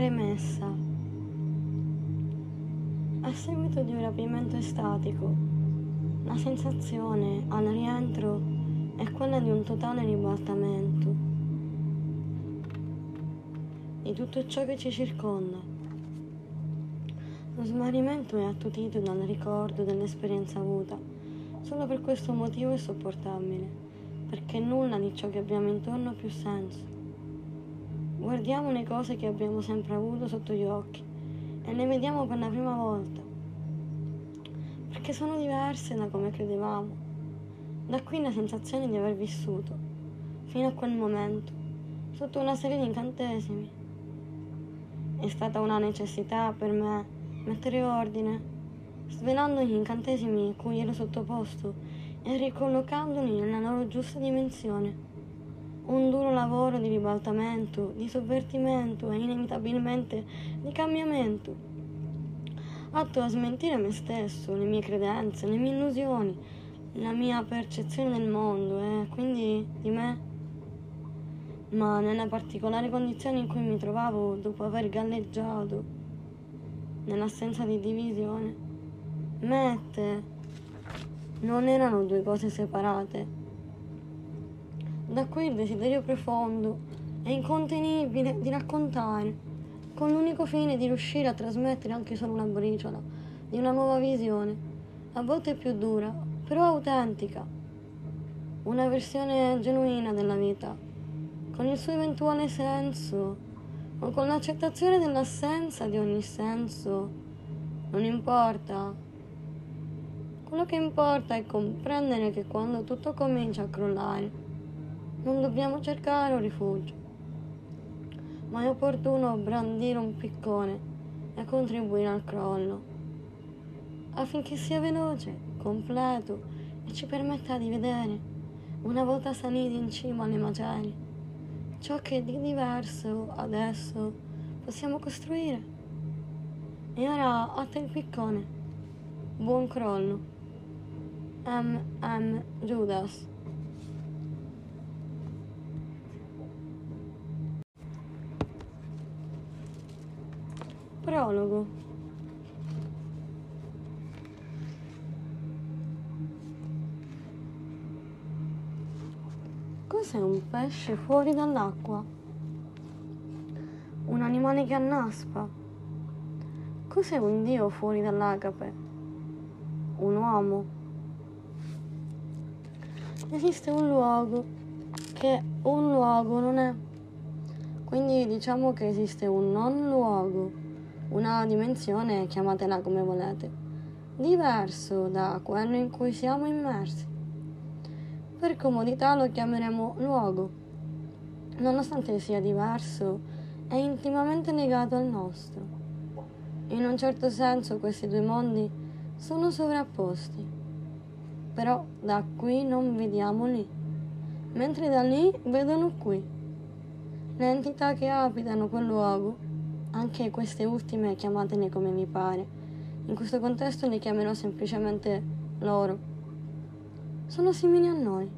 Premessa. A seguito di un rapimento estatico, la sensazione al rientro è quella di un totale ribaltamento di tutto ciò che ci circonda. Lo smarrimento è attutito dal ricordo dell'esperienza avuta, solo per questo motivo è sopportabile, perché nulla di ciò che abbiamo intorno ha più senso. Guardiamo le cose che abbiamo sempre avuto sotto gli occhi e le vediamo per la prima volta, perché sono diverse da come credevamo. Da qui la sensazione di aver vissuto, fino a quel momento, sotto una serie di incantesimi. È stata una necessità per me mettere ordine, svelando gli incantesimi cui ero sottoposto e ricollocandoli nella loro giusta dimensione un duro lavoro di ribaltamento, di sovvertimento e inevitabilmente di cambiamento, atto a smentire me stesso, le mie credenze, le mie illusioni, la mia percezione del mondo e quindi di me. Ma nella particolare condizione in cui mi trovavo dopo aver galleggiato, nell'assenza di divisione, me e te non erano due cose separate da qui il desiderio profondo e incontenibile di raccontare, con l'unico fine di riuscire a trasmettere anche solo una briciola di una nuova visione, a volte più dura, però autentica, una versione genuina della vita, con il suo eventuale senso o con l'accettazione dell'assenza di ogni senso. Non importa. Quello che importa è comprendere che quando tutto comincia a crollare, non dobbiamo cercare un rifugio, ma è opportuno brandire un piccone e contribuire al crollo, affinché sia veloce, completo e ci permetta di vedere, una volta saliti in cima alle macerie, ciò che di diverso adesso possiamo costruire. E ora a te il piccone. Buon crollo. M.M. Judas. Prologo. Cos'è un pesce fuori dall'acqua? Un animale che annaspa? Cos'è un dio fuori dall'agape? Un uomo? Esiste un luogo che un luogo non è. Quindi diciamo che esiste un non luogo una dimensione, chiamatela come volete, diverso da quello in cui siamo immersi. Per comodità lo chiameremo luogo. Nonostante sia diverso, è intimamente legato al nostro. In un certo senso questi due mondi sono sovrapposti. Però da qui non vediamo lì, mentre da lì vedono qui. Le entità che abitano quel luogo anche queste ultime chiamatene come mi pare. In questo contesto le chiamerò semplicemente loro. Sono simili a noi,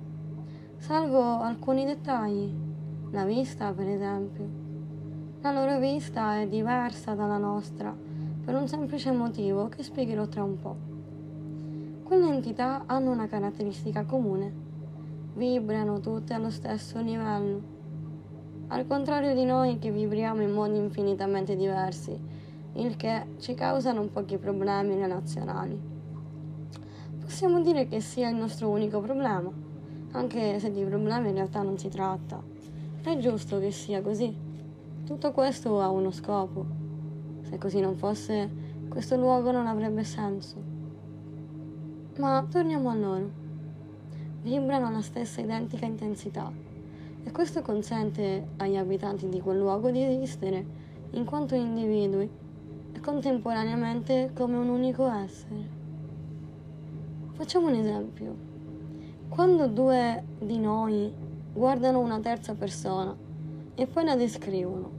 salvo alcuni dettagli. La vista, per esempio. La loro vista è diversa dalla nostra per un semplice motivo che spiegherò tra un po'. Quelle entità hanno una caratteristica comune. Vibrano tutte allo stesso livello al contrario di noi che vibriamo in modi infinitamente diversi, il che ci causa non pochi problemi relazionali. Possiamo dire che sia il nostro unico problema, anche se di problemi in realtà non si tratta. È giusto che sia così. Tutto questo ha uno scopo. Se così non fosse, questo luogo non avrebbe senso. Ma torniamo a loro. Vibrano alla stessa identica intensità e questo consente agli abitanti di quel luogo di esistere in quanto individui e contemporaneamente come un unico essere. Facciamo un esempio. Quando due di noi guardano una terza persona e poi la descrivono,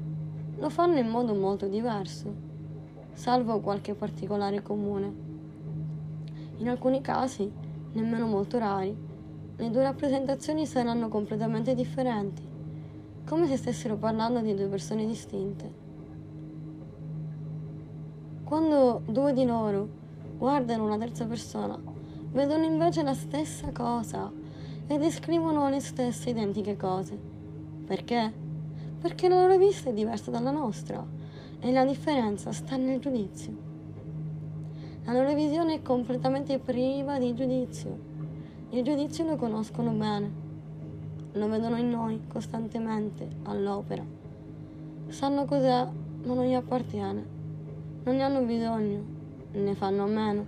lo fanno in modo molto diverso, salvo qualche particolare comune. In alcuni casi, nemmeno molto rari, le due rappresentazioni saranno completamente differenti, come se stessero parlando di due persone distinte. Quando due di loro guardano una terza persona, vedono invece la stessa cosa e descrivono le stesse identiche cose. Perché? Perché la loro vista è diversa dalla nostra e la differenza sta nel giudizio. La loro visione è completamente priva di giudizio. Il giudizio lo conoscono bene, lo vedono in noi costantemente all'opera. Sanno cos'è, ma non gli appartiene non ne hanno bisogno, ne fanno a meno,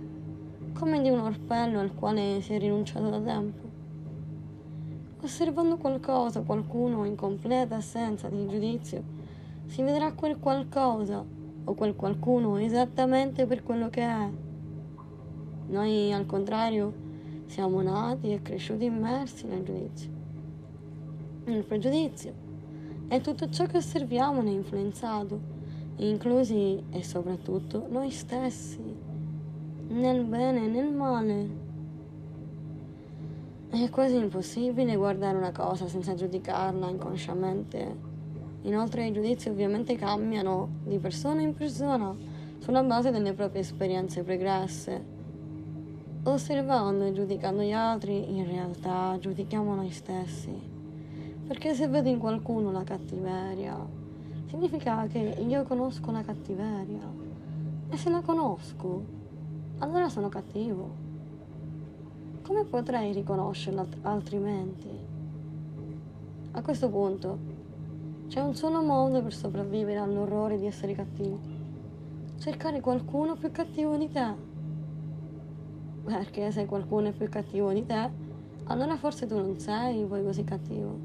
come di un orpello al quale si è rinunciato da tempo. Osservando qualcosa, qualcuno in completa assenza di giudizio, si vedrà quel qualcosa o quel qualcuno esattamente per quello che è. Noi, al contrario, siamo nati e cresciuti immersi nel giudizio. Nel pregiudizio. E tutto ciò che osserviamo ne è influenzato inclusi e soprattutto noi stessi, nel bene e nel male. È quasi impossibile guardare una cosa senza giudicarla inconsciamente. Inoltre i giudizi ovviamente cambiano di persona in persona sulla base delle proprie esperienze pregresse. Osservando e giudicando gli altri, in realtà giudichiamo noi stessi. Perché se vedo in qualcuno la cattiveria, significa che io conosco la cattiveria e se la conosco, allora sono cattivo. Come potrei riconoscerla altrimenti? A questo punto c'è un solo modo per sopravvivere all'orrore di essere cattivo. Cercare qualcuno più cattivo di te. Perché se qualcuno è più cattivo di te, allora forse tu non sei poi così cattivo.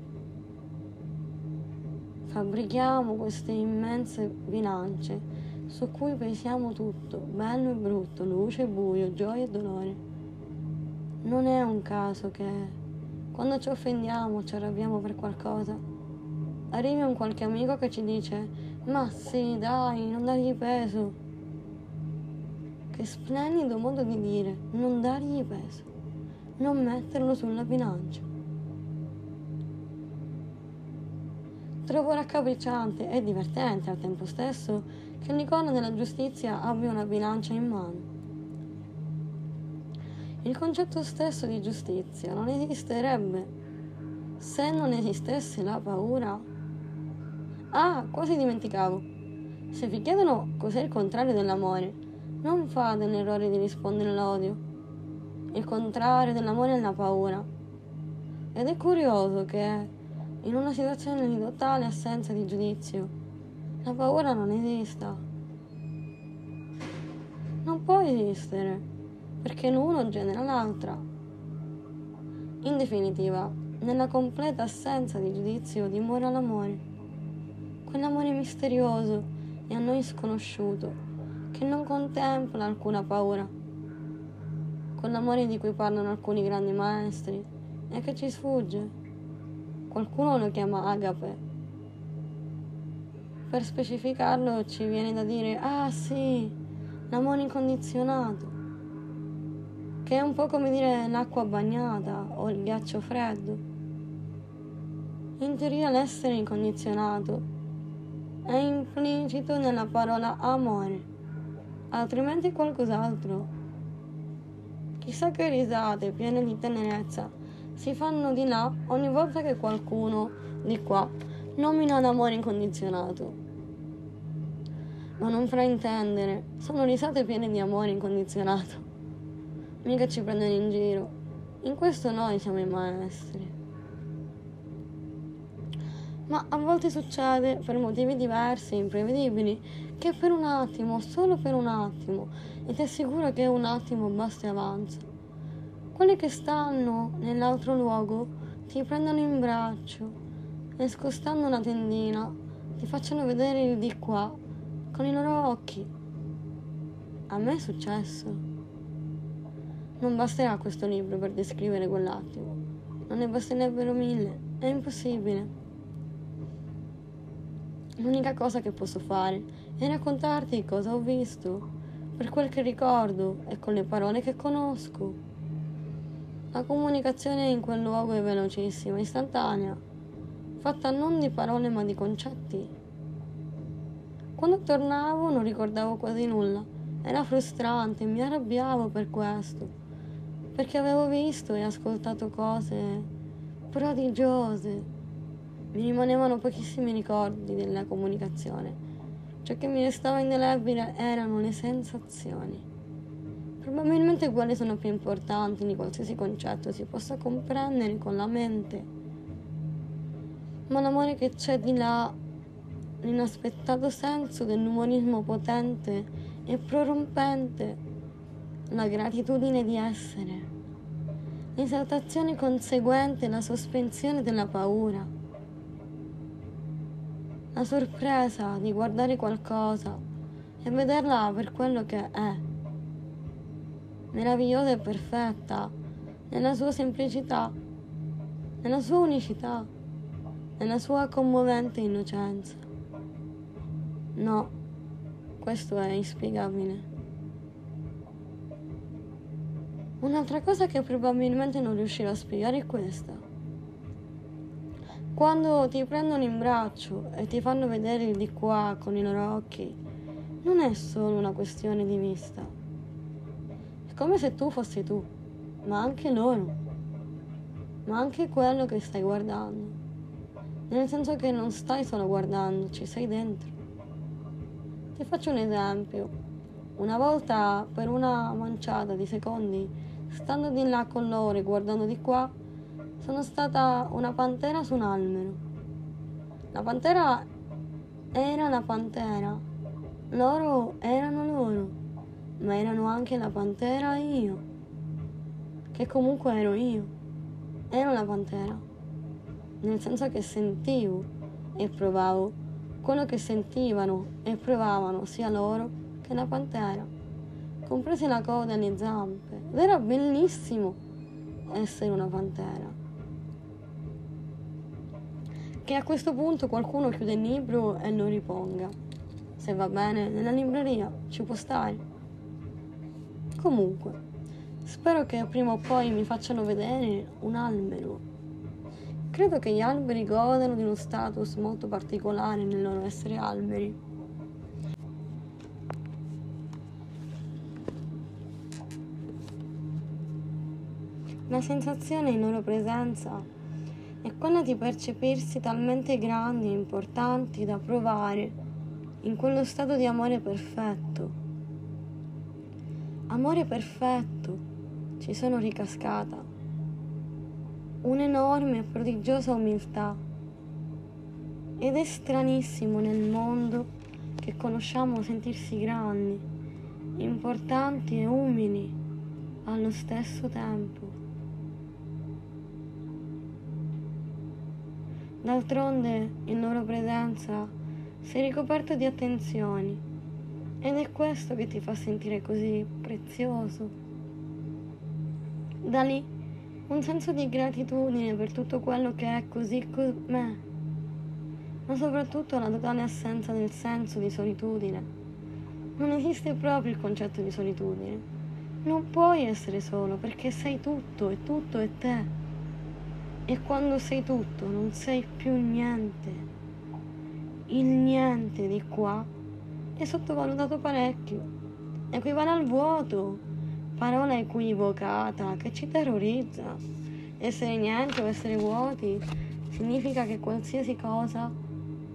Fabbrichiamo queste immense bilance su cui pesiamo tutto, bello e brutto, luce e buio, gioia e dolore. Non è un caso che quando ci offendiamo, ci arrabbiamo per qualcosa, arrivi un qualche amico che ci dice ma sì, dai, non dargli peso. Che splendido modo di dire, non dargli peso, non metterlo sulla bilancia. Trovo raccapricciante e divertente al tempo stesso che l'icona della giustizia abbia una bilancia in mano. Il concetto stesso di giustizia non esisterebbe se non esistesse la paura. Ah, quasi dimenticavo. Se vi chiedono cos'è il contrario dell'amore, non fate l'errore di rispondere all'odio. Il contrario dell'amore è la paura. Ed è curioso che in una situazione di totale assenza di giudizio. La paura non esista. Non può esistere, perché l'uno genera l'altra. In definitiva, nella completa assenza di giudizio dimora l'amore, quell'amore misterioso e a noi sconosciuto, che non contempla alcuna paura, quell'amore di cui parlano alcuni grandi maestri e che ci sfugge Qualcuno lo chiama agape. Per specificarlo ci viene da dire, ah sì, l'amore incondizionato, che è un po' come dire l'acqua bagnata o il ghiaccio freddo. In teoria l'essere incondizionato è implicito nella parola amore, altrimenti qualcos'altro. Chissà che risate piene di tenerezza si fanno di là ogni volta che qualcuno di qua nomina l'amore incondizionato. Ma non fraintendere, sono risate piene di amore incondizionato. Mica ci prendono in giro. In questo noi siamo i maestri. Ma a volte succede, per motivi diversi, imprevedibili, che per un attimo, solo per un attimo, e ti assicuro che un attimo basta e avanza quelli che stanno nell'altro luogo ti prendono in braccio e scostando una tendina ti facciano vedere il di qua con i loro occhi. A me è successo. Non basterà questo libro per descrivere quell'attimo. Non ne basterebbero mille. È impossibile. L'unica cosa che posso fare è raccontarti cosa ho visto, per quel che ricordo e con le parole che conosco. La comunicazione in quel luogo è velocissima, istantanea, fatta non di parole ma di concetti. Quando tornavo non ricordavo quasi nulla Era frustrante, mi arrabbiavo per questo, perché avevo visto e ascoltato cose prodigiose. Mi rimanevano pochissimi ricordi della comunicazione. Ciò che mi restava indelebile erano le sensazioni. Probabilmente quelle sono più importanti di qualsiasi concetto si possa comprendere con la mente. Ma l'amore che c'è di là, l'inaspettato senso dell'umorismo potente e prorompente, la gratitudine di essere, l'esaltazione conseguente, la sospensione della paura, la sorpresa di guardare qualcosa e vederla per quello che è meravigliosa e perfetta, nella sua semplicità, nella sua unicità, nella sua commovente innocenza. No, questo è inspiegabile. Un'altra cosa che probabilmente non riuscirò a spiegare è questa. Quando ti prendono in braccio e ti fanno vedere il di qua con i loro occhi, non è solo una questione di vista come se tu fossi tu, ma anche loro, ma anche quello che stai guardando. Nel senso che non stai solo guardando, ci sei dentro. Ti faccio un esempio. Una volta per una manciata di secondi, stando di là con loro e guardando di qua, sono stata una pantera su un albero. La pantera era la pantera, loro erano loro ma erano anche la pantera e io, che comunque ero io, ero la pantera, nel senso che sentivo e provavo quello che sentivano e provavano sia loro che la pantera, comprese la coda e le zampe, ed era bellissimo essere una pantera. Che a questo punto qualcuno chiude il libro e lo riponga. Se va bene, nella libreria ci può stare. Comunque, spero che prima o poi mi facciano vedere un albero. Credo che gli alberi godano di uno status molto particolare nel loro essere alberi. La sensazione in loro presenza è quella di percepirsi talmente grandi e importanti da provare in quello stato di amore perfetto Amore perfetto, ci sono ricascata. Un'enorme e prodigiosa umiltà. Ed è stranissimo nel mondo che conosciamo sentirsi grandi, importanti e umili allo stesso tempo. D'altronde, in loro presenza, sei ricoperto di attenzioni ed è questo che ti fa sentire così prezioso. Da lì un senso di gratitudine per tutto quello che è così com'è, ma soprattutto la totale assenza del senso di solitudine. Non esiste proprio il concetto di solitudine. Non puoi essere solo perché sei tutto e tutto è te. E quando sei tutto non sei più niente. Il niente di qua è sottovalutato parecchio. Equivale al vuoto, parola equivocata che ci terrorizza. Essere niente o essere vuoti significa che qualsiasi cosa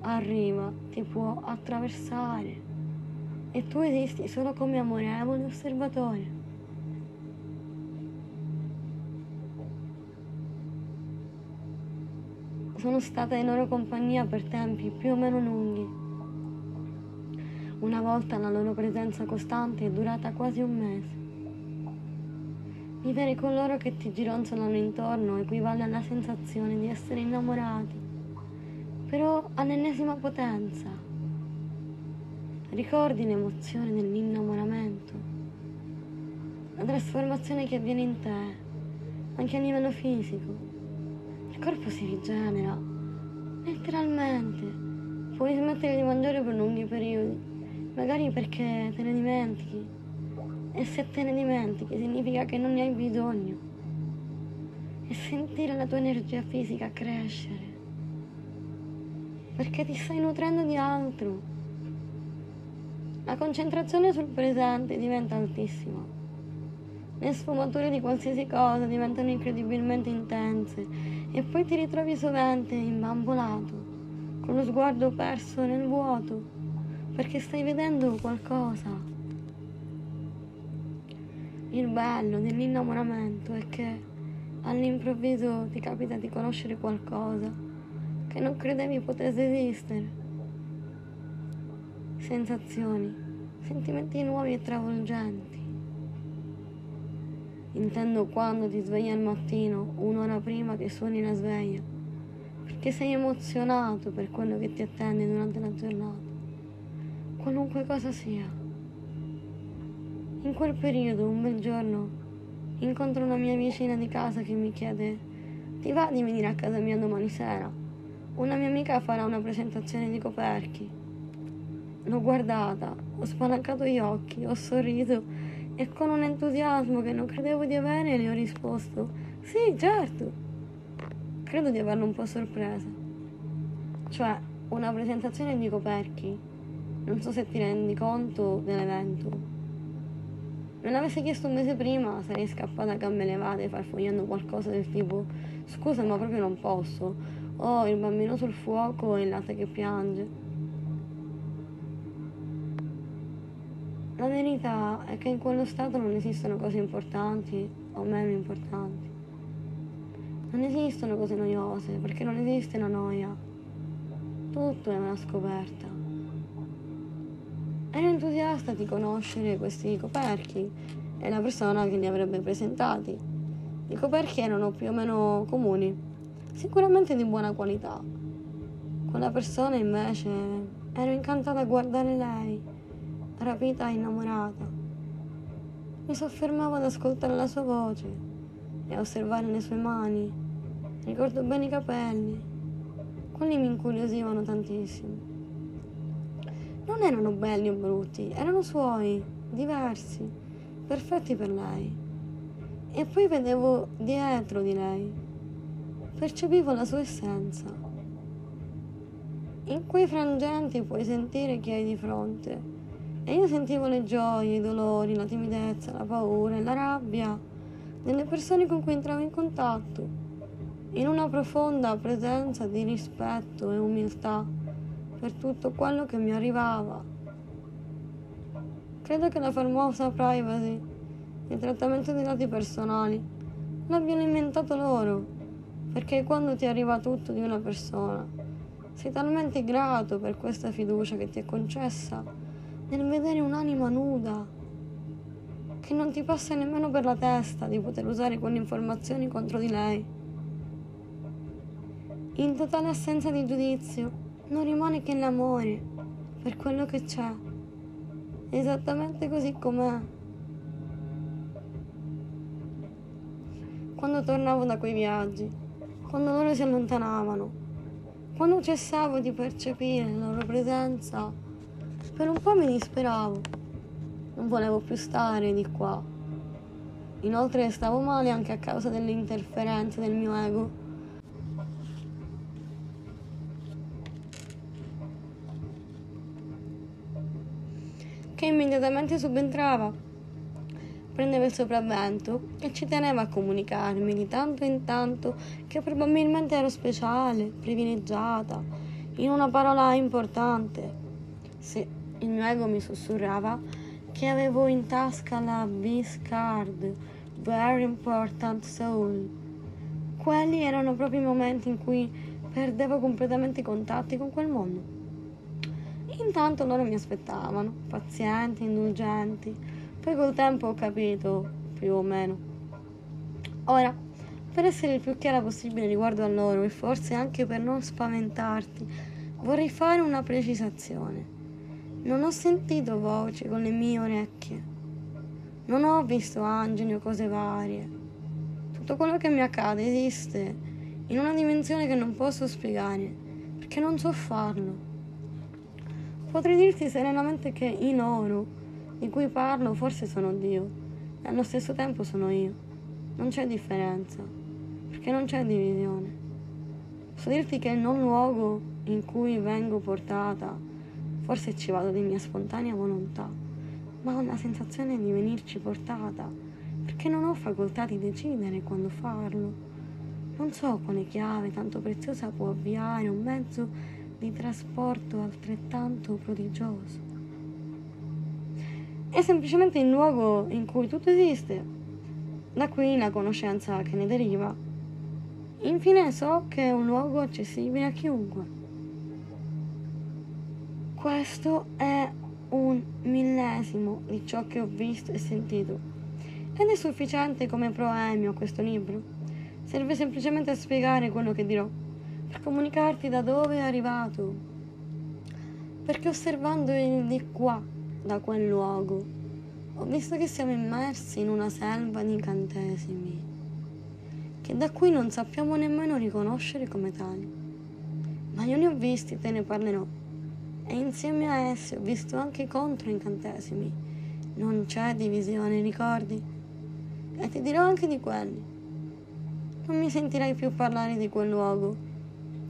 arriva ti può attraversare e tu esisti solo come amorevole osservatore. Sono stata in loro compagnia per tempi più o meno lunghi una volta la loro presenza costante è durata quasi un mese. Vivere con loro che ti gironzolano intorno equivale alla sensazione di essere innamorati, però all'ennesima potenza. Ricordi l'emozione dell'innamoramento, la trasformazione che avviene in te, anche a livello fisico. Il corpo si rigenera, letteralmente. Puoi smettere di mangiare per lunghi periodi magari perché te ne dimentichi. E se te ne dimentichi significa che non ne hai bisogno. E sentire la tua energia fisica crescere. Perché ti stai nutrendo di altro. La concentrazione sul presente diventa altissima. Le sfumature di qualsiasi cosa diventano incredibilmente intense e poi ti ritrovi sovente imbambolato, con lo sguardo perso nel vuoto, perché stai vedendo qualcosa. Il bello dell'innamoramento è che all'improvviso ti capita di conoscere qualcosa che non credevi potesse esistere sensazioni, sentimenti nuovi e travolgenti. Intendo quando ti svegli al mattino, un'ora prima che suoni la sveglia, perché sei emozionato per quello che ti attende durante la giornata, qualunque cosa sia. In quel periodo, un bel giorno, incontro una mia vicina di casa che mi chiede, ti va di venire a casa mia domani sera? Una mia amica farà una presentazione di coperchi L'ho guardata, ho spalancato gli occhi, ho sorriso e con un entusiasmo che non credevo di avere le ho risposto sì, certo. Credo di averlo un po' sorpresa. Cioè, una presentazione di coperchi. Non so se ti rendi conto dell'evento. Non avessi chiesto un mese prima, sarei scappata a gambe levate farfugliando qualcosa del tipo scusa ma proprio non posso. Oh, il bambino sul fuoco e il latte che piange. La verità è che in quello stato non esistono cose importanti o meno importanti. Non esistono cose noiose perché non esiste la noia. Tutto è una scoperta. Ero entusiasta di conoscere questi coperchi e la persona che li avrebbe presentati. I coperchi erano più o meno comuni, sicuramente di buona qualità. Quella persona invece ero incantata a guardare lei rapita e innamorata. Mi soffermavo ad ascoltare la sua voce e a osservare le sue mani. Ricordo bene i capelli. Quelli mi incuriosivano tantissimo. Non erano belli o brutti, erano suoi, diversi, perfetti per lei. E poi vedevo dietro di lei. Percepivo la sua essenza. In quei frangenti puoi sentire chi hai di fronte e io sentivo le gioie, i dolori, la timidezza, la paura e la rabbia delle persone con cui entravo in contatto, in una profonda presenza di rispetto e umiltà per tutto quello che mi arrivava. Credo che la famosa privacy, il trattamento dei dati personali, l'abbiano inventato loro, perché quando ti arriva tutto di una persona, sei talmente grato per questa fiducia che ti è concessa nel vedere un'anima nuda, che non ti passa nemmeno per la testa di poter usare quelle informazioni contro di lei. In totale assenza di giudizio, non rimane che l'amore per quello che c'è, esattamente così com'è. Quando tornavo da quei viaggi, quando loro si allontanavano, quando cessavo di percepire la loro presenza, per un po' mi disperavo. Non volevo più stare di qua. Inoltre stavo male anche a causa delle interferenze del mio ego. Che immediatamente subentrava. Prendeva il sopravvento e ci teneva a comunicarmi di tanto in tanto che probabilmente ero speciale, privilegiata, in una parola importante. Se il mio ego mi sussurrava che avevo in tasca la Beast Card, Very Important Soul. Quelli erano proprio i momenti in cui perdevo completamente i contatti con quel mondo. Intanto loro mi aspettavano, pazienti, indulgenti. Poi col tempo ho capito, più o meno. Ora, per essere il più chiara possibile riguardo a loro e forse anche per non spaventarti, vorrei fare una precisazione. Non ho sentito voci con le mie orecchie. Non ho visto angeli o cose varie. Tutto quello che mi accade esiste in una dimensione che non posso spiegare, perché non so farlo. Potrei dirti serenamente che i loro, di cui parlo, forse sono Dio, e allo stesso tempo sono io. Non c'è differenza, perché non c'è divisione. Posso dirti che non luogo in cui vengo portata Forse ci vado di mia spontanea volontà, ma ho la sensazione di venirci portata, perché non ho facoltà di decidere quando farlo. Non so quale chiave tanto preziosa può avviare un mezzo di trasporto altrettanto prodigioso. È semplicemente il luogo in cui tutto esiste. Da qui la conoscenza che ne deriva. Infine so che è un luogo accessibile a chiunque. Questo è un millesimo di ciò che ho visto e sentito. Ed è sufficiente come proemio questo libro. Serve semplicemente a spiegare quello che dirò, per comunicarti da dove è arrivato. Perché osservando il di qua, da quel luogo, ho visto che siamo immersi in una selva di incantesimi, che da qui non sappiamo nemmeno riconoscere come tali. Ma io ne ho visti, te ne parlerò e insieme a essi ho visto anche i controincantesimi. Non c'è divisione, ricordi? E ti dirò anche di quelli. Non mi sentirai più parlare di quel luogo,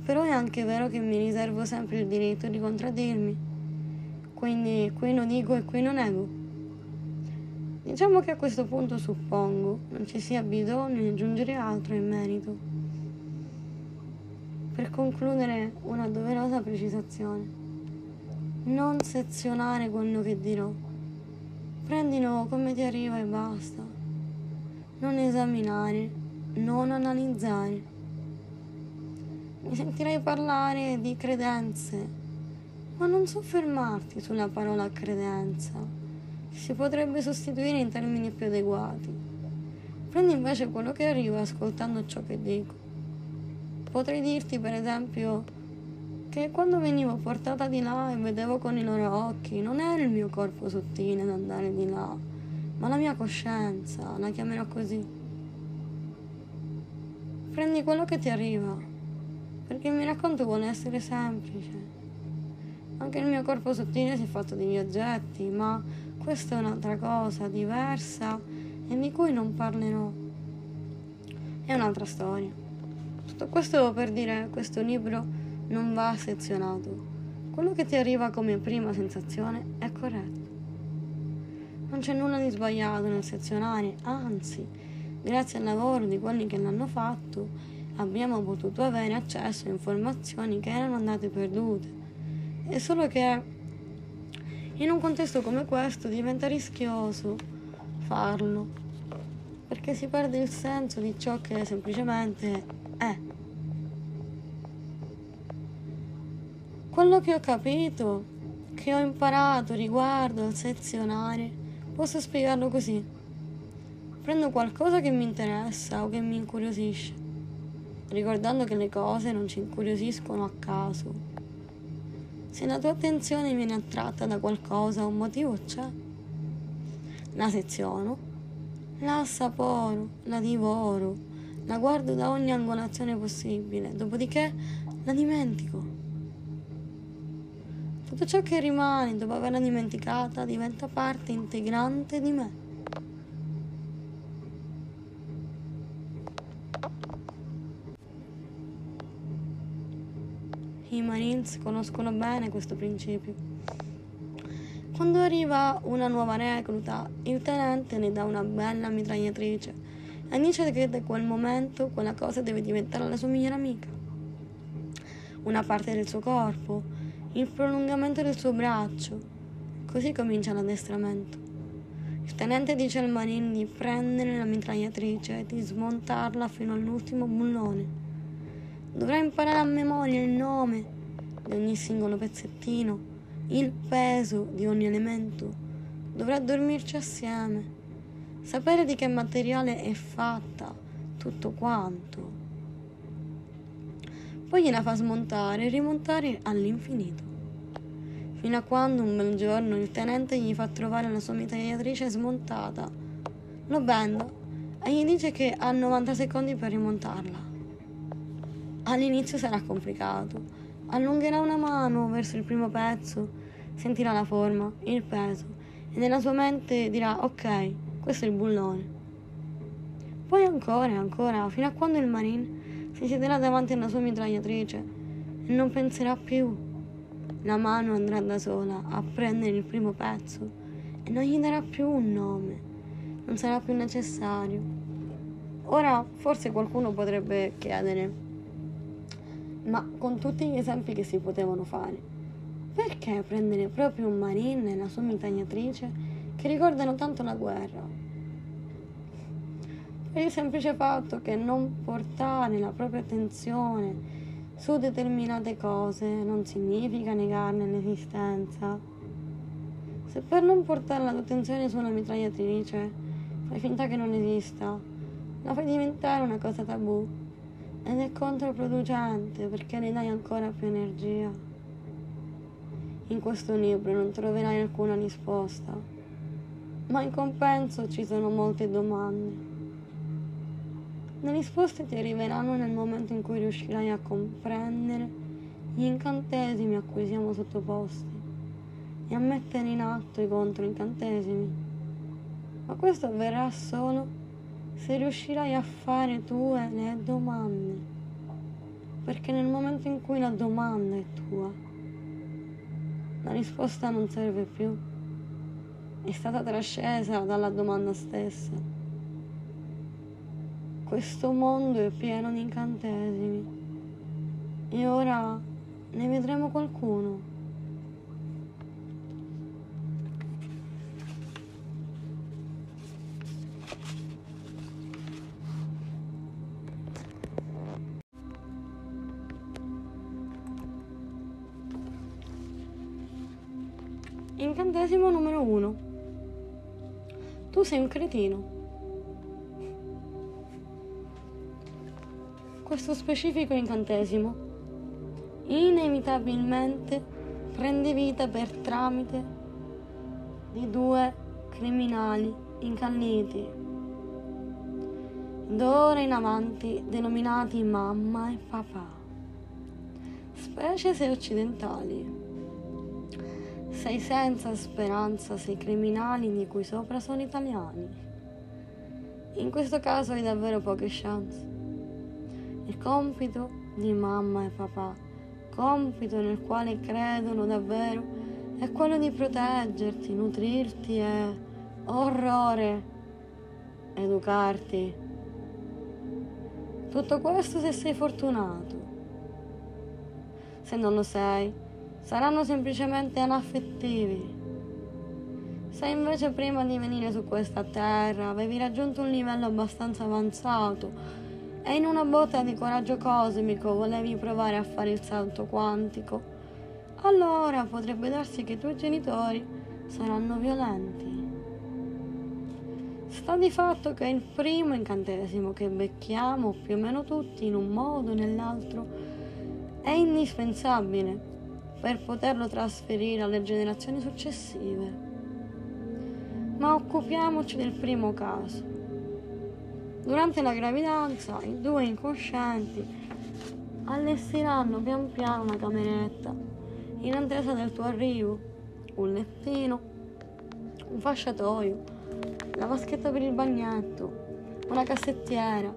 però è anche vero che mi riservo sempre il diritto di contraddirmi. Quindi qui lo dico e qui lo nego. Diciamo che a questo punto suppongo non ci sia bisogno di aggiungere altro in merito. Per concludere una doverosa precisazione non sezionare quello che dirò. Prendilo come ti arriva e basta. Non esaminare, non analizzare. Mi sentirai parlare di credenze, ma non soffermarti sulla parola credenza, si potrebbe sostituire in termini più adeguati. Prendi invece quello che arriva ascoltando ciò che dico. Potrei dirti, per esempio, che quando venivo portata di là e vedevo con i loro occhi, non era il mio corpo sottile ad andare di là, ma la mia coscienza, la chiamerò così. Prendi quello che ti arriva, perché il mio racconto vuole essere semplice. Anche il mio corpo sottile si è fatto degli oggetti, ma questa è un'altra cosa, diversa e di cui non parlerò. È un'altra storia. Tutto questo per dire questo libro non va sezionato. Quello che ti arriva come prima sensazione è corretto. Non c'è nulla di sbagliato nel sezionare, anzi, grazie al lavoro di quelli che l'hanno fatto, abbiamo potuto avere accesso a informazioni che erano andate perdute. È solo che in un contesto come questo diventa rischioso farlo, perché si perde il senso di ciò che semplicemente è. Quello che ho capito, che ho imparato riguardo al sezionare, posso spiegarlo così. Prendo qualcosa che mi interessa o che mi incuriosisce, ricordando che le cose non ci incuriosiscono a caso. Se la tua attenzione viene attratta da qualcosa, un motivo c'è. La seziono, la assaporo, la divoro, la guardo da ogni angolazione possibile, dopodiché la dimentico. Tutto ciò che rimane dopo averla dimenticata diventa parte integrante di me. I Marines conoscono bene questo principio. Quando arriva una nuova recluta, il tenente ne dà una bella mitragliatrice e dice che da quel momento quella cosa deve diventare la sua migliore amica. Una parte del suo corpo, il prolungamento del suo braccio. Così comincia l'addestramento. Il tenente dice al marine di prendere la mitragliatrice e di smontarla fino all'ultimo bullone. Dovrà imparare a memoria il nome di ogni singolo pezzettino, il peso di ogni elemento. Dovrà dormirci assieme, sapere di che materiale è fatta, tutto quanto. Poi gliela fa smontare e rimontare all'infinito fino a quando un bel giorno il tenente gli fa trovare la sua mitragliatrice smontata. Lo benda e gli dice che ha 90 secondi per rimontarla. All'inizio sarà complicato. Allungherà una mano verso il primo pezzo, sentirà la forma, il peso e nella sua mente dirà ok, questo è il bullone. Poi ancora e ancora, fino a quando il marine si siederà davanti alla sua mitragliatrice e non penserà più La mano andrà da sola a prendere il primo pezzo e non gli darà più un nome, non sarà più necessario. Ora forse qualcuno potrebbe chiedere, ma con tutti gli esempi che si potevano fare, perché prendere proprio un marine e la sua mitagnatrice che ricordano tanto la guerra? Per il semplice fatto che non portare la propria attenzione su determinate cose non significa negarne l'esistenza. Se per non portare la tua attenzione su una mitragliatrice fai finta che non esista, la fai diventare una cosa tabù ed è controproducente perché ne dai ancora più energia. In questo libro non troverai alcuna risposta, ma in compenso ci sono molte domande. Le risposte ti arriveranno nel momento in cui riuscirai a comprendere gli incantesimi a cui siamo sottoposti e a mettere in atto i controincantesimi. Ma questo avverrà solo se riuscirai a fare tue le domande. Perché nel momento in cui la domanda è tua, la risposta non serve più. È stata trascesa dalla domanda stessa. Questo mondo è pieno di incantesimi e ora ne vedremo qualcuno. Incantesimo numero uno. Tu sei un cretino. Questo specifico incantesimo inevitabilmente prende vita per tramite di due criminali incalliti, d'ora in avanti denominati mamma e papà, specie se occidentali. Sei senza speranza sei criminali di cui sopra sono italiani. In questo caso hai davvero poche chance. Il compito di mamma e papà, compito nel quale credono davvero, è quello di proteggerti, nutrirti e, orrore, educarti. Tutto questo se sei fortunato. Se non lo sei, saranno semplicemente anaffettivi. Se invece prima di venire su questa terra avevi raggiunto un livello abbastanza avanzato, e in una botta di coraggio cosmico volevi provare a fare il salto quantico, allora potrebbe darsi che i tuoi genitori saranno violenti. Sta di fatto che il primo incantesimo che becchiamo più o meno tutti in un modo o nell'altro è indispensabile per poterlo trasferire alle generazioni successive. Ma occupiamoci del primo caso Durante la gravidanza i due incoscienti allestiranno pian piano una cameretta in attesa del tuo arrivo, un lettino, un fasciatoio, la vaschetta per il bagnetto, una cassettiera,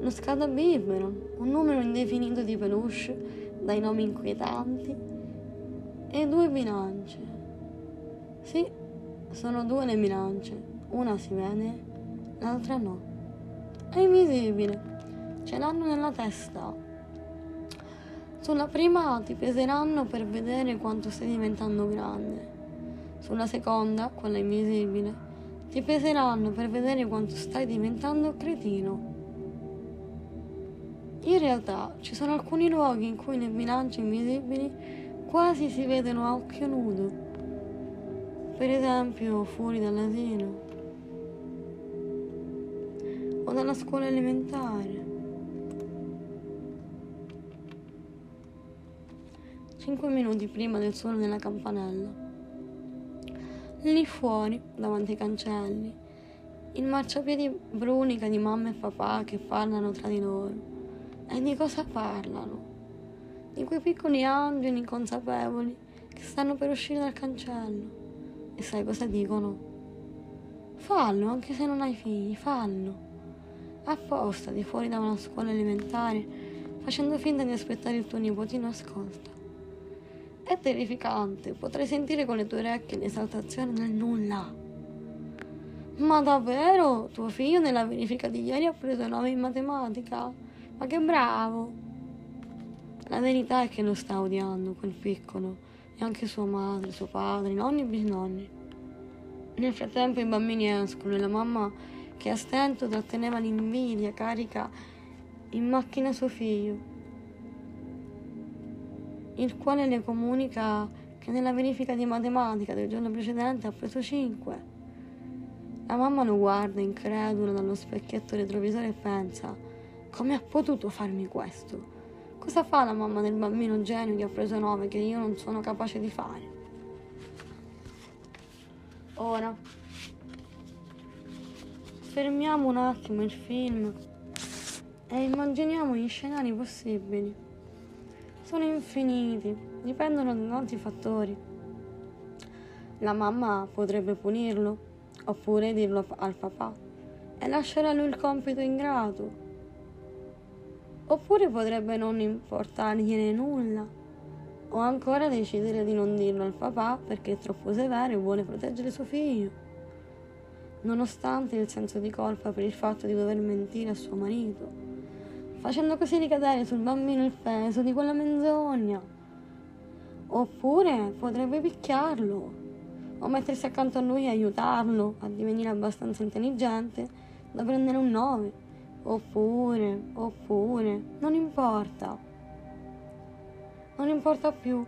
uno scaldabibero, un numero indefinito di peluche dai nomi inquietanti e due bilance. Sì, sono due le bilance, una si vede, l'altra no. È invisibile. Ce l'hanno nella testa. Sulla prima ti peseranno per vedere quanto stai diventando grande. Sulla seconda, quella invisibile, ti peseranno per vedere quanto stai diventando cretino. In realtà ci sono alcuni luoghi in cui le bilance invisibili quasi si vedono a occhio nudo. Per esempio fuori dall'asilo o dalla scuola elementare. Cinque minuti prima del suono della campanella. Lì fuori, davanti ai cancelli, il marciapiedi brunica di mamma e papà che parlano tra di loro. E di cosa parlano? Di quei piccoli angeli inconsapevoli che stanno per uscire dal cancello. E sai cosa dicono? Fallo, anche se non hai figli, fallo apposta di fuori da una scuola elementare, facendo finta di aspettare il tuo nipotino, ascolta. È terrificante, potrei sentire con le tue orecchie l'esaltazione nel nulla. Ma davvero? Tuo figlio nella verifica di ieri ha preso 9 in matematica? Ma che bravo! La verità è che lo sta odiando, quel piccolo, e anche sua madre, suo padre, nonni e bisnonni. Nel frattempo i bambini escono e la mamma, che a stento tratteneva l'invidia, carica in macchina suo figlio, il quale le comunica che nella verifica di matematica del giorno precedente ha preso 5. La mamma lo guarda incredula dallo specchietto retrovisore e pensa, come ha potuto farmi questo? Cosa fa la mamma del bambino genio che ha preso 9 che io non sono capace di fare? Ora, fermiamo un attimo il film e immaginiamo gli scenari possibili. Sono infiniti, dipendono da tanti fattori. La mamma potrebbe punirlo, oppure dirlo al papà e lasciare a lui il compito ingrato. Oppure potrebbe non importargliene nulla, o ancora decidere di non dirlo al papà perché è troppo severo e vuole proteggere suo figlio nonostante il senso di colpa per il fatto di dover mentire a suo marito, facendo così ricadere sul bambino il peso di quella menzogna. Oppure potrebbe picchiarlo o mettersi accanto a lui e aiutarlo a divenire abbastanza intelligente da prendere un 9. Oppure, oppure, non importa. Non importa più.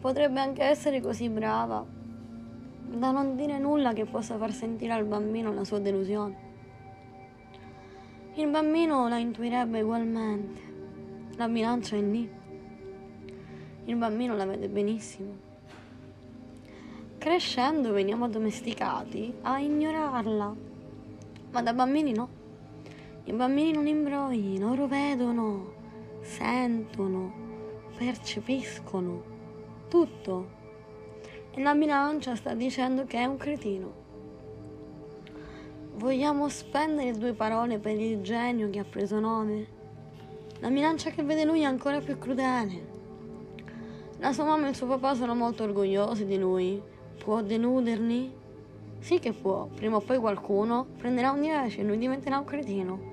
Potrebbe anche essere così brava da non dire nulla che possa far sentire al bambino la sua delusione. Il bambino la intuirebbe ugualmente. La bilancia è lì. Il bambino la vede benissimo. Crescendo veniamo addomesticati a ignorarla, ma da bambini no. I bambini non imbrogli, loro vedono, sentono, percepiscono tutto e la bilancia sta dicendo che è un cretino. Vogliamo spendere due parole per il genio che ha preso nome? La bilancia che vede lui è ancora più crudele. La sua mamma e il suo papà sono molto orgogliosi di lui. Può deluderli? Sì che può, prima o poi qualcuno prenderà un 10 e lui diventerà un cretino.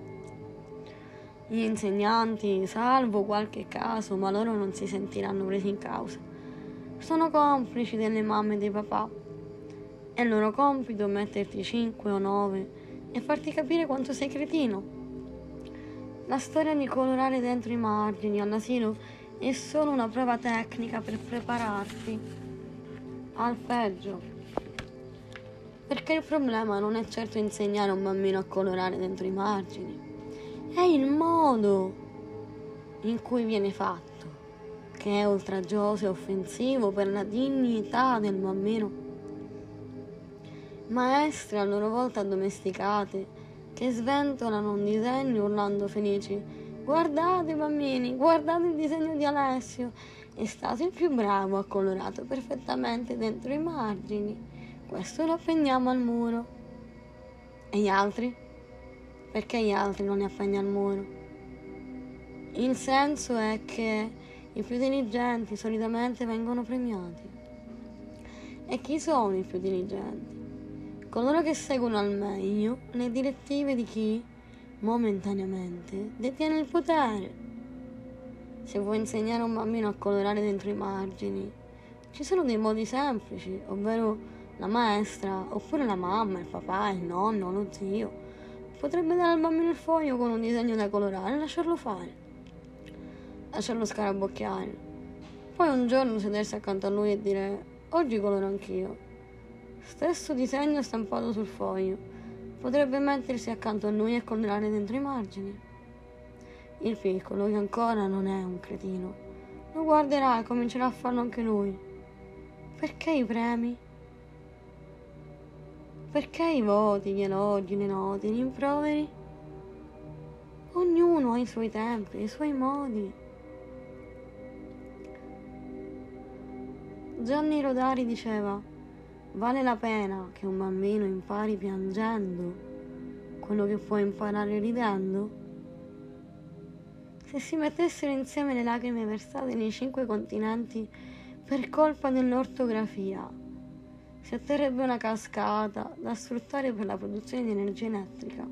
Gli insegnanti, salvo qualche caso, ma loro non si sentiranno presi in causa sono complici delle mamme e dei papà. È il loro compito metterti 5 o 9 e farti capire quanto sei cretino. La storia di colorare dentro i margini all'asilo è solo una prova tecnica per prepararti al peggio. Perché il problema non è certo insegnare a un bambino a colorare dentro i margini, è il modo in cui viene fatto che è oltraggioso e offensivo per la dignità del bambino. Maestre a loro volta addomesticate che sventolano un disegno urlando felici guardate bambini, guardate il disegno di Alessio, è stato il più bravo, ha colorato perfettamente dentro i margini, questo lo appendiamo al muro. E gli altri? Perché gli altri non li appegni al muro? Il senso è che i più diligenti solitamente vengono premiati. E chi sono i più diligenti? Coloro che seguono al meglio le direttive di chi, momentaneamente, detiene il potere. Se vuoi insegnare a un bambino a colorare dentro i margini, ci sono dei modi semplici, ovvero la maestra, oppure la mamma, il papà, il nonno, lo zio. Potrebbe dare al bambino il foglio con un disegno da colorare e lasciarlo fare lasciarlo scarabocchiare. Poi un giorno sedersi accanto a lui e dire oggi coloro anch'io. Stesso disegno stampato sul foglio. Potrebbe mettersi accanto a lui e colorare dentro i margini. Il piccolo, che ancora non è un cretino, lo guarderà e comincerà a farlo anche lui. Perché i premi? Perché i voti, gli elogi, le note, gli improveri? Ognuno ha i suoi tempi, i suoi modi. Gianni Rodari diceva, vale la pena che un bambino impari piangendo quello che può imparare ridendo? Se si mettessero insieme le lacrime versate nei cinque continenti per colpa dell'ortografia, si otterrebbe una cascata da sfruttare per la produzione di energia elettrica.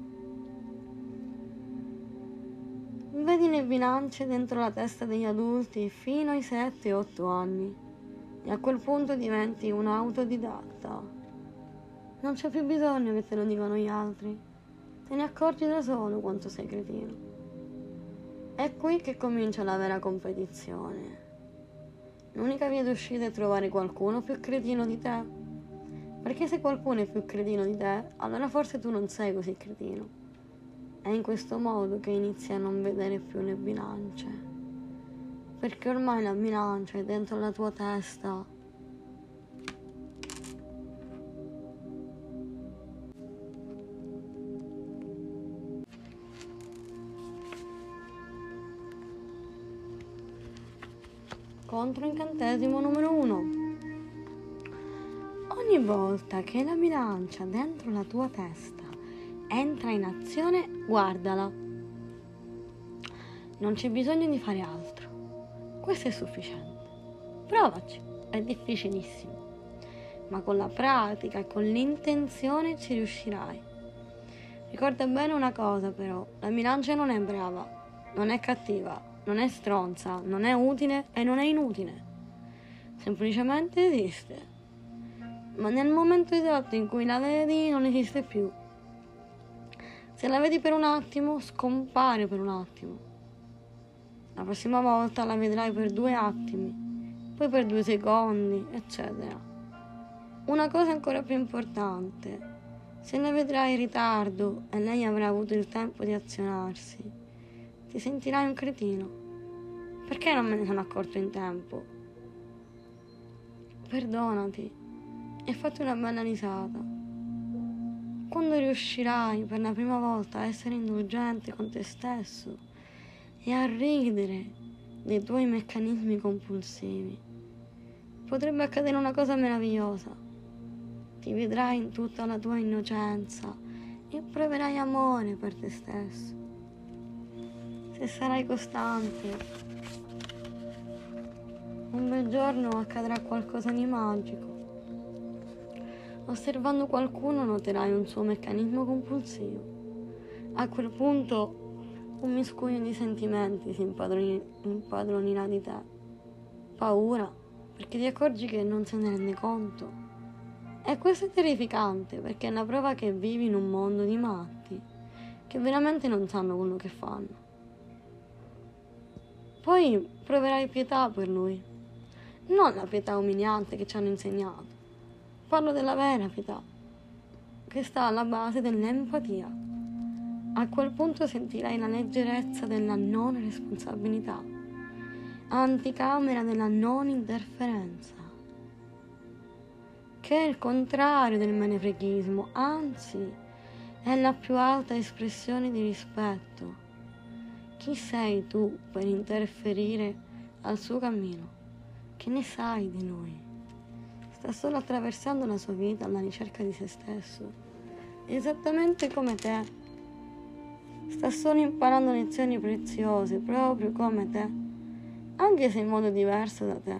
Vedi le bilance dentro la testa degli adulti fino ai 7-8 anni e a quel punto diventi un autodidatta. Non c'è più bisogno che te lo dicano gli altri, te ne accorgi da solo quanto sei cretino. È qui che comincia la vera competizione. L'unica via d'uscita è trovare qualcuno più cretino di te. Perché se qualcuno è più cretino di te, allora forse tu non sei così cretino. È in questo modo che inizi a non vedere più le bilance. Perché ormai la bilancia è dentro la tua testa contro incantesimo numero 1. Ogni volta che la bilancia dentro la tua testa entra in azione, guardala. Non c'è bisogno di fare altro. Questo è sufficiente. Provaci, è difficilissimo. Ma con la pratica e con l'intenzione ci riuscirai. Ricorda bene una cosa però, la bilancia non è brava, non è cattiva, non è stronza, non è utile e non è inutile. Semplicemente esiste. Ma nel momento esatto in cui la vedi non esiste più. Se la vedi per un attimo, scompare per un attimo. La prossima volta la vedrai per due attimi, poi per due secondi, eccetera. Una cosa ancora più importante, se la vedrai in ritardo e lei avrà avuto il tempo di azionarsi, ti sentirai un cretino. Perché non me ne sono accorto in tempo? Perdonati e fatti una bella risata. Quando riuscirai per la prima volta a essere indulgente con te stesso e a ridere dei tuoi meccanismi compulsivi, potrebbe accadere una cosa meravigliosa. Ti vedrai in tutta la tua innocenza e proverai amore per te stesso se sarai costante. Un bel giorno accadrà qualcosa di magico. Osservando qualcuno noterai un suo meccanismo compulsivo. A quel punto un miscuglio di sentimenti si impadronirà di te. Paura, perché ti accorgi che non se ne rende conto. E questo è terrificante perché è la prova che vivi in un mondo di matti, che veramente non sanno quello che fanno. Poi proverai pietà per lui, non la pietà umiliante che ci hanno insegnato. Parlo della vera pietà, che sta alla base dell'empatia. A quel punto sentirai la leggerezza della non responsabilità, anticamera della non interferenza, che è il contrario del menefreghismo, anzi è la più alta espressione di rispetto chi sei tu per interferire al suo cammino? Che ne sai di noi? Sta solo attraversando la sua vita alla ricerca di se stesso, esattamente come te. Sta solo imparando lezioni preziose, proprio come te, anche se in modo diverso da te.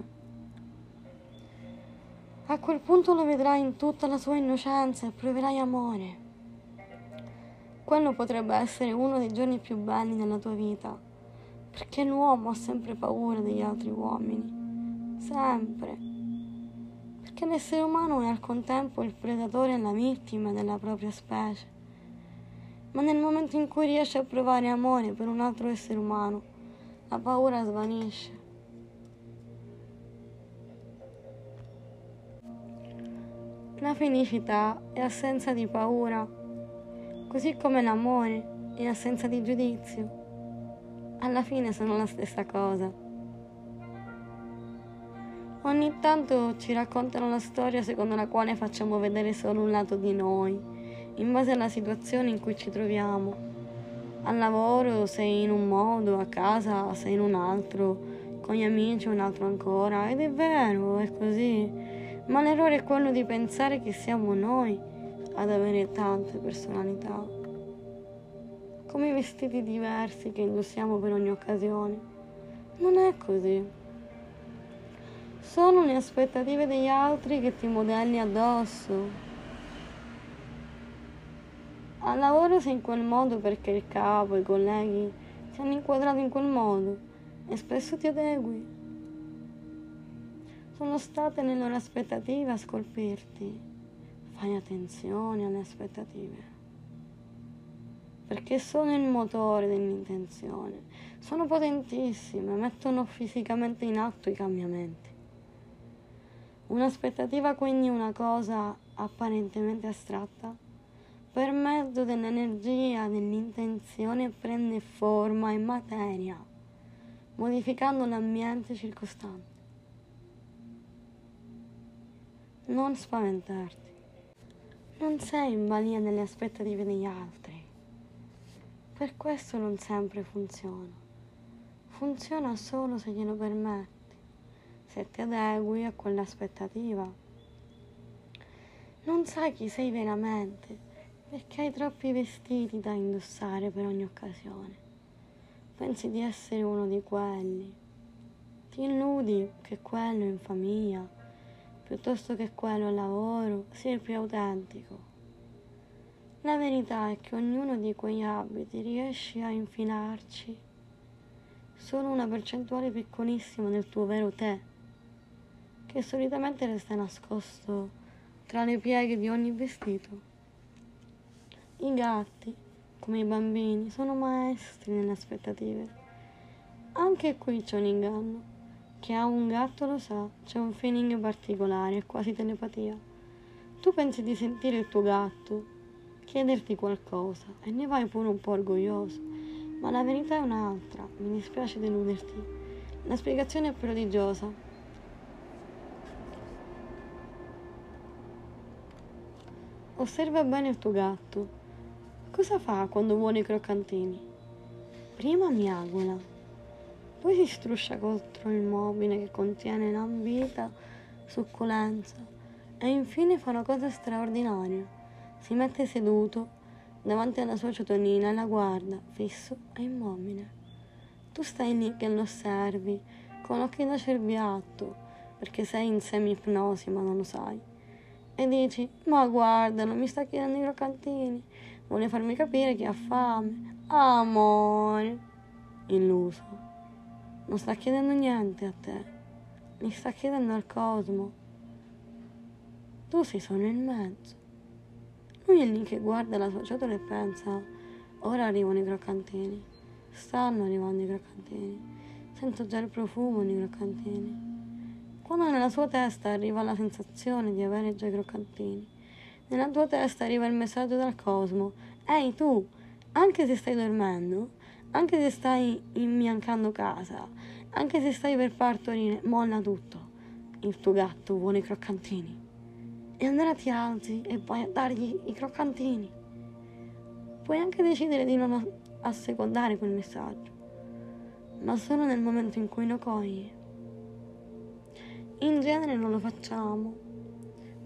A quel punto lo vedrai in tutta la sua innocenza e proverai amore. Quello potrebbe essere uno dei giorni più belli della tua vita, perché l'uomo ha sempre paura degli altri uomini, sempre. Perché l'essere umano è al contempo il predatore e la vittima della propria specie. Ma nel momento in cui riesce a provare amore per un altro essere umano, la paura svanisce. La felicità è assenza di paura così come l'amore e l'assenza di giudizio. Alla fine sono la stessa cosa. Ogni tanto ci raccontano la storia secondo la quale facciamo vedere solo un lato di noi, in base alla situazione in cui ci troviamo. Al lavoro sei in un modo, a casa sei in un altro, con gli amici un altro ancora, ed è vero, è così. Ma l'errore è quello di pensare che siamo noi ad avere tante personalità. come i vestiti diversi che indossiamo per ogni occasione. Non è così. Sono le aspettative degli altri che ti modelli addosso. Al lavoro sei in quel modo perché il capo, i colleghi ti hanno inquadrato in quel modo e spesso ti adegui. Sono state le loro aspettative a scolpirti. Fai attenzione alle aspettative perché sono il motore dell'intenzione, sono potentissime, mettono fisicamente in atto i cambiamenti. Un'aspettativa quindi è una cosa apparentemente astratta, per mezzo dell'energia dell'intenzione prende forma e materia, modificando l'ambiente circostante. Non spaventarti, non sei in balia delle aspettative degli altri per questo non sempre funziona. Funziona solo se glielo permetti, se ti adegui a quell'aspettativa. Non sai chi sei veramente perché hai troppi vestiti da indossare per ogni occasione. Pensi di essere uno di quelli. Ti illudi che quello in famiglia, piuttosto che quello al lavoro, sia il più autentico. La verità è che ognuno di quegli abiti riesce a infilarci solo una percentuale piccolissima del tuo vero te, che solitamente resta nascosto tra le pieghe di ogni vestito. I gatti, come i bambini, sono maestri nelle aspettative. Anche qui c'è un inganno. Chi ha un gatto lo sa, c'è un feeling particolare, quasi telepatia. Tu pensi di sentire il tuo gatto, chiederti qualcosa e ne vai pure un po' orgoglioso, ma la verità è un'altra, mi dispiace deluderti. La spiegazione è prodigiosa. Osserva bene il tuo gatto. Cosa fa quando vuole i croccantini? Prima miagola, poi si struscia contro il mobile che contiene l'ambita succolenza e infine fa una cosa straordinaria si mette seduto davanti alla sua ciotolina e la guarda, fisso e immobile. Tu stai lì che lo osservi, con occhi da cerbiatto, perché sei in semi-ipnosi ma non lo sai. E dici, ma guarda, non mi sta chiedendo i croccantini, vuole farmi capire che ha fame. Amore, illuso. Non sta chiedendo niente a te, mi sta chiedendo al cosmo. Tu sei solo in mezzo. Lui è lì che guarda la sua ciotola e pensa, ora arrivano i croccantini, stanno arrivando i croccantini, sento già il profumo dei croccantini. Quando nella sua testa arriva la sensazione di avere già i croccantini, nella tua testa arriva il messaggio dal cosmo, ehi tu, anche se stai dormendo, anche se stai imbiancando casa, anche se stai per partorire, molla tutto. Il tuo gatto vuole i croccantini e allora ti alzi e vai a dargli i croccantini. Puoi anche decidere di non assecondare quel messaggio, ma solo nel momento in cui lo cogli. In genere non lo facciamo,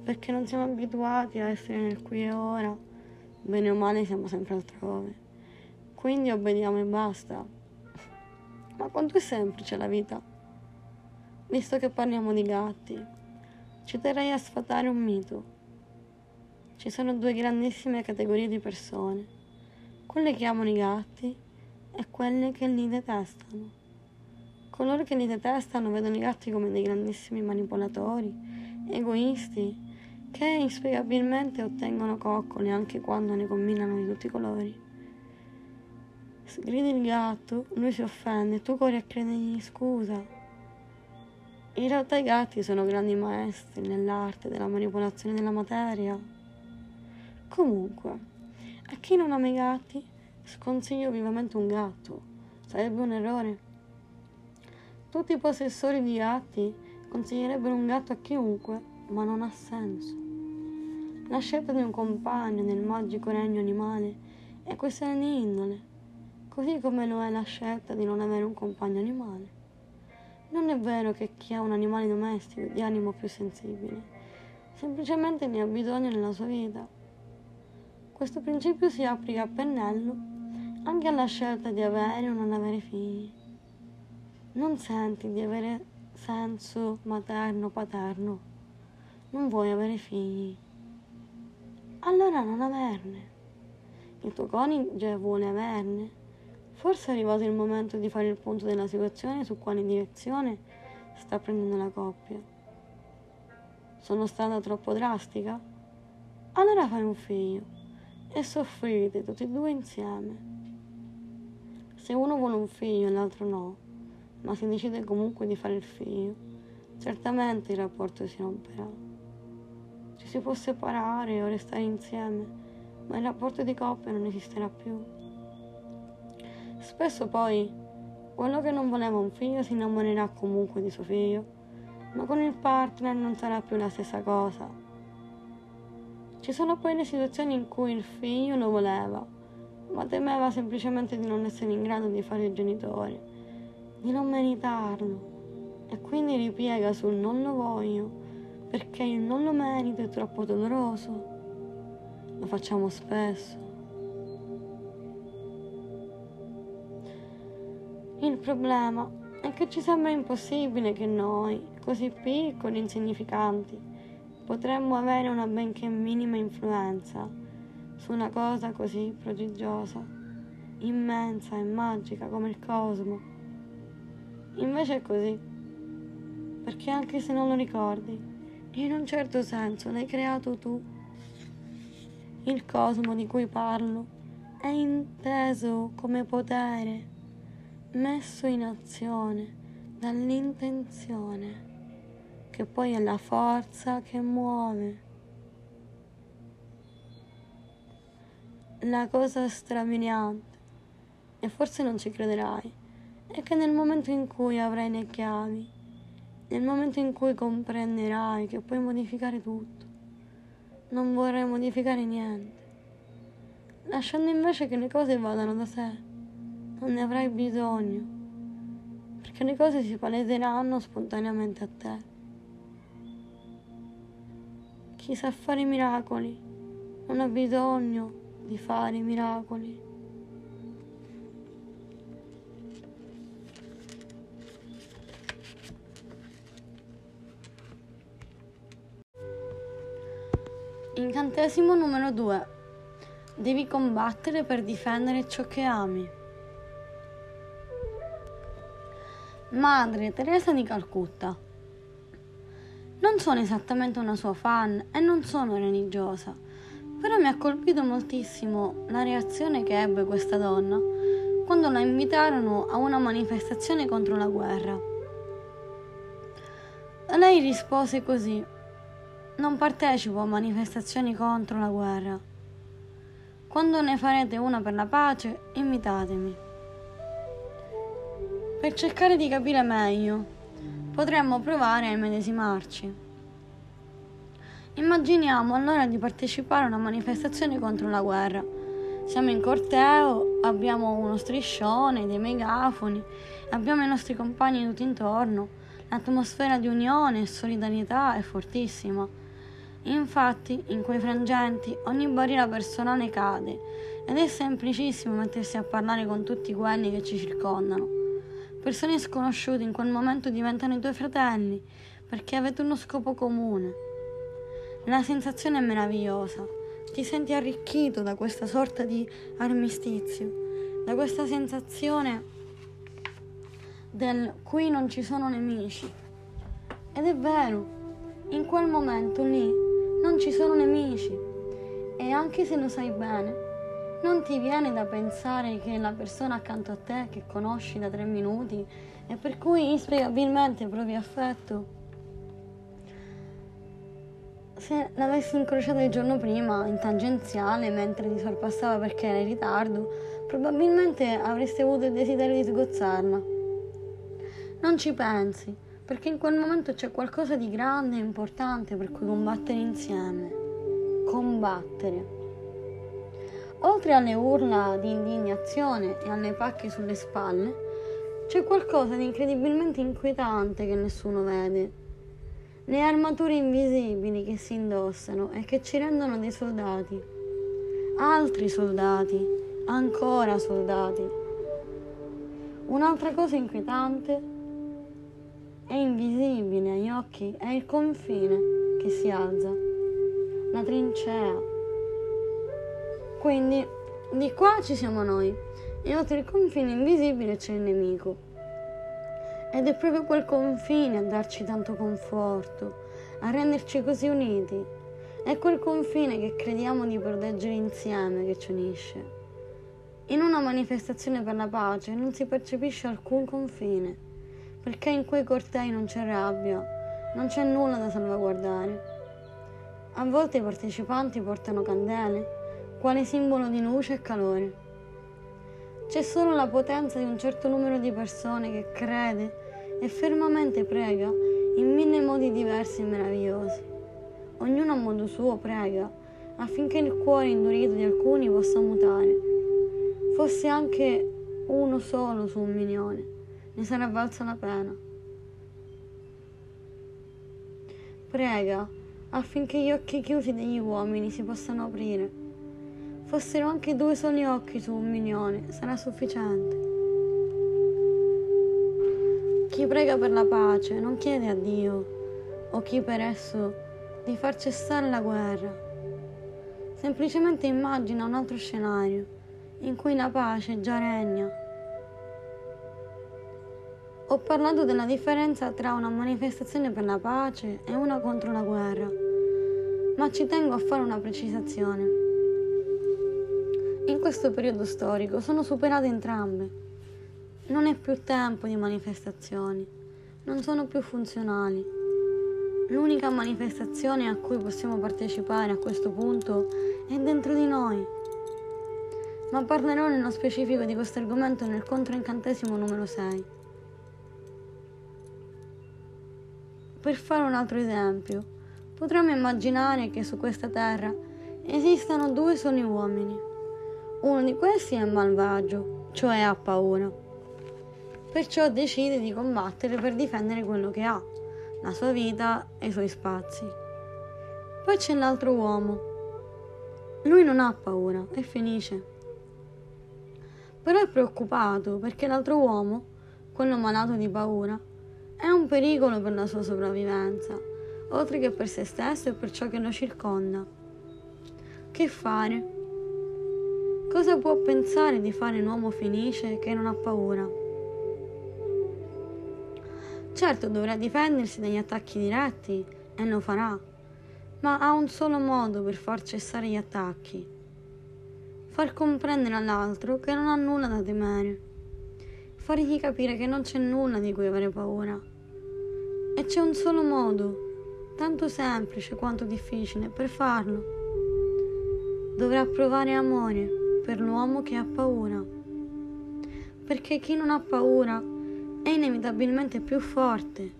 perché non siamo abituati a essere nel qui e ora, bene o male siamo sempre altrove. Quindi obbediamo e basta. Ma quanto è semplice la vita? Visto che parliamo di gatti, ci terrei a sfatare un mito. Ci sono due grandissime categorie di persone, quelle che amano i gatti e quelle che li detestano. Coloro che li detestano vedono i gatti come dei grandissimi manipolatori, egoisti, che inspiegabilmente ottengono coccole anche quando ne combinano di tutti i colori. Sgridi il gatto, lui si offende, tu corri a chiedergli scusa in realtà i gatti sono grandi maestri nell'arte della manipolazione della materia. Comunque, a chi non ama i gatti, sconsiglio vivamente un gatto. Sarebbe un errore. Tutti i possessori di gatti consiglierebbero un gatto a chiunque, ma non ha senso. La scelta di un compagno nel magico regno animale è questione di indole, così come lo è la scelta di non avere un compagno animale. Non è vero che chi ha un animale domestico di animo più sensibile, semplicemente ne ha bisogno nella sua vita. Questo principio si applica a pennello anche alla scelta di avere o non avere figli. Non senti di avere senso materno paterno. Non vuoi avere figli. Allora non averne. Il tuo coniuge vuole averne. Forse è arrivato il momento di fare il punto della situazione su quale direzione sta prendendo la coppia. Sono stata troppo drastica? Allora fai un figlio e soffrite tutti e due insieme. Se uno vuole un figlio e l'altro no, ma si decide comunque di fare il figlio, certamente il rapporto si romperà. Si può separare o restare insieme, ma il rapporto di coppia non esisterà più. Spesso poi quello che non voleva un figlio si innamorerà comunque di suo figlio, ma con il partner non sarà più la stessa cosa. Ci sono poi le situazioni in cui il figlio lo voleva, ma temeva semplicemente di non essere in grado di fare il genitore, di non meritarlo e quindi ripiega sul non lo voglio perché il non lo merito è troppo doloroso. Lo facciamo spesso. Il problema è che ci sembra impossibile che noi, così piccoli e insignificanti, potremmo avere una benché minima influenza su una cosa così prodigiosa, immensa e magica come il cosmo. Invece è così, perché anche se non lo ricordi, in un certo senso l'hai creato tu. Il cosmo di cui parlo è inteso come potere messo in azione dall'intenzione, che poi è la forza che muove. La cosa strabiliante, e forse non ci crederai, è che nel momento in cui avrai le chiavi, nel momento in cui comprenderai che puoi modificare tutto, non vorrai modificare niente, lasciando invece che le cose vadano da sé, non ne avrai bisogno, perché le cose si paleseranno spontaneamente a te. Chi sa fare miracoli non ha bisogno di fare miracoli. Incantesimo numero 2. Devi combattere per difendere ciò che ami. Madre Teresa di Calcutta. Non sono esattamente una sua fan e non sono religiosa però mi ha colpito moltissimo la reazione che ebbe questa donna quando la invitarono a una manifestazione contro la guerra. Lei rispose così: Non partecipo a manifestazioni contro la guerra. Quando ne farete una per la pace, invitatemi. Per cercare di capire meglio, potremmo provare a immedesimarci. Immaginiamo allora di partecipare a una manifestazione contro la guerra. Siamo in corteo, abbiamo uno striscione, dei megafoni, abbiamo i nostri compagni tutti intorno. L'atmosfera di unione e solidarietà è fortissima. Infatti, in quei frangenti ogni barriera personale cade ed è semplicissimo mettersi a parlare con tutti quelli che ci circondano. Persone sconosciute in quel momento diventano i tuoi fratelli perché avete uno scopo comune. La sensazione è meravigliosa. Ti senti arricchito da questa sorta di armistizio, da questa sensazione del qui non ci sono nemici. Ed è vero, in quel momento lì non ci sono nemici. E anche se lo sai bene, non ti viene da pensare che la persona accanto a te, che conosci da tre minuti e per cui inspiegabilmente provi affetto, se l'avessi incrociata il giorno prima in tangenziale mentre ti sorpassava perché era in ritardo, probabilmente avresti avuto il desiderio di sgozzarla. Non ci pensi, perché in quel momento c'è qualcosa di grande e importante per cui combattere insieme. Combattere. Oltre alle urla di indignazione e alle pacche sulle spalle, c'è qualcosa di incredibilmente inquietante che nessuno vede le armature invisibili che si indossano e che ci rendono dei soldati. Altri soldati, ancora soldati. Un'altra cosa inquietante e invisibile agli occhi è il confine che si alza, la trincea. Quindi di qua ci siamo noi e oltre il confine invisibile c'è il nemico. Ed è proprio quel confine a darci tanto conforto, a renderci così uniti. È quel confine che crediamo di proteggere insieme che ci unisce. In una manifestazione per la pace non si percepisce alcun confine, perché in quei cortei non c'è rabbia, non c'è nulla da salvaguardare. A volte i partecipanti portano candele, quale simbolo di luce e calore. C'è solo la potenza di un certo numero di persone che crede e fermamente prega in mille modi diversi e meravigliosi. Ognuno a modo suo prega affinché il cuore indurito di alcuni possa mutare. Fosse anche uno solo su un milione, ne sarà valsa la pena. Prega affinché gli occhi chiusi degli uomini si possano aprire fossero anche due soli occhi su un milione, sarà sufficiente. Chi prega per la pace non chiede a Dio o chi per esso di far cessare la guerra. Semplicemente immagina un altro scenario in cui la pace già regna. Ho parlato della differenza tra una manifestazione per la pace e una contro la guerra, ma ci tengo a fare una precisazione. In questo periodo storico sono superate entrambe. Non è più tempo di manifestazioni, non sono più funzionali. L'unica manifestazione a cui possiamo partecipare a questo punto è dentro di noi. Ma parlerò nello specifico di questo argomento nel controincantesimo numero 6. Per fare un altro esempio, potremmo immaginare che su questa terra esistano due soli uomini uno di questi è malvagio, cioè ha paura. Perciò decide di combattere per difendere quello che ha, la sua vita e i suoi spazi. Poi c'è l'altro uomo. Lui non ha paura, è felice. Però è preoccupato perché l'altro uomo, quello malato di paura, è un pericolo per la sua sopravvivenza, oltre che per se stesso e per ciò che lo circonda. Che fare? Cosa può pensare di fare un uomo felice che non ha paura? Certo dovrà difendersi dagli attacchi diretti e lo farà, ma ha un solo modo per far cessare gli attacchi. Far comprendere all'altro che non ha nulla da temere. Fargli capire che non c'è nulla di cui avere paura. E c'è un solo modo, tanto semplice quanto difficile, per farlo. Dovrà provare amore per l'uomo che ha paura. Perché chi non ha paura è inevitabilmente più forte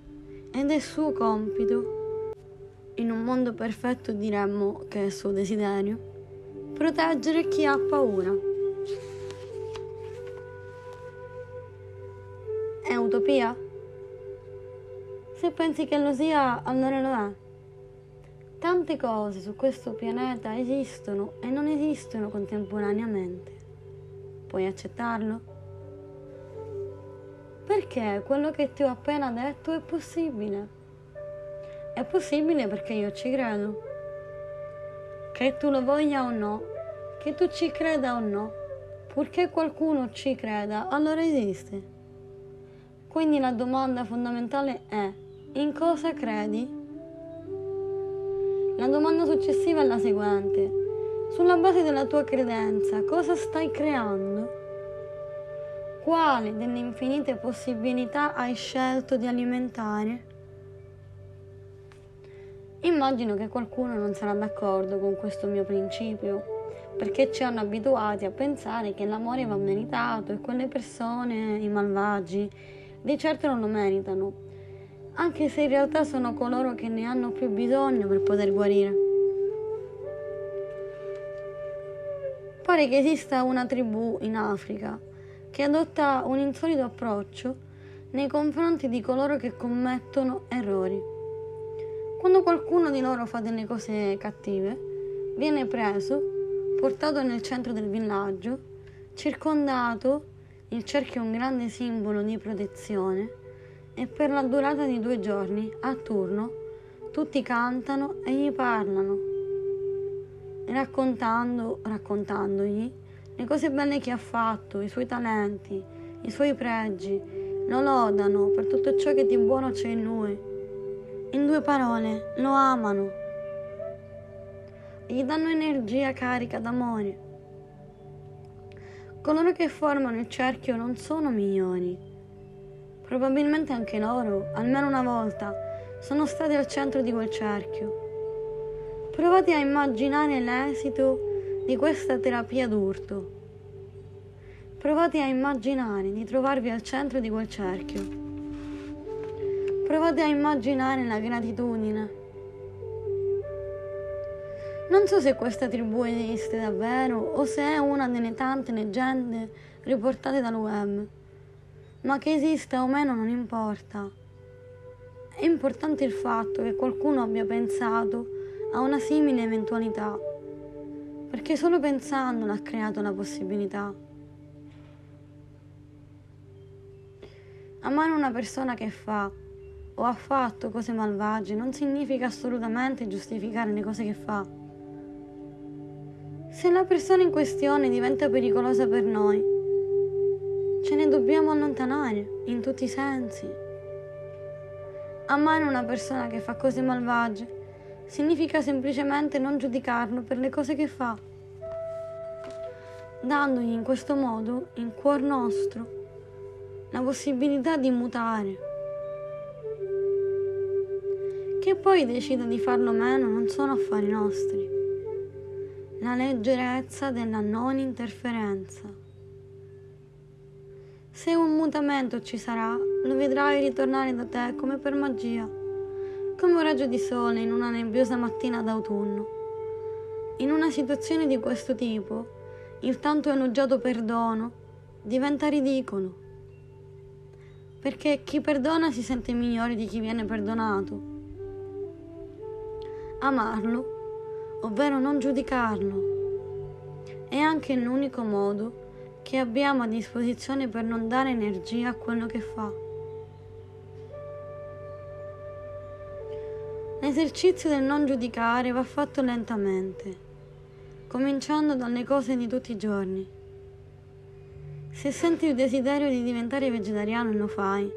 ed è suo compito, in un mondo perfetto diremmo che è suo desiderio, proteggere chi ha paura. È utopia? Se pensi che lo sia, allora lo è. Tante cose su questo pianeta esistono e non esistono contemporaneamente. Puoi accettarlo? Perché quello che ti ho appena detto è possibile. È possibile perché io ci credo. Che tu lo voglia o no, che tu ci creda o no, purché qualcuno ci creda, allora esiste. Quindi la domanda fondamentale è, in cosa credi? La domanda successiva è la seguente. Sulla base della tua credenza, cosa stai creando? Quale delle infinite possibilità hai scelto di alimentare? Immagino che qualcuno non sarà d'accordo con questo mio principio, perché ci hanno abituati a pensare che l'amore va meritato e quelle persone, i malvagi, di certo non lo meritano anche se in realtà sono coloro che ne hanno più bisogno per poter guarire. Pare che esista una tribù in Africa che adotta un insolito approccio nei confronti di coloro che commettono errori. Quando qualcuno di loro fa delle cose cattive, viene preso, portato nel centro del villaggio, Circondato, il cerchio è un grande simbolo di protezione e per la durata di due giorni, a turno, tutti cantano e gli parlano, raccontando, raccontandogli le cose belle che ha fatto, i suoi talenti, i suoi pregi, lo lodano per tutto ciò che di buono c'è in lui. In due parole, lo amano. Gli danno energia carica d'amore. Coloro che formano il cerchio non sono milioni. Probabilmente anche loro, almeno una volta, sono stati al centro di quel cerchio. Provate a immaginare l'esito di questa terapia d'urto. Provate a immaginare di trovarvi al centro di quel cerchio. Provate a immaginare la gratitudine. Non so se questa tribù esiste davvero o se è una delle tante leggende riportate dal web, ma che esista o meno non importa. È importante il fatto che qualcuno abbia pensato a una simile eventualità, perché solo pensandola ha creato la possibilità. Amare una persona che fa o ha fatto cose malvagie non significa assolutamente giustificare le cose che fa. Se la persona in questione diventa pericolosa per noi, ce ne dobbiamo allontanare in tutti i sensi. Amare una persona che fa cose malvagie significa semplicemente non giudicarlo per le cose che fa, dandogli in questo modo in cuor nostro la possibilità di mutare. Che poi decida di farlo meno non sono affari nostri. La leggerezza della non interferenza. Se un mutamento ci sarà, lo vedrai ritornare da te come per magia, come un raggio di sole in una nebbiosa mattina d'autunno. In una situazione di questo tipo, il tanto elogiato perdono diventa ridicolo perché chi perdona si sente migliore di chi viene perdonato. Amarlo, ovvero non giudicarlo, è anche l'unico modo che abbiamo a disposizione per non dare energia a quello che fa. L'esercizio del non giudicare va fatto lentamente, cominciando dalle cose di tutti i giorni. Se senti il desiderio di diventare vegetariano e lo fai,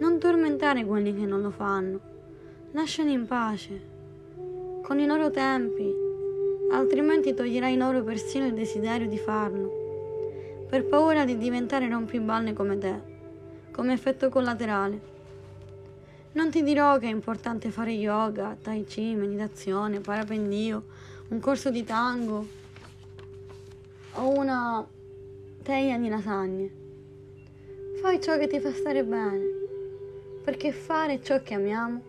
non tormentare quelli che non lo fanno. Lasciali in pace, con i loro tempi, altrimenti toglierai loro persino il desiderio di farlo, per paura di diventare rompiballe come te, come effetto collaterale. Non ti dirò che è importante fare yoga, tai chi, meditazione, parapendio, un corso di tango o una teglia di lasagne. Fai ciò che ti fa stare bene, perché fare ciò che amiamo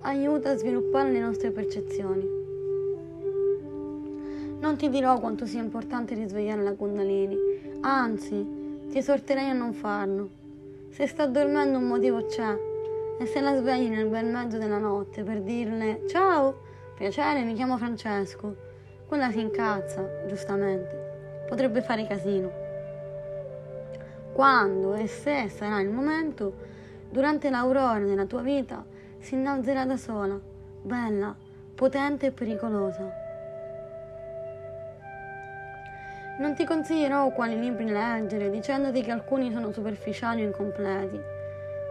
aiuta a sviluppare le nostre percezioni. Non ti dirò quanto sia importante risvegliare la Kundalini, anzi, ti esorterei a non farlo. Se sta dormendo un motivo c'è, e se la svegli nel bel mezzo della notte per dirle ciao, piacere, mi chiamo Francesco, quella si incazza, giustamente. Potrebbe fare casino quando e se sarà il momento, durante l'aurora della tua vita, si innalzerà da sola, bella, potente e pericolosa. Non ti consiglierò quali libri leggere, dicendoti che alcuni sono superficiali o incompleti.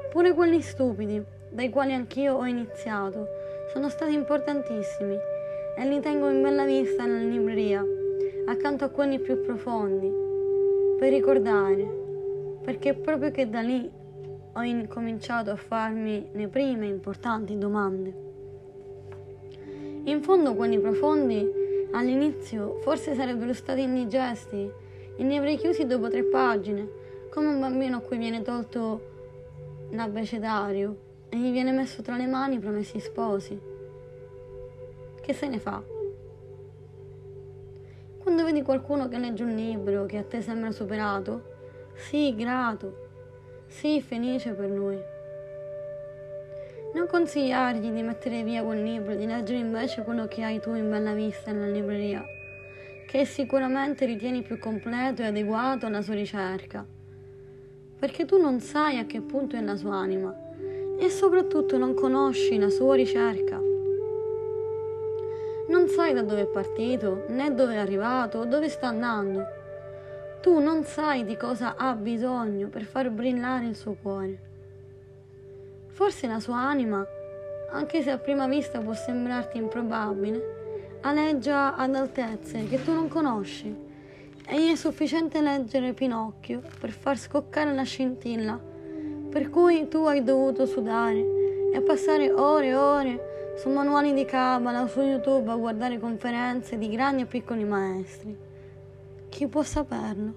Pure quelli stupidi, dai quali anch'io ho iniziato, sono stati importantissimi e li tengo in bella vista nella libreria, accanto a quelli più profondi, per ricordare perché è proprio che da lì ho incominciato a farmi le prime importanti domande. In fondo quelli profondi all'inizio forse sarebbero stati indigesti e ne avrei chiusi dopo tre pagine, come un bambino a cui viene tolto l'abbecedario e gli viene messo tra le mani promessi sposi. Che se ne fa? Quando vedi qualcuno che legge un libro che a te sembra superato, Sii grato, sii felice per lui. Non consigliargli di mettere via quel libro, di leggere invece quello che hai tu in bella vista nella libreria. che sicuramente ritieni più completo e adeguato alla sua ricerca, perché tu non sai a che punto è la sua anima e soprattutto non conosci la sua ricerca. Non sai da dove è partito, né dove è arrivato dove sta andando. Tu non sai di cosa ha bisogno per far brillare il suo cuore. Forse la sua anima, anche se a prima vista può sembrarti improbabile, aleggia ad altezze che tu non conosci. E gli è sufficiente leggere Pinocchio per far scoccare la scintilla, per cui tu hai dovuto sudare e passare ore e ore su manuali di cabala o su YouTube a guardare conferenze di grandi e piccoli maestri. Chi può saperlo?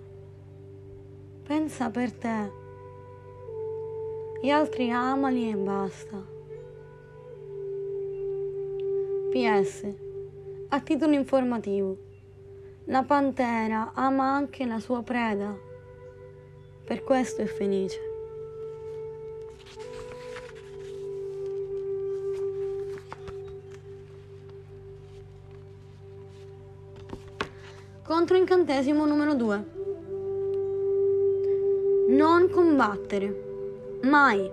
Pensa per te. Gli altri amali e basta. PS a titolo informativo, la pantera ama anche la sua preda, per questo è felice. Controincantesimo numero 2. Non combattere. Mai.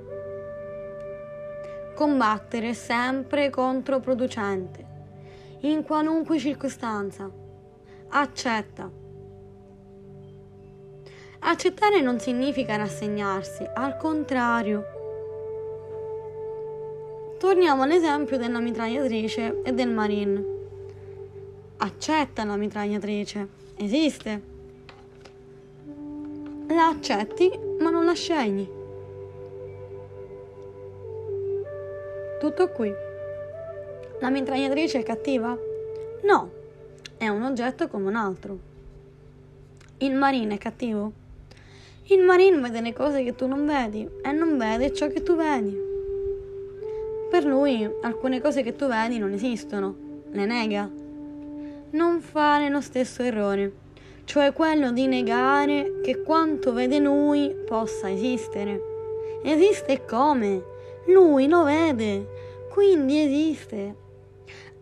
Combattere è sempre controproducente in qualunque circostanza. Accetta. Accettare non significa rassegnarsi, al contrario. Torniamo all'esempio della mitragliatrice e del marine. Accetta la mitragliatrice, esiste. La accetti, ma non la scegli. Tutto qui. La mitragliatrice è cattiva? No, è un oggetto come un altro. Il marine è cattivo? Il marine vede le cose che tu non vedi e non vede ciò che tu vedi. Per lui alcune cose che tu vedi non esistono, le nega. Non fare lo stesso errore, cioè quello di negare che quanto vede lui possa esistere. Esiste come? Lui lo vede, quindi esiste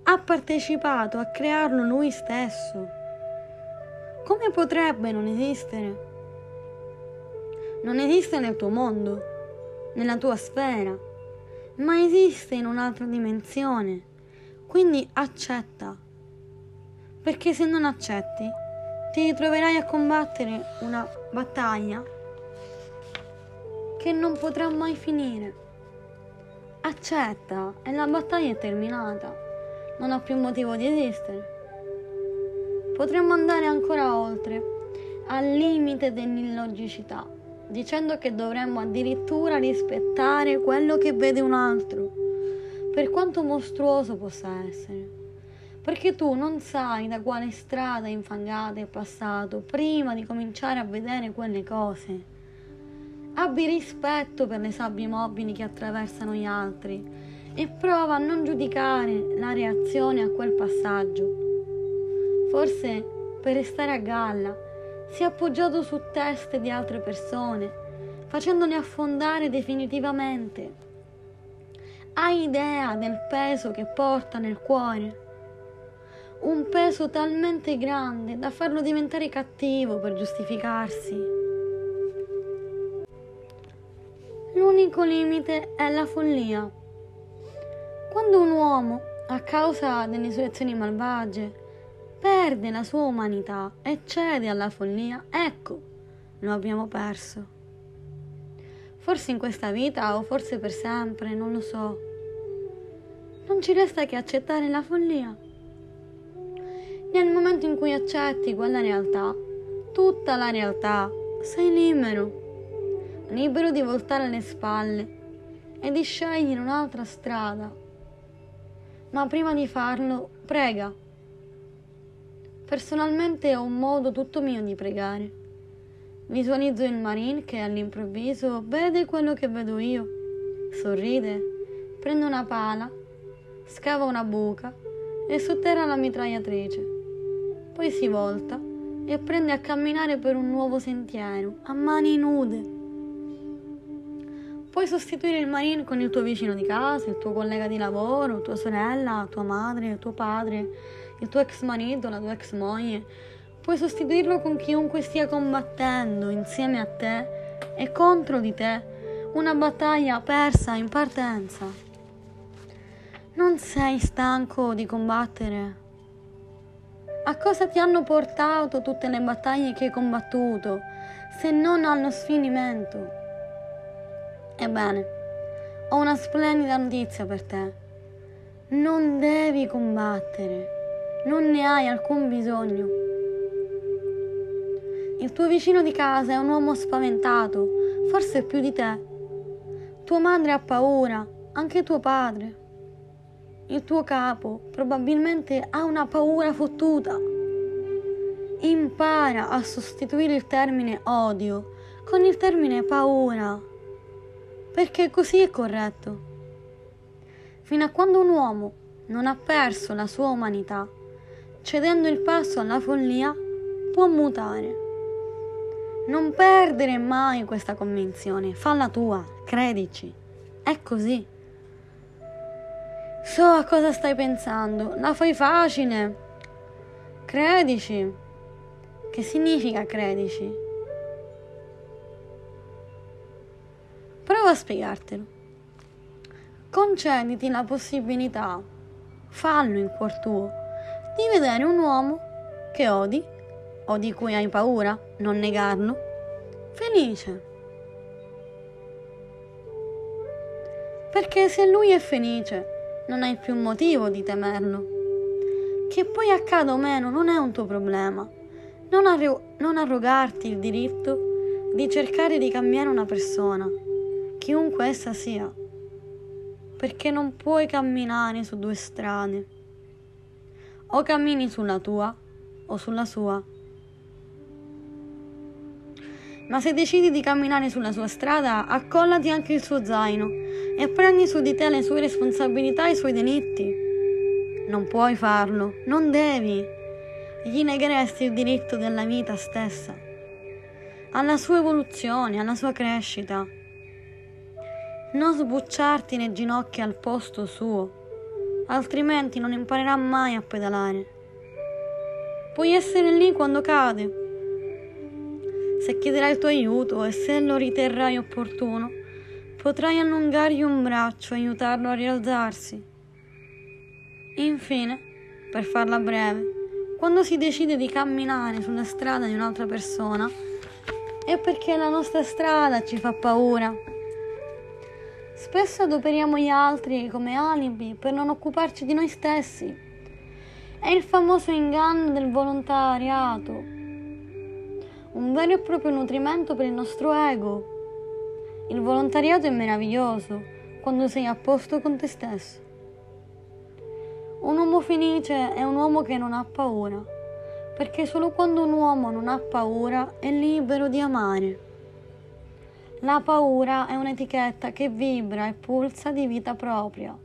ha partecipato a crearlo lui stesso. Come potrebbe non esistere? Non esiste nel tuo mondo, nella tua sfera, ma esiste in un'altra dimensione. Quindi accetta. Perché se non accetti, ti ritroverai a combattere una battaglia che non potrà mai finire. Accetta e la battaglia è terminata non ha più motivo di esistere. Potremmo andare ancora oltre, al limite dell'illogicità, dicendo che dovremmo addirittura rispettare quello che vede un altro, per quanto mostruoso possa essere. Perché tu non sai da quale strada infangata è passato prima di cominciare a vedere quelle cose. Abbi rispetto per le sabbie mobili che attraversano gli altri e prova a non giudicare la reazione a quel passaggio. Forse per restare a galla si è appoggiato su teste di altre persone, facendole affondare definitivamente. Hai idea del peso che porta nel cuore? Un peso talmente grande da farlo diventare cattivo per giustificarsi. L'unico limite è la follia. Quando un uomo, a causa delle sue azioni malvagie, perde la sua umanità e cede alla follia, ecco, lo abbiamo perso. Forse in questa vita o forse per sempre, non lo so. Non ci resta che accettare la follia. Nel momento in cui accetti quella realtà, tutta la realtà, sei libero, libero di voltare le spalle e di scegliere un'altra strada ma prima di farlo prega. Personalmente ho un modo tutto mio di pregare. Visualizzo il marine che all'improvviso vede quello che vedo io, sorride, prende una pala, scava una buca e sotterra la mitragliatrice. Poi si volta e prende a camminare per un nuovo sentiero, a mani nude Puoi sostituire il marine con il tuo vicino di casa, il tuo collega di lavoro, tua sorella, tua madre, tuo padre, il tuo ex marito, la tua ex moglie. Puoi sostituirlo con chiunque stia combattendo insieme a te e contro di te una battaglia persa in partenza. Non sei stanco di combattere? A cosa ti hanno portato tutte le battaglie che hai combattuto, se non allo sfinimento? Ebbene, ho una splendida notizia per te. Non devi combattere, non ne hai alcun bisogno. Il tuo vicino di casa è un uomo spaventato, forse più di te. Tua madre ha paura, anche tuo padre. Il tuo capo probabilmente ha una paura fottuta. Impara a sostituire il termine odio con il termine paura, perché così è corretto. Fino a quando un uomo non ha perso la sua umanità, cedendo il passo alla follia, può mutare. Non perdere mai questa convinzione, falla tua, credici. È così. So a cosa stai pensando, la fai facile. Credici. Che significa credici? Prova a spiegartelo. Concediti la possibilità, fallo in cuor tuo, di vedere un uomo che odi o di cui hai paura, non negarlo, felice. Perché se lui è felice, non hai più motivo di temerlo. Che poi accada o meno non è un tuo problema. Non, arro- non arrogarti il diritto di cercare di cambiare una persona, chiunque essa sia, perché non puoi camminare su due strade. O cammini sulla tua o sulla sua. Ma se decidi di camminare sulla sua strada, accollati anche il suo zaino e prendi su di te le sue responsabilità e i suoi delitti. Non puoi farlo, non devi. Gli negheresti il diritto della vita stessa, alla sua evoluzione, alla sua crescita. Non sbucciarti le ginocchia al posto suo, altrimenti non imparerà mai a pedalare. Puoi essere lì quando cade, se chiederai il tuo aiuto e se lo riterrai opportuno, potrai allungargli un braccio e aiutarlo a rialzarsi. Infine, per farla breve, quando si decide di camminare sulla strada di un'altra persona, è perché la nostra strada ci fa paura. Spesso adoperiamo gli altri come alibi per non occuparci di noi stessi. È il famoso inganno del volontariato un vero e proprio nutrimento per il nostro ego. Il volontariato è meraviglioso quando sei a posto con te stesso. Un uomo felice è un uomo che non ha paura, perché solo quando un uomo non ha paura è libero di amare. La paura è un'etichetta che vibra e pulsa di vita propria.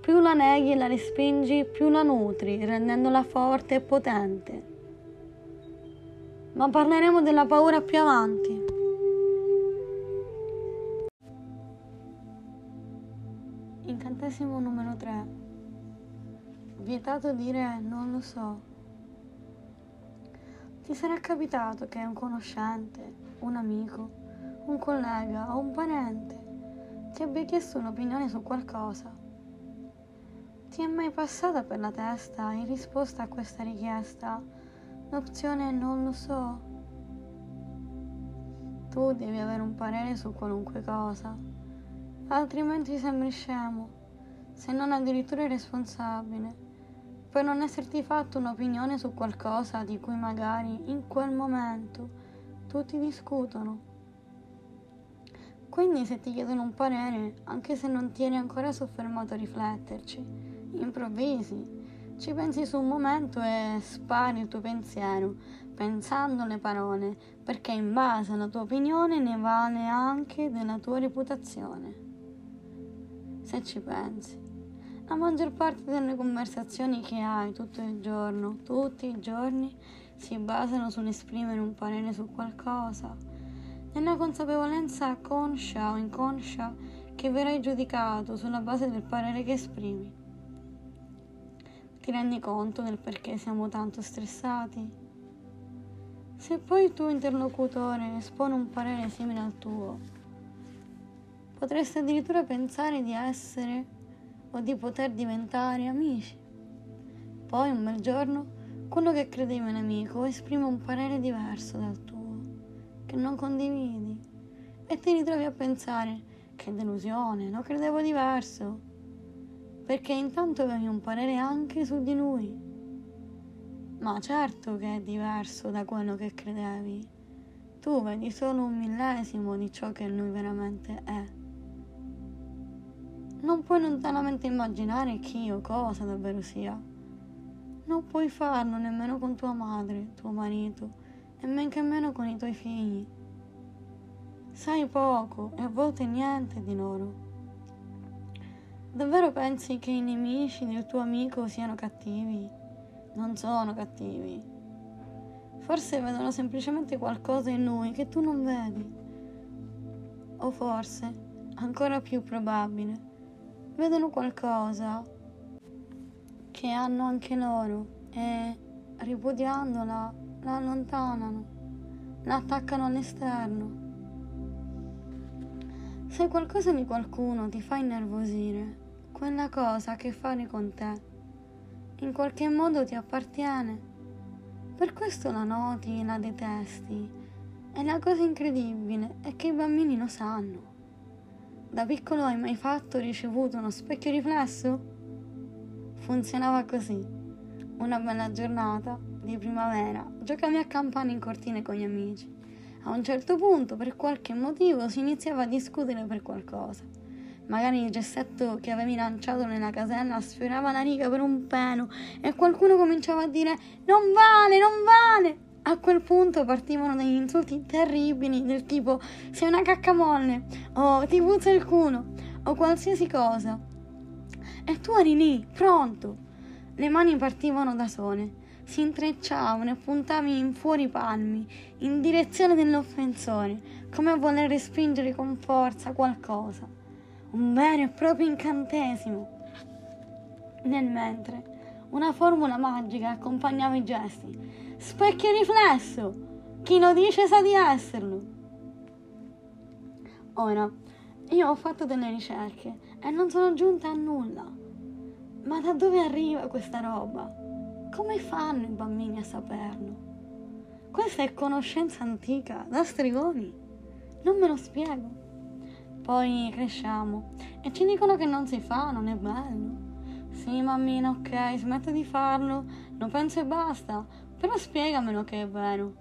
Più la neghi e la respingi, più la nutri, rendendola forte e potente ma parleremo della paura più avanti. Incantesimo numero 3. Vietato dire non lo so. Ti sarà capitato che un conoscente, un amico, un collega o un parente ti abbia chiesto un'opinione su qualcosa. Ti è mai passata per la testa in risposta a questa richiesta L'opzione non lo so. Tu devi avere un parere su qualunque cosa, altrimenti sembri scemo, se non addirittura irresponsabile, per non esserti fatto un'opinione su qualcosa di cui magari in quel momento tutti discutono. Quindi se ti chiedono un parere, anche se non ti eri ancora soffermato a rifletterci, improvvisi ci pensi su un momento e spari il tuo pensiero, pensando le parole, perché in base alla tua opinione ne vale anche della tua reputazione. Se ci pensi, la maggior parte delle conversazioni che hai tutto il giorno, tutti i giorni, si basano sull'esprimere un parere su qualcosa, nella consapevolezza conscia o inconscia che verrai giudicato sulla base del parere che esprimi. Ti rendi conto del perché siamo tanto stressati? Se poi il tuo interlocutore espone un parere simile al tuo, potresti addirittura pensare di essere o di poter diventare amici. Poi un bel giorno quello che credevi un amico esprime un parere diverso dal tuo, che non condividi, e ti ritrovi a pensare che delusione, lo credevo diverso, perché intanto avevi un parere anche su di lui. Ma certo che è diverso da quello che credevi. Tu vedi solo un millesimo di ciò che lui veramente è. Non puoi lontanamente immaginare chi o cosa davvero sia. Non puoi farlo nemmeno con tua madre, tuo marito, e men che meno con i tuoi figli. Sai poco e a volte niente di loro. Davvero pensi che i nemici del tuo amico siano cattivi? non sono cattivi. Forse vedono semplicemente qualcosa in lui che tu non vedi. O forse, ancora più probabile, vedono qualcosa che hanno anche loro e ripudiandola la allontanano, la attaccano all'esterno. Se qualcosa di qualcuno ti fa innervosire, quella cosa ha a che fare con te in qualche modo ti appartiene. Per questo la noti la detesti. E la cosa incredibile è che i bambini lo sanno. Da piccolo hai mai fatto ricevuto uno specchio riflesso? Funzionava così. Una bella giornata di primavera giocavi a campane in cortile con gli amici. A un certo punto, per qualche motivo, si iniziava a discutere per qualcosa magari il gessetto che avevi lanciato nella casella sfiorava la riga per un pelo e qualcuno cominciava a dire non vale, non vale. A quel punto partivano degli insulti terribili del tipo sei una caccamolle o ti puzza il culo o qualsiasi cosa. E tu eri lì, pronto. Le mani partivano da sole, si intrecciavano e puntavi in fuori palmi, in direzione dell'offensore, come a voler respingere con forza qualcosa un vero e proprio incantesimo. Nel mentre una formula magica accompagnava i gesti. Specchio riflesso! Chi lo dice sa di esserlo. Ora, io ho fatto delle ricerche e non sono giunta a nulla. Ma da dove arriva questa roba? Come fanno i bambini a saperlo? Questa è conoscenza antica, da stregoni. Non me lo spiego. Poi cresciamo e ci dicono che non si fa, non è bello. Sì, mammina, ok, smetto di farlo, non penso e basta, però spiegamelo che è vero.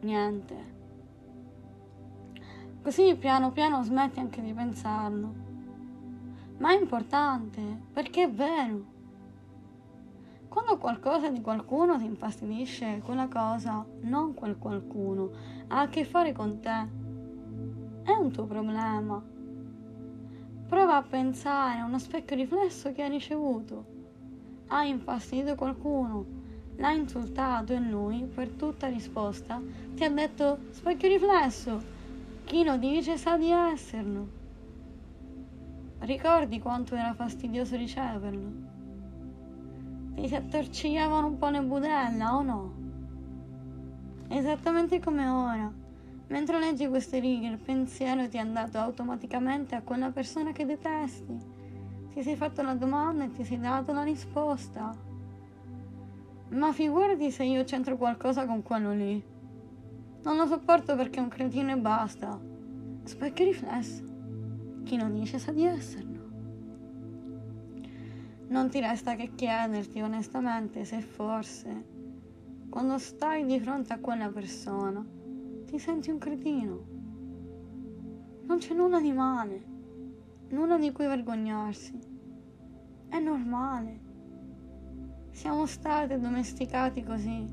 Niente. Così piano piano smetti anche di pensarlo. Ma è importante, perché è vero. Quando qualcosa di qualcuno ti infastidisce, quella cosa, non quel qualcuno, ha a che fare con te è un tuo problema. Prova a pensare a uno specchio riflesso che hai ricevuto. Hai infastidito qualcuno, l'hai insultato e lui, per tutta risposta, ti ha detto specchio riflesso. Chi lo dice sa di esserlo. Ricordi quanto era fastidioso riceverlo? Ti si attorcigliavano un po' le budella o no? Esattamente come ora Mentre leggi queste righe, il pensiero ti è andato automaticamente a quella persona che detesti. Ti sei fatto la domanda e ti sei dato la risposta. Ma figurati se io c'entro qualcosa con quello lì. Non lo sopporto perché è un cretino e basta. Specchio riflesso. Chi non dice sa di esserlo. Non ti resta che chiederti onestamente se forse, quando stai di fronte a quella persona, ti senti un cretino. Non c'è nulla di male, nulla di cui vergognarsi. È normale. Siamo stati addomesticati così.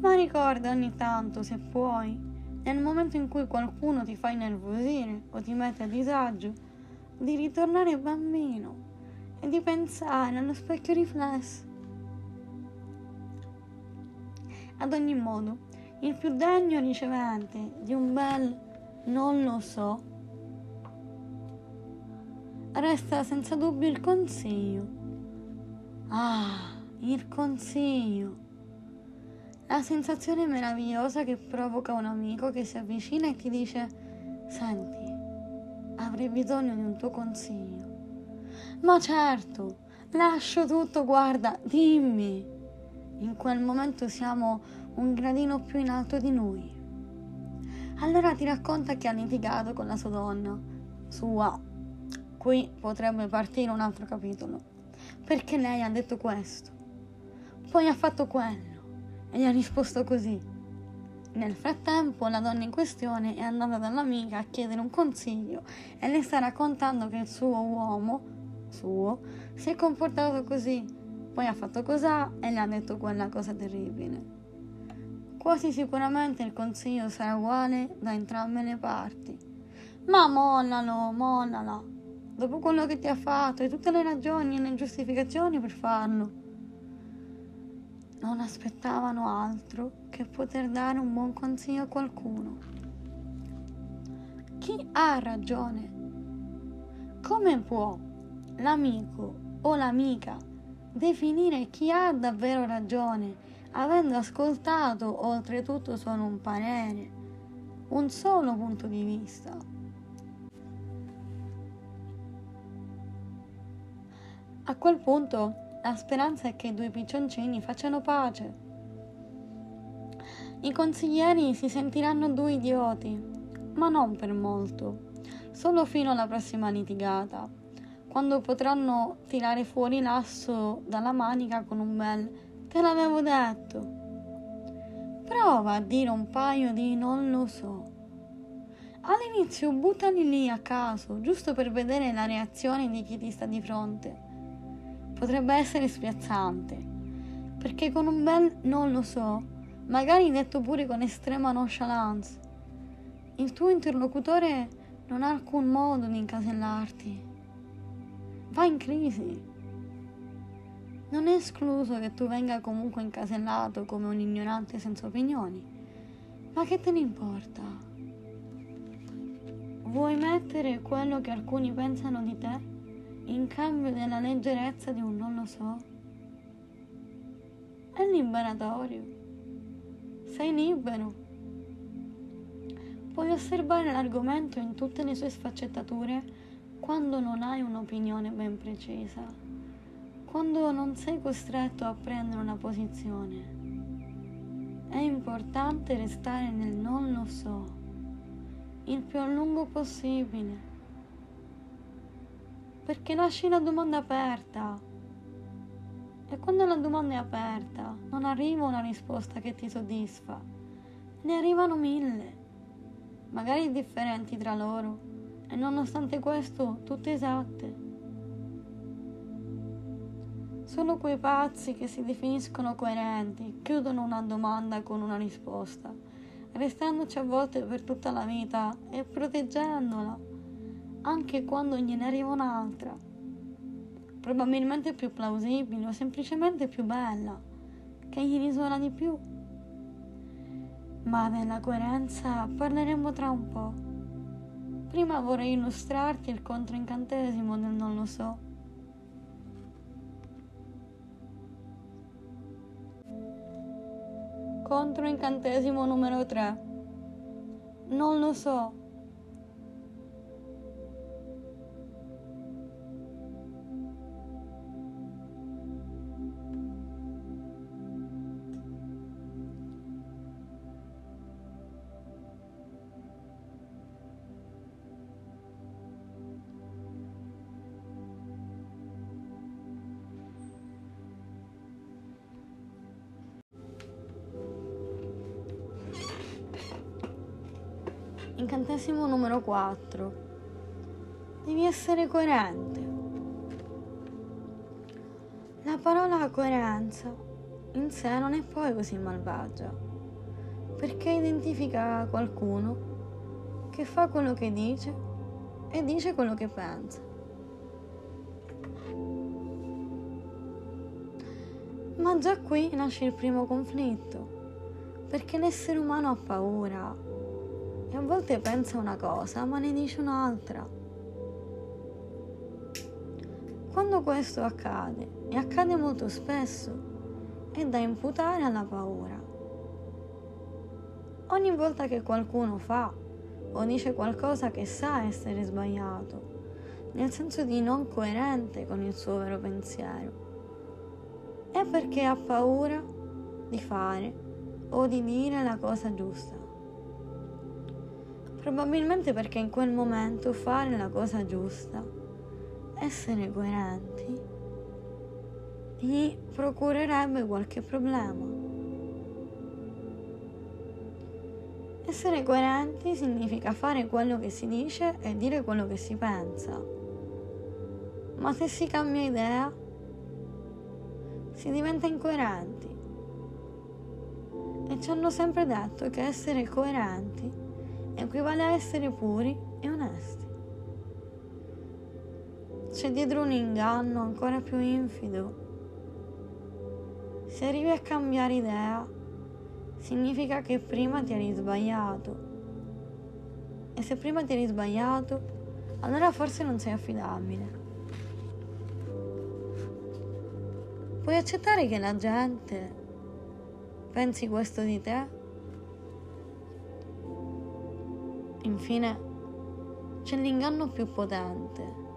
Ma ricorda ogni tanto, se puoi, nel momento in cui qualcuno ti fa innervosire o ti mette a disagio, di ritornare bambino e di pensare allo specchio riflesso. Ad ogni modo, il più degno ricevente di un bel non lo so resta senza dubbio il consiglio. Ah, il consiglio. La sensazione meravigliosa che provoca un amico che si avvicina e ti dice, senti, avrei bisogno di un tuo consiglio. Ma certo, lascio tutto, guarda, dimmi. In quel momento siamo un gradino più in alto di noi. Allora ti racconta che ha litigato con la sua donna. Sua. Qui potrebbe partire un altro capitolo. Perché lei ha detto questo. Poi ha fatto quello. E gli ha risposto così. Nel frattempo la donna in questione è andata dall'amica a chiedere un consiglio e le sta raccontando che il suo uomo, suo, si è comportato così, poi ha fatto cos'ha e le ha detto quella cosa terribile. Quasi sicuramente il consiglio sarà uguale da entrambe le parti. Ma mollalo, mollala. Dopo quello che ti ha fatto e tutte le ragioni e le giustificazioni per farlo non aspettavano altro che poter dare un buon consiglio a qualcuno. Chi ha ragione? Come può l'amico o l'amica definire chi ha davvero ragione, avendo ascoltato oltretutto solo un parere, un solo punto di vista? A quel punto la speranza è che i due piccioncini facciano pace. I consiglieri si sentiranno due idioti, ma non per molto, solo fino alla prossima litigata, quando potranno tirare fuori l'asso dalla manica con un bel te l'avevo detto. Prova a dire un paio di non lo so. All'inizio buttali lì a caso, giusto per vedere la reazione di chi ti sta di fronte potrebbe essere spiazzante, perché con un bel non lo so, magari detto pure con estrema nonchalance, il tuo interlocutore non ha alcun modo di incasellarti. Va in crisi. Non è escluso che tu venga comunque incasellato come un ignorante senza opinioni, ma che te ne importa? Vuoi mettere quello che alcuni pensano di te? In cambio della leggerezza di un non lo so? È liberatorio. Sei libero. Puoi osservare l'argomento in tutte le sue sfaccettature quando non hai un'opinione ben precisa, quando non sei costretto a prendere una posizione. È importante restare nel non lo so il più a lungo possibile perché lasci la domanda aperta. E quando la domanda è aperta, non arriva una risposta che ti soddisfa, ne arrivano mille, magari differenti tra loro, e nonostante questo tutte esatte. Solo quei pazzi che si definiscono coerenti chiudono una domanda con una risposta, restandoci a volte per tutta la vita e proteggendola anche quando gliene arriva un'altra, probabilmente più plausibile o semplicemente più bella, che gli risuona di più. Ma della coerenza parleremo tra un po'. Prima vorrei illustrarti il controincantesimo del non lo so. Controincantesimo numero 3. Non lo so. Incantesimo numero 4. Devi essere coerente. La parola coerenza in sé non è poi così malvagia, perché identifica qualcuno che fa quello che dice e dice quello che pensa. Ma già qui nasce il primo conflitto, perché l'essere umano ha paura e a volte pensa una cosa ma ne dice un'altra. Quando questo accade, e accade molto spesso, è da imputare alla paura. Ogni volta che qualcuno fa o dice qualcosa che sa essere sbagliato, nel senso di non coerente con il suo vero pensiero, è perché ha paura di fare o di dire la cosa giusta. Probabilmente perché in quel momento fare la cosa giusta, essere coerenti, gli procurerebbe qualche problema. Essere coerenti significa fare quello che si dice e dire quello che si pensa. Ma se si cambia idea, si diventa incoerenti. E ci hanno sempre detto che essere coerenti equivale a essere puri e onesti. C'è dietro un inganno ancora più infido se arrivi a cambiare idea, significa che prima ti eri sbagliato. E se prima ti eri sbagliato, allora forse non sei affidabile. Puoi accettare che la gente pensi questo di te? Infine, c'è l'inganno più potente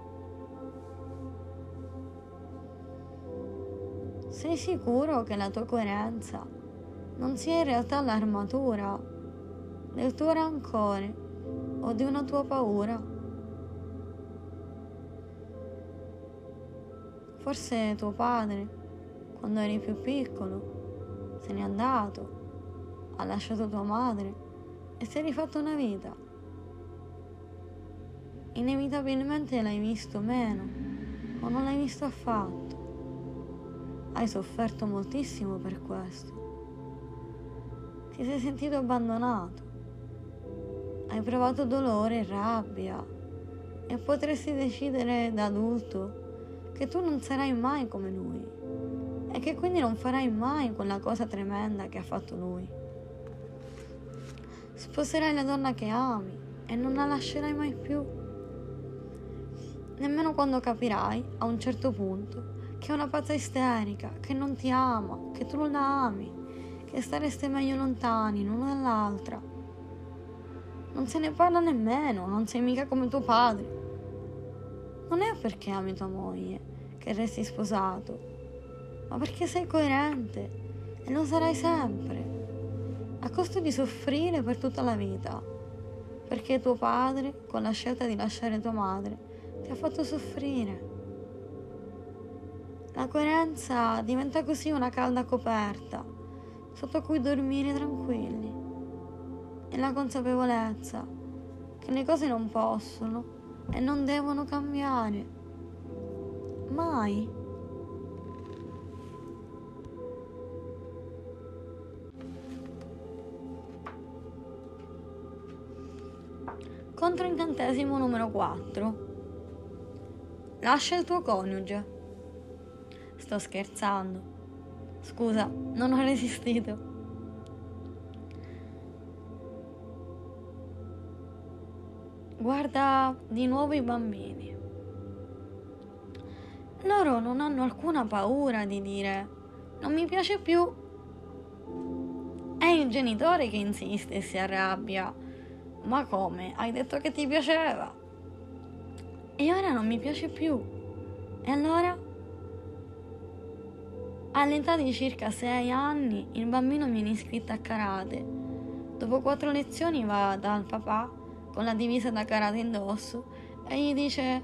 Sei sicuro che la tua coerenza non sia in realtà l'armatura del tuo rancore o di una tua paura? Forse tuo padre, quando eri più piccolo, se n'è andato, ha lasciato tua madre e si è rifatto una vita. Inevitabilmente l'hai visto meno o non l'hai visto affatto. Hai sofferto moltissimo per questo. Ti sei sentito abbandonato. Hai provato dolore e rabbia e potresti decidere da adulto che tu non sarai mai come lui e che quindi non farai mai quella cosa tremenda che ha fatto lui. Sposerai la donna che ami e non la lascerai mai più. Nemmeno quando capirai, a un certo punto, che è una pazza isterica, che non ti ama, che tu non ami, che stareste meglio lontani l'uno dall'altra. Non se ne parla nemmeno, non sei mica come tuo padre. Non è perché ami tua moglie che resti sposato, ma perché sei coerente e lo sarai sempre, a costo di soffrire per tutta la vita, perché tuo padre, con la scelta di lasciare tua madre, ti ha fatto soffrire. La coerenza diventa così una calda coperta sotto cui dormire tranquilli e la consapevolezza che le cose non possono e non devono cambiare. Mai. Controincantesimo numero 4. Lascia il tuo coniuge. Sto scherzando. Scusa, non ho resistito. Guarda di nuovo i bambini. Loro non hanno alcuna paura di dire non mi piace più. È il genitore che insiste e si arrabbia. Ma come? Hai detto che ti piaceva? E ora non mi piace più. E allora? All'età di circa 6 anni il bambino viene iscritto a karate. Dopo quattro lezioni va dal papà con la divisa da karate indosso e gli dice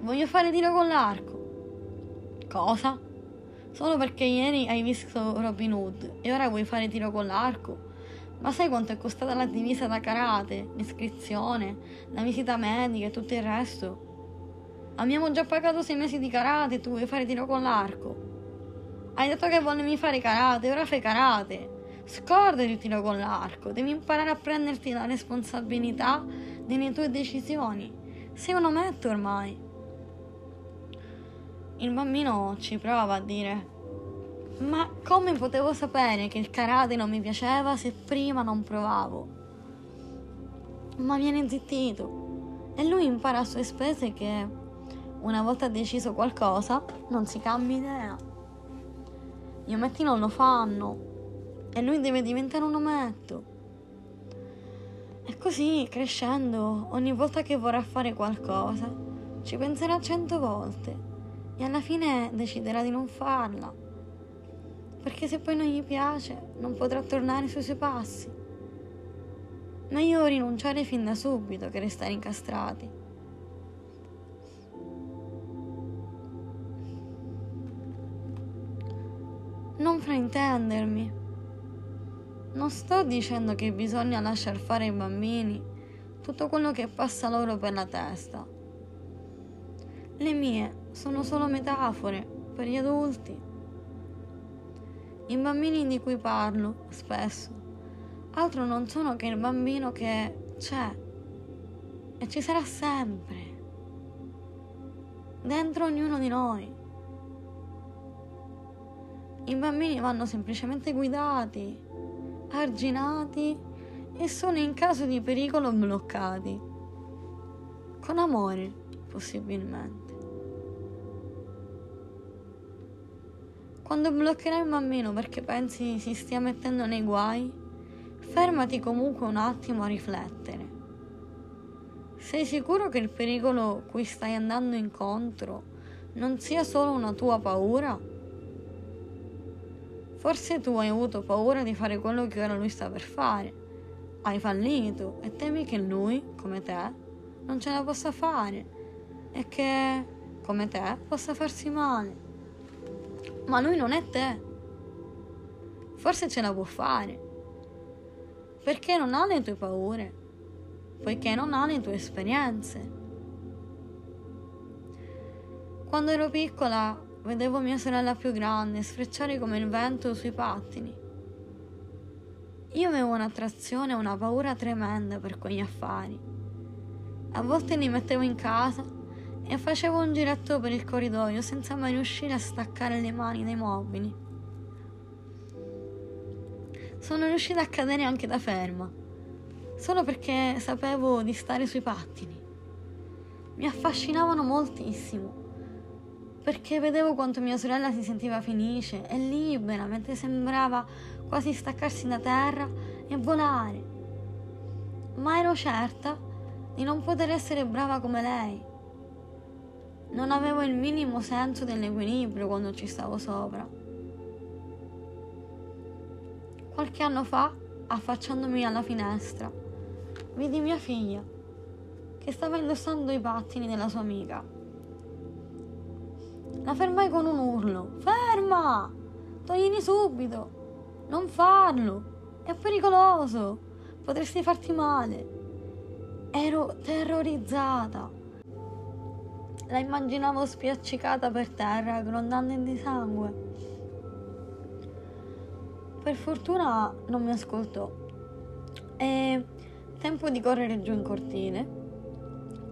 voglio fare tiro con l'arco. Cosa? Solo perché ieri hai visto Robin Hood e ora vuoi fare tiro con l'arco? Ma sai quanto è costata la divisa da karate, l'iscrizione, la visita medica e tutto il resto? Abbiamo già pagato sei mesi di karate tu vuoi fare tiro con l'arco? Hai detto che volevi fare karate, ora fai karate. Scordati il tiro con l'arco, devi imparare a prenderti la responsabilità delle tue decisioni. Sei un ometto ormai. Il bambino ci prova a dire: Ma come potevo sapere che il karate non mi piaceva se prima non provavo? Ma viene zittito e lui impara a sue spese che una volta deciso qualcosa, non si cambia idea. Gli ometti non lo fanno e lui deve diventare un ometto. E così, crescendo, ogni volta che vorrà fare qualcosa, ci penserà cento volte e alla fine deciderà di non farla. Perché se poi non gli piace, non potrà tornare sui suoi passi. Meglio rinunciare fin da subito che restare incastrati. Non fraintendermi. Non sto dicendo che bisogna lasciar fare ai bambini tutto quello che passa loro per la testa. Le mie sono solo metafore per gli adulti. I bambini di cui parlo spesso altro non sono che il bambino che c'è e ci sarà sempre dentro ognuno di noi. I bambini vanno semplicemente guidati, arginati e sono in caso di pericolo bloccati. Con amore, possibilmente. Quando bloccherai un bambino perché pensi si stia mettendo nei guai, fermati comunque un attimo a riflettere. Sei sicuro che il pericolo cui stai andando incontro non sia solo una tua paura? Forse tu hai avuto paura di fare quello che ora lui sta per fare. Hai fallito e temi che lui, come te, non ce la possa fare e che, come te, possa farsi male ma lui non è te. Forse ce la può fare. Perché non ha le tue paure, poiché non ha le tue esperienze. Quando ero piccola vedevo mia sorella più grande sfrecciare come il vento sui pattini. Io avevo un'attrazione e una paura tremenda per quegli affari. A volte li mettevo in casa e facevo un giretto per il corridoio senza mai riuscire a staccare le mani dai mobili. Sono riuscita a cadere anche da ferma, solo perché sapevo di stare sui pattini. Mi affascinavano moltissimo, perché vedevo quanto mia sorella si sentiva felice e libera, mentre sembrava quasi staccarsi da terra e volare. Ma ero certa di non poter essere brava come lei non avevo il minimo senso dell'equilibrio quando ci stavo sopra. Qualche anno fa, affacciandomi alla finestra, vidi mia figlia che stava indossando i pattini della sua amica. La fermai con un urlo. Ferma! Toglini subito! Non farlo! È pericoloso! Potresti farti male! Ero terrorizzata. La immaginavo spiaccicata per terra, grondando di sangue. Per fortuna non mi ascoltò. E tempo di correre giù in cortile.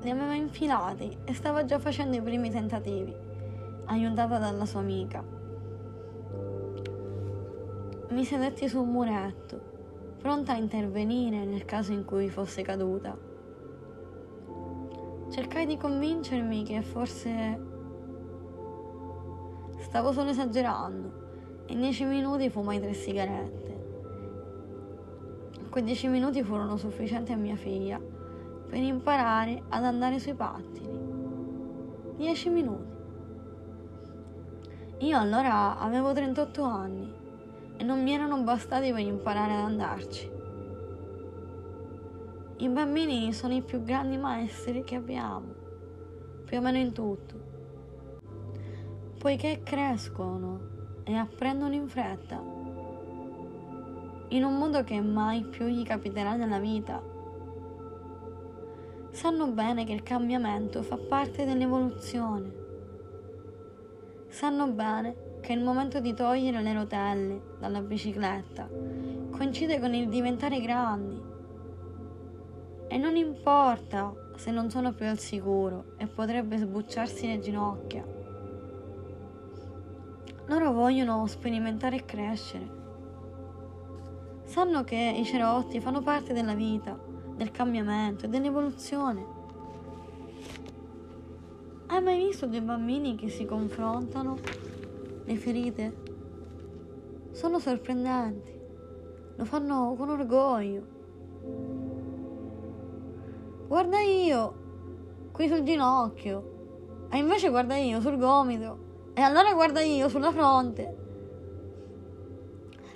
Li aveva infilati e stava già facendo i primi tentativi, aiutata dalla sua amica. Mi sedetti su un muretto, pronta a intervenire nel caso in cui fosse caduta. Cercai di convincermi che forse stavo solo esagerando. In dieci minuti fumai tre sigarette. Quei dieci minuti furono sufficienti a mia figlia per imparare ad andare sui pattini. Dieci minuti. Io allora avevo 38 anni e non mi erano bastati per imparare ad andarci. I bambini sono i più grandi maestri che abbiamo, più o meno in tutto, poiché crescono e apprendono in fretta, in un modo che mai più gli capiterà nella vita. Sanno bene che il cambiamento fa parte dell'evoluzione. Sanno bene che il momento di togliere le rotelle dalla bicicletta coincide con il diventare grandi e non importa se non sono più al sicuro e potrebbe sbucciarsi le ginocchia. Loro vogliono sperimentare e crescere. Sanno che i cerotti fanno parte della vita, del cambiamento e dell'evoluzione. Hai mai visto dei bambini che si confrontano? Le ferite? Sono sorprendenti. Lo fanno con orgoglio. Guarda io, qui sul ginocchio. E invece guarda io sul gomito. E allora guarda io sulla fronte.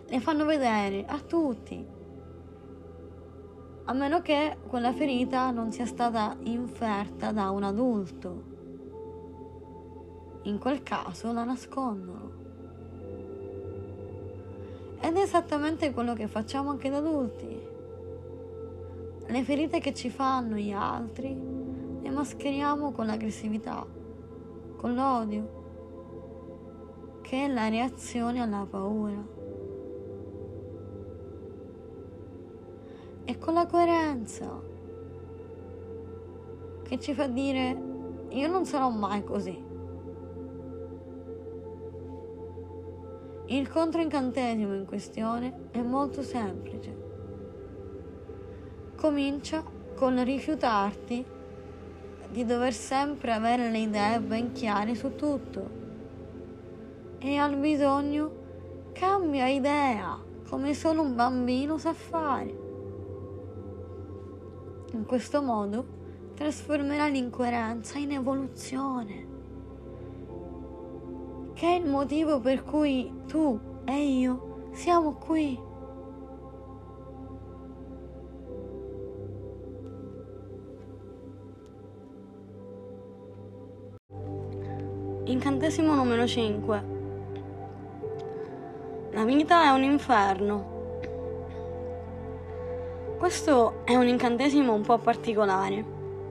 Le fanno vedere a tutti. A meno che quella ferita non sia stata inferta da un adulto in quel caso la nascondono. Ed è esattamente quello che facciamo anche da adulti. Le ferite che ci fanno gli altri le mascheriamo con l'aggressività, con l'odio, che è la reazione alla paura. E con la coerenza, che ci fa dire io non sarò mai così. Il controincantesimo in questione è molto semplice. Comincia con rifiutarti di dover sempre avere le idee ben chiare su tutto e al bisogno cambia idea come solo un bambino sa fare. In questo modo trasformerà l'incoerenza in evoluzione che è il motivo per cui tu e io siamo qui. Incantesimo numero 5. La vita è un inferno. Questo è un incantesimo un po' particolare,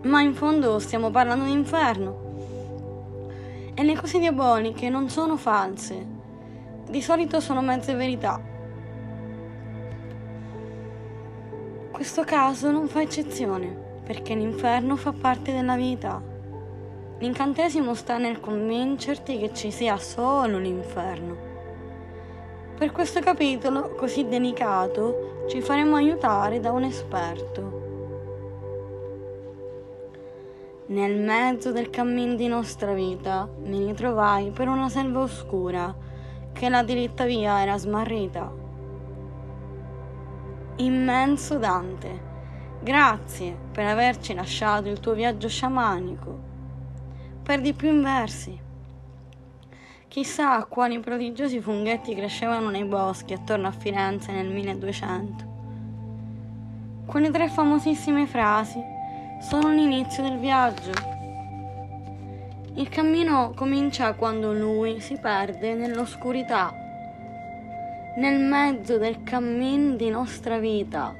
ma in fondo stiamo parlando di inferno e le cose diaboliche non sono false, di solito sono mezze verità. Questo caso non fa eccezione, perché l'inferno fa parte della vita. L'incantesimo sta nel convincerti che ci sia solo l'inferno. Per questo capitolo così delicato ci faremo aiutare da un esperto. Nel mezzo del cammin di nostra vita mi ritrovai per una selva oscura che la diritta via era smarrita. Immenso Dante, grazie per averci lasciato il tuo viaggio sciamanico. Per di più in versi. Chissà quali prodigiosi funghetti crescevano nei boschi attorno a Firenze nel 1200. Quelle tre famosissime frasi sono l'inizio del viaggio. Il cammino comincia quando lui si perde nell'oscurità, nel mezzo del cammin di nostra vita.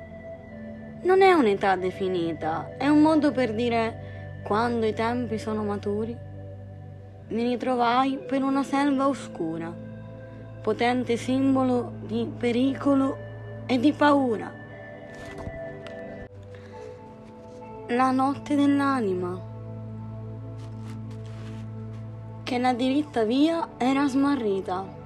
Non è un'età definita, è un modo per dire quando i tempi sono maturi. Mi ritrovai per una selva oscura, potente simbolo di pericolo e di paura. La notte dell'anima, che la diritta via era smarrita.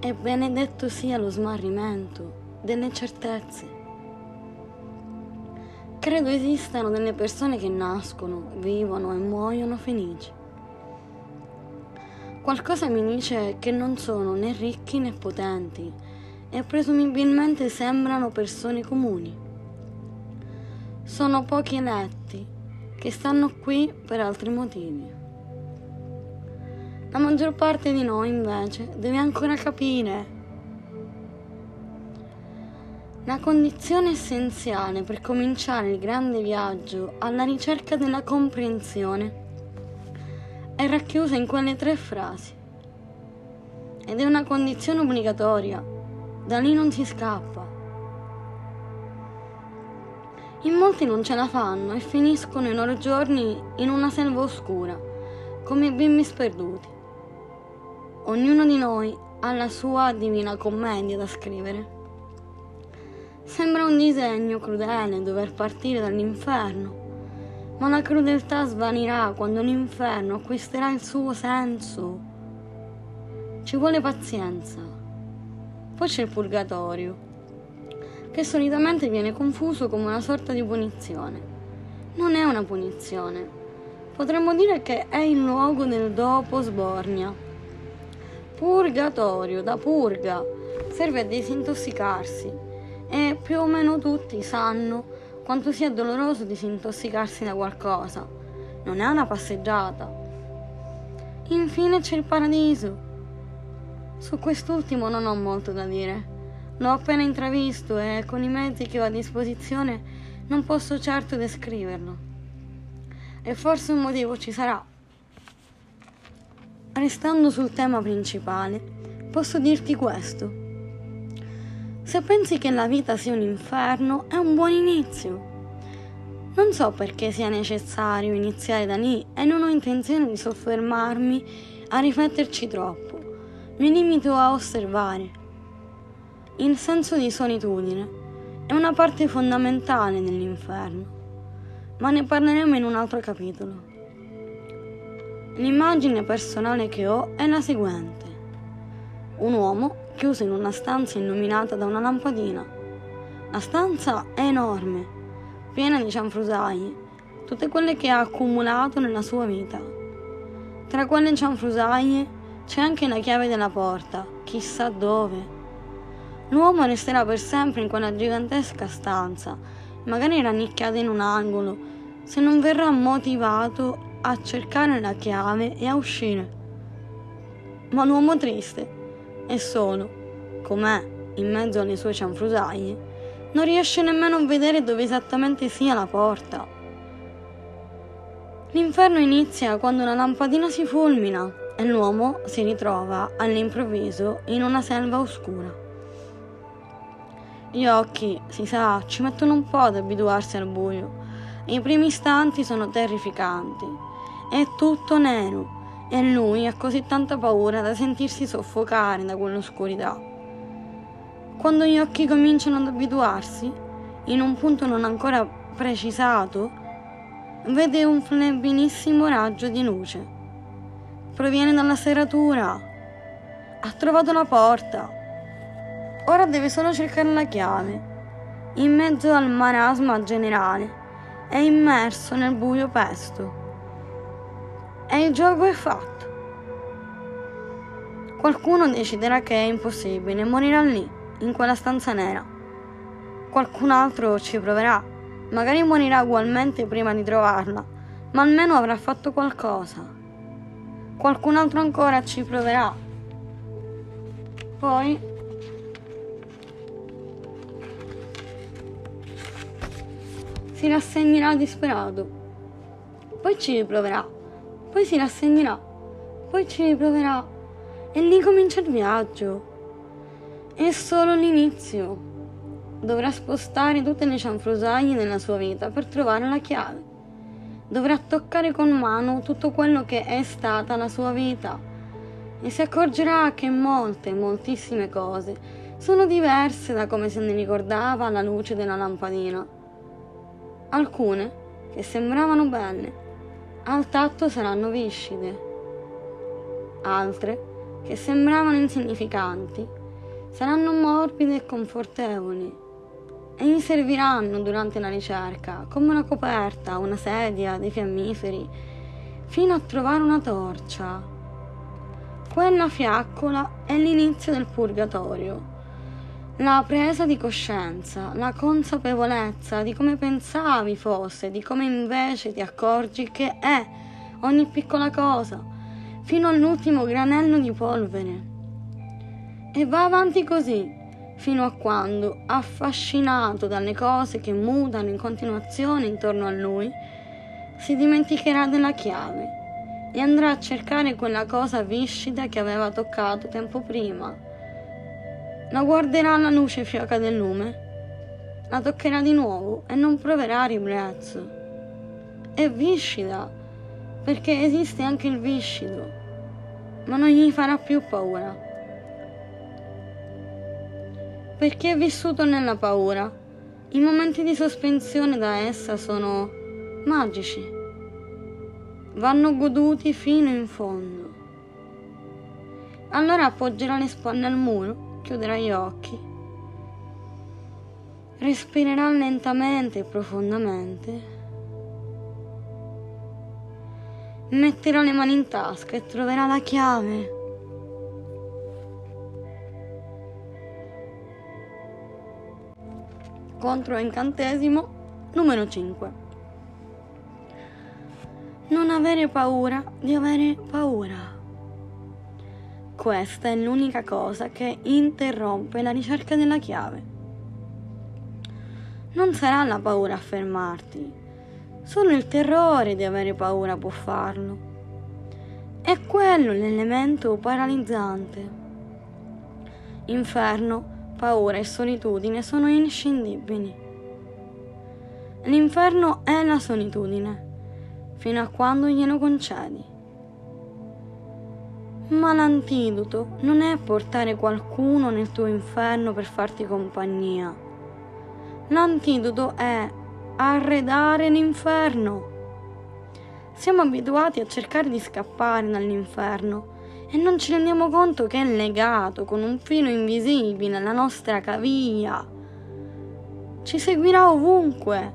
E benedetto sia lo smarrimento delle certezze. Credo esistano delle persone che nascono, vivono e muoiono felici. Qualcosa mi dice che non sono né ricchi né potenti e presumibilmente sembrano persone comuni. Sono pochi eletti che stanno qui per altri motivi. La maggior parte di noi invece deve ancora capire. La condizione essenziale per cominciare il grande viaggio alla ricerca della comprensione è racchiusa in quelle tre frasi. Ed è una condizione obbligatoria, da lì non si scappa. In molti non ce la fanno e finiscono i loro giorni in una selva oscura, come bimbi sperduti. Ognuno di noi ha la sua divina commedia da scrivere. Sembra un disegno crudele dover partire dall'inferno, ma la crudeltà svanirà quando l'inferno acquisterà il suo senso. Ci vuole pazienza. Poi c'è il purgatorio che solitamente viene confuso come una sorta di punizione. Non è una punizione, Potremmo dire che è il luogo del dopo sbornia. Purgatorio, da purga, serve a disintossicarsi e più o meno tutti sanno quanto sia doloroso disintossicarsi da qualcosa. Non è una passeggiata. Infine c'è il paradiso. Su quest'ultimo non ho molto da dire. L'ho appena intravisto e con i mezzi che ho a disposizione non posso certo descriverlo. E forse un motivo ci sarà. Restando sul tema principale, posso dirti questo. Se pensi che la vita sia un inferno, è un buon inizio. Non so perché sia necessario iniziare da lì e non ho intenzione di soffermarmi a rifletterci troppo. Mi limito a osservare. Il senso di solitudine è una parte fondamentale dell'inferno, ma ne parleremo in un altro capitolo. L'immagine personale che ho è la seguente. Un uomo chiuso in una stanza illuminata da una lampadina. La stanza è enorme, piena di cianfrusaglie, tutte quelle che ha accumulato nella sua vita. Tra quelle cianfrusaglie c'è anche la chiave della porta, chissà dove. L'uomo resterà per sempre in quella gigantesca stanza, magari rannicchiata in un angolo, se non verrà motivato a cercare la chiave e a uscire. Ma l'uomo triste e solo, com'è in mezzo alle sue cianfrusaglie, non riesce nemmeno a vedere dove esattamente sia la porta. L'inferno inizia quando una lampadina si fulmina e l'uomo si ritrova all'improvviso in una selva oscura. Gli occhi, si sa, ci mettono un po' ad abituarsi al buio. I primi istanti sono terrificanti è tutto nero e lui ha così tanta paura da sentirsi soffocare da quell'oscurità. Quando gli occhi cominciano ad abituarsi, in un punto non ancora precisato, vede un flebbilissimo raggio di luce. Proviene dalla serratura. Ha trovato la porta. Ora deve solo cercare la chiave. In mezzo al marasma generale, è immerso nel buio pesto e il gioco è fatto. Qualcuno deciderà che è impossibile, morirà lì, in quella stanza nera. Qualcun altro ci proverà, magari morirà ugualmente prima di trovarla, ma almeno avrà fatto qualcosa. Qualcun altro ancora ci proverà. Poi si rassegnerà disperato. Poi ci riproverà poi si rassegnerà, poi ci riproverà e lì comincia il viaggio. È solo l'inizio. Dovrà spostare tutte le cianfrusaglie nella sua vita per trovare la chiave. Dovrà toccare con mano tutto quello che è stata la sua vita e si accorgerà che molte, moltissime cose sono diverse da come se ne ricordava alla luce della lampadina. Alcune, che sembravano belle, al tatto saranno viscide. Altre, che sembravano insignificanti, saranno morbide e confortevoli e gli serviranno durante la ricerca come una coperta, una sedia, dei fiammiferi, fino a trovare una torcia. Quella fiaccola è l'inizio del purgatorio la presa di coscienza, la consapevolezza di come pensavi fosse, di come invece ti accorgi che è ogni piccola cosa, fino all'ultimo granello di polvere. E va avanti così, fino a quando, affascinato dalle cose che mutano in continuazione intorno a lui, si dimenticherà della chiave e andrà a cercare quella cosa viscida che aveva toccato tempo prima la guarderà alla luce fioca del lume, la toccherà di nuovo e non proverà ribrezzo. È viscida, perché esiste anche il viscido, ma non gli farà più paura. Perché è vissuto nella paura, i momenti di sospensione da essa sono magici, vanno goduti fino in fondo. Allora appoggerà le spalle al muro chiuderà gli occhi, respirerà lentamente e profondamente metterà le mani in tasca e troverà la chiave. Contro incantesimo numero 5. Non avere paura di avere paura. Questa è l'unica cosa che interrompe la ricerca della chiave. Non sarà la paura a fermarti, solo il terrore di avere paura può farlo. È quello l'elemento paralizzante. Inferno, paura e solitudine sono inscindibili. L'inferno è la solitudine, fino a quando glielo concedi. Ma l'antidoto non è portare qualcuno nel tuo inferno per farti compagnia. L'antidoto è arredare l'inferno. Siamo abituati a cercare di scappare dall'inferno e non ci rendiamo conto che è legato con un filo invisibile alla nostra caviglia. Ci seguirà ovunque.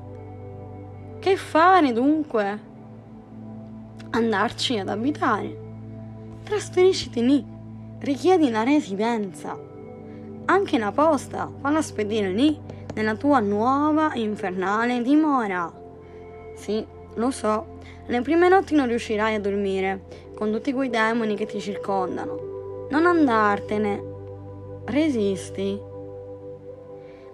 Che fare dunque? Andarci ad abitare trasferisciti lì, richiedi la residenza. Anche la posta, falla spedire lì, nella tua nuova infernale dimora. Sì, lo so, le prime notti non riuscirai a dormire, con tutti quei demoni che ti circondano. Non andartene. Resisti.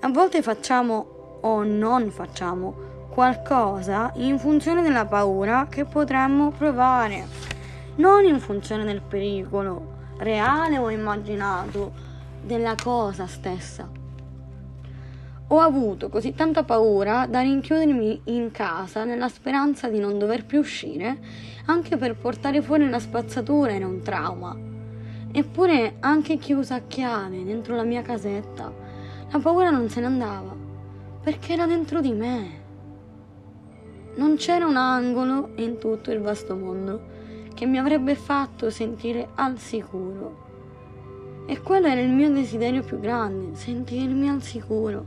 A volte facciamo o non facciamo qualcosa in funzione della paura che potremmo provare non in funzione del pericolo reale o immaginato della cosa stessa. Ho avuto così tanta paura da rinchiudermi in casa nella speranza di non dover più uscire, anche per portare fuori la spazzatura era un trauma. Eppure, anche chiusa a chiave dentro la mia casetta, la paura non se ne andava, perché era dentro di me. Non c'era un angolo in tutto il vasto mondo che mi avrebbe fatto sentire al sicuro. E quello era il mio desiderio più grande, sentirmi al sicuro,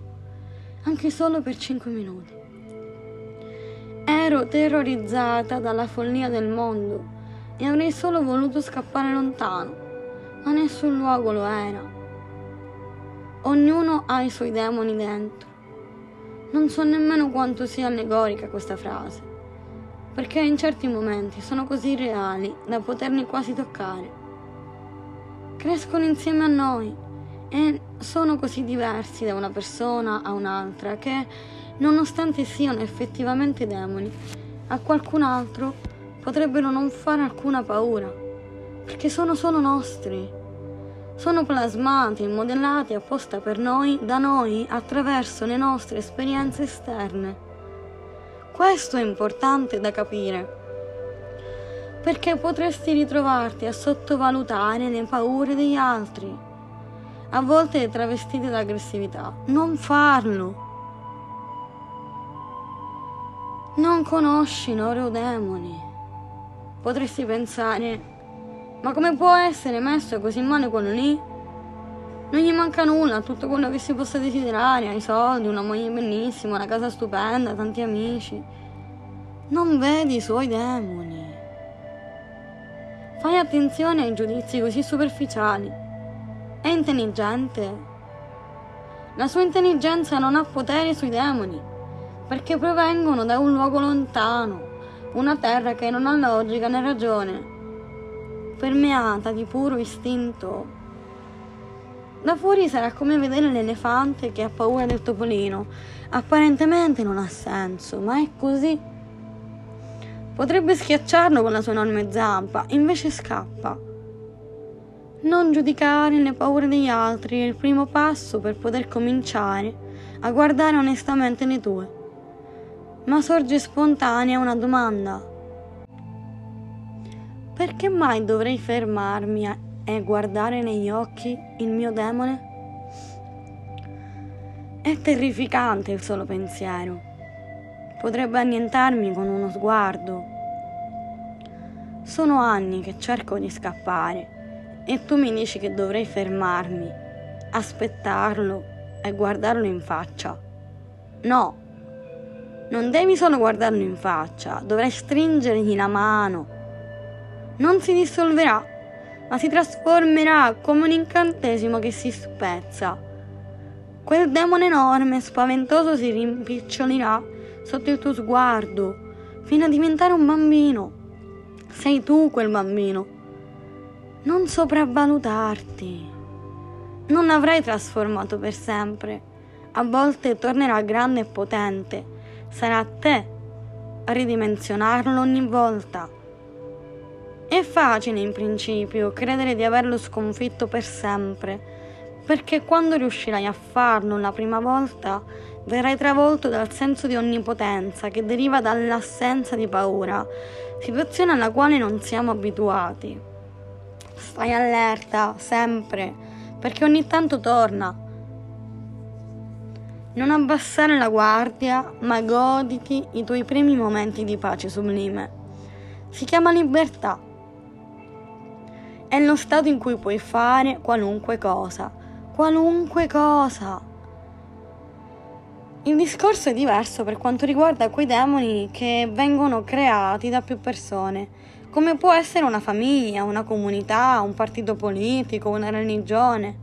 anche solo per cinque minuti. Ero terrorizzata dalla follia del mondo e avrei solo voluto scappare lontano, ma nessun luogo lo era. Ognuno ha i suoi demoni dentro. Non so nemmeno quanto sia allegorica questa frase perché in certi momenti sono così reali da poterli quasi toccare. Crescono insieme a noi e sono così diversi da una persona a un'altra che, nonostante siano effettivamente demoni, a qualcun altro potrebbero non fare alcuna paura, perché sono solo nostri. Sono plasmati, modellati apposta per noi, da noi, attraverso le nostre esperienze esterne. Questo è importante da capire, perché potresti ritrovarti a sottovalutare le paure degli altri, a volte travestite da aggressività. Non farlo. Non conosci i loro demoni. Potresti pensare, ma come può essere messo così male quello lì? Non gli manca nulla, tutto quello che si possa desiderare, hai soldi, una moglie bellissima, una casa stupenda, tanti amici. Non vedi i suoi demoni. Fai attenzione ai giudizi così superficiali. È intelligente. La sua intelligenza non ha potere sui demoni, perché provengono da un luogo lontano, una terra che non ha logica né ragione, permeata di puro istinto da fuori sarà come vedere l'elefante che ha paura del topolino. Apparentemente non ha senso, ma è così. Potrebbe schiacciarlo con la sua enorme zampa, invece scappa. Non giudicare le paure degli altri è il primo passo per poter cominciare a guardare onestamente le tue. Ma sorge spontanea una domanda. Perché mai dovrei fermarmi e guardare negli occhi il mio demone? È terrificante il solo pensiero. Potrebbe annientarmi con uno sguardo. Sono anni che cerco di scappare e tu mi dici che dovrei fermarmi, aspettarlo e guardarlo in faccia. No, non devi solo guardarlo in faccia, dovrai stringergli la mano Non si dissolverà, ma si trasformerà come un incantesimo che si spezza. Quel demone enorme e spaventoso si rimpicciolirà sotto il tuo sguardo, fino a diventare un bambino. Sei tu quel bambino. Non sopravvalutarti. Non l'avrai trasformato per sempre. A volte tornerà grande e potente. Sarà a te a ridimensionarlo ogni volta. È facile in principio credere di averlo sconfitto per sempre, perché quando riuscirai a farlo la prima volta verrai travolto dal senso di onnipotenza che deriva dall'assenza di paura, situazione alla quale non siamo abituati. Stai allerta, sempre, perché ogni tanto torna. Non abbassare la guardia, ma goditi i tuoi primi momenti di pace sublime. Si chiama libertà. È lo stato in cui puoi fare qualunque cosa, qualunque cosa. Il discorso è diverso per quanto riguarda quei demoni che vengono creati da più persone, come può essere una famiglia, una comunità, un partito politico, una religione.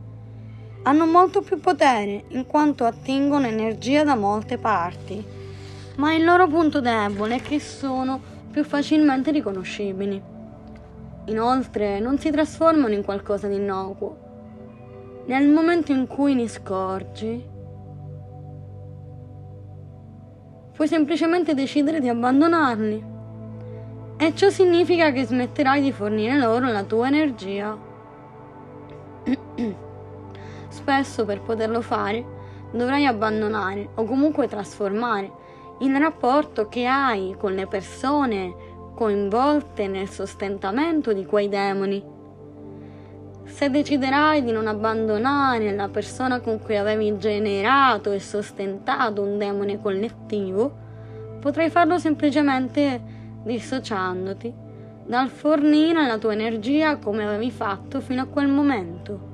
Hanno molto più potere in quanto attingono energia da molte parti, ma il loro punto debole è che sono più facilmente riconoscibili. Inoltre non si trasformano in qualcosa di innocuo. Nel momento in cui li scorgi, puoi semplicemente decidere di abbandonarli. E ciò significa che smetterai di fornire loro la tua energia. Spesso per poterlo fare dovrai abbandonare o comunque trasformare il rapporto che hai con le persone coinvolte nel sostentamento di quei demoni. Se deciderai di non abbandonare la persona con cui avevi generato e sostentato un demone collettivo, potrai farlo semplicemente dissociandoti dal fornire la tua energia come avevi fatto fino a quel momento.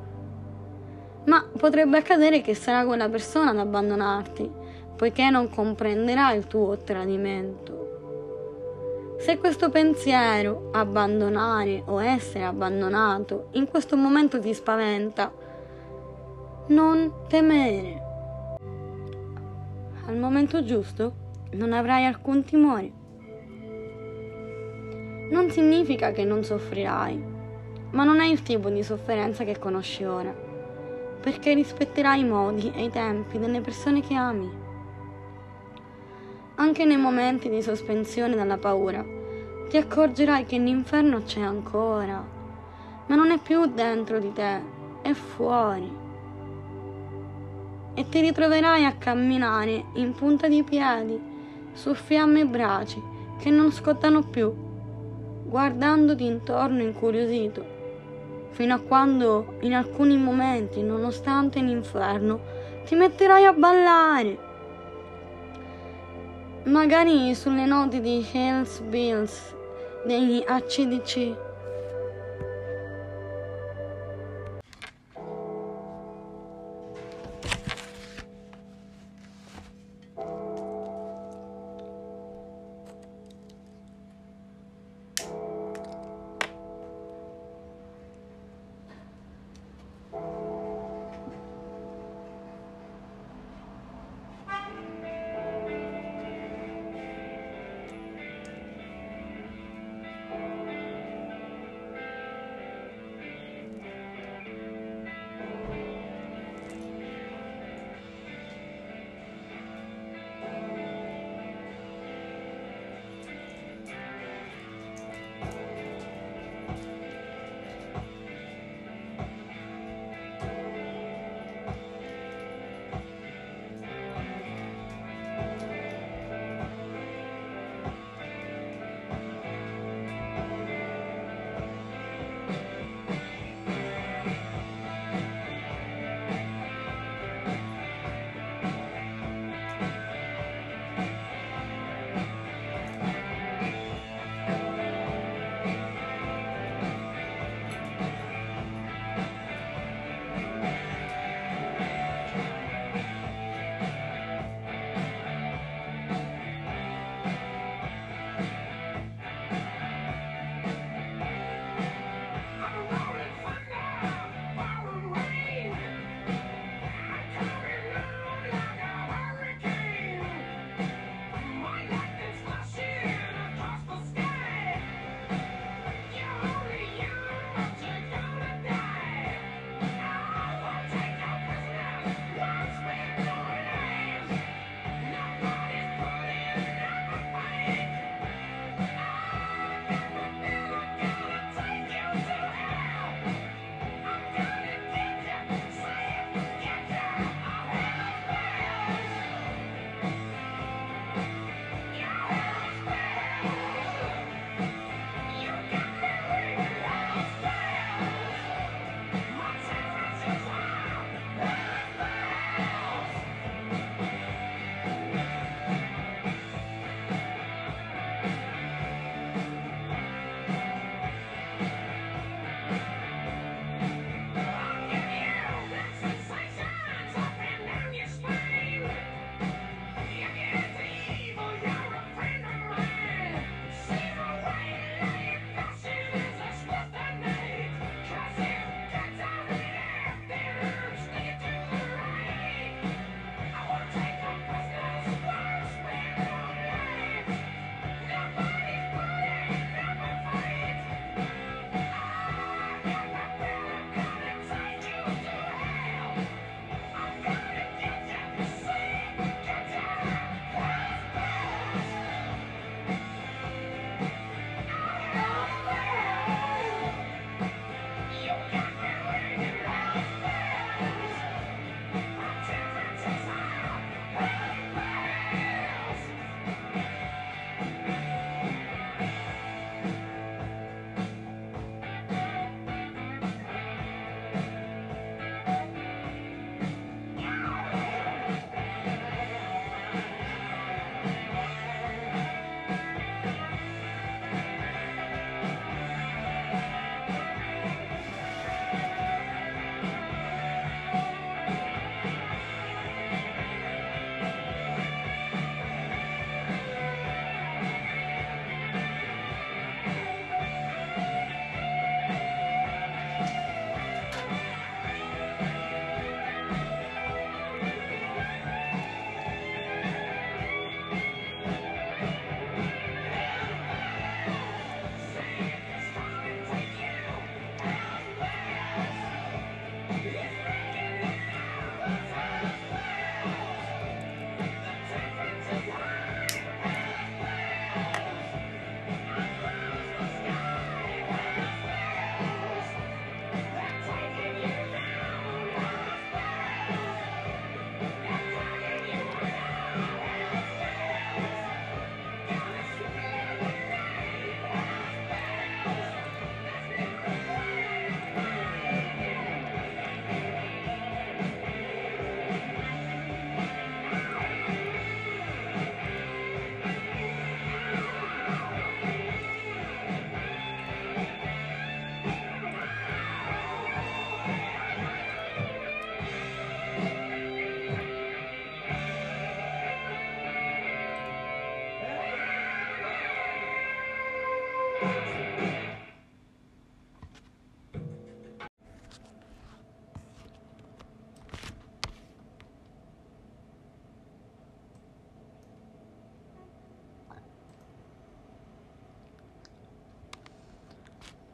Ma potrebbe accadere che sarà quella persona ad abbandonarti, poiché non comprenderà il tuo tradimento. Se questo pensiero, abbandonare o essere abbandonato, in questo momento ti spaventa, non temere. Al momento giusto non avrai alcun timore. Non significa che non soffrirai, ma non è il tipo di sofferenza che conosci ora, perché rispetterai i modi e i tempi delle persone che ami. Anche nei momenti di sospensione dalla paura, ti accorgerai che l'inferno c'è ancora, ma non è più dentro di te, è fuori. E ti ritroverai a camminare in punta di piedi, su fiamme e braci che non scottano più, guardandoti intorno incuriosito, fino a quando in alcuni momenti, nonostante l'inferno, ti metterai a ballare magari sulle note di Hells Bills degli ACDC.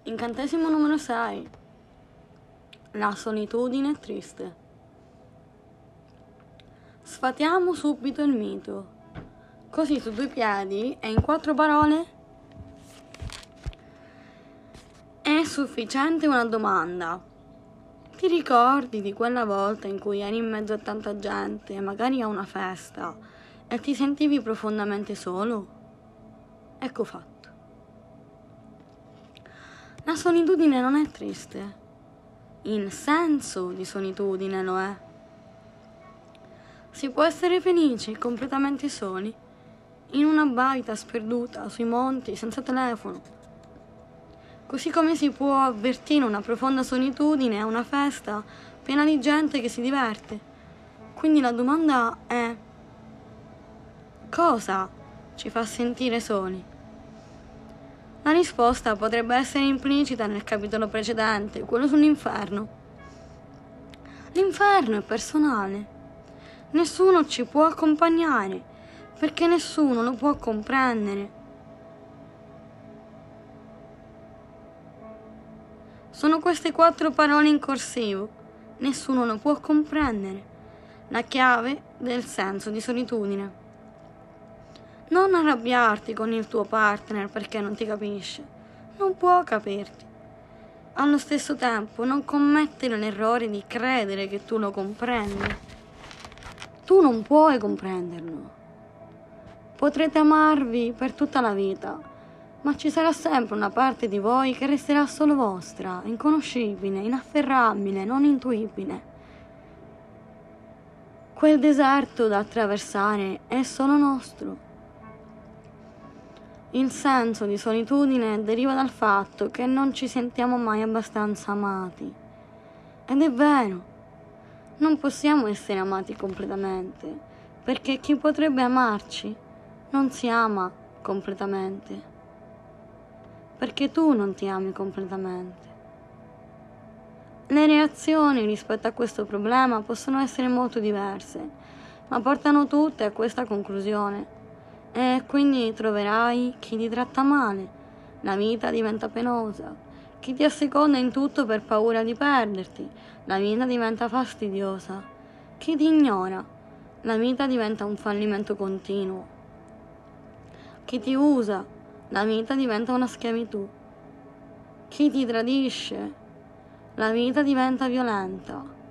Incantesimo numero 6. La solitudine triste. Sfatiamo subito il mito. Così su due piedi e in quattro parole è sufficiente una domanda. Ti ricordi di quella volta in cui eri in mezzo a tanta gente, magari a una festa, e ti sentivi profondamente solo? Ecco fatto. La solitudine non è triste, il senso di solitudine lo è. Si può essere felici e completamente soli, in una baita sperduta sui monti senza telefono. Così come si può avvertire una profonda solitudine a una festa piena di gente che si diverte. Quindi la domanda è cosa ci fa sentire soli? La risposta potrebbe essere implicita nel capitolo precedente, quello sull'inferno. L'inferno è personale. Nessuno ci può accompagnare, perché nessuno lo può comprendere. Sono queste quattro parole in corsivo. Nessuno lo può comprendere. La chiave del senso di solitudine. Non arrabbiarti con il tuo partner perché non ti capisce. Non può capirti. Allo stesso tempo non commettere l'errore di credere che tu lo comprendi. Tu non puoi comprenderlo. Potrete amarvi per tutta la vita, ma ci sarà sempre una parte di voi che resterà solo vostra, inconoscibile, inafferrabile, non intuibile. Quel deserto da attraversare è solo nostro. Il senso di solitudine deriva dal fatto che non ci sentiamo mai abbastanza amati. Ed è vero, non possiamo essere amati completamente, perché chi potrebbe amarci non si ama completamente, perché tu non ti ami completamente. Le reazioni rispetto a questo problema possono essere molto diverse, ma portano tutte a questa conclusione e quindi troverai chi ti tratta male, la vita diventa penosa, chi ti asseconda in tutto per paura di perderti, la vita diventa fastidiosa, chi ti ignora, la vita diventa un fallimento continuo, chi ti usa, la vita diventa una schiavitù, chi ti tradisce, la vita diventa violenta.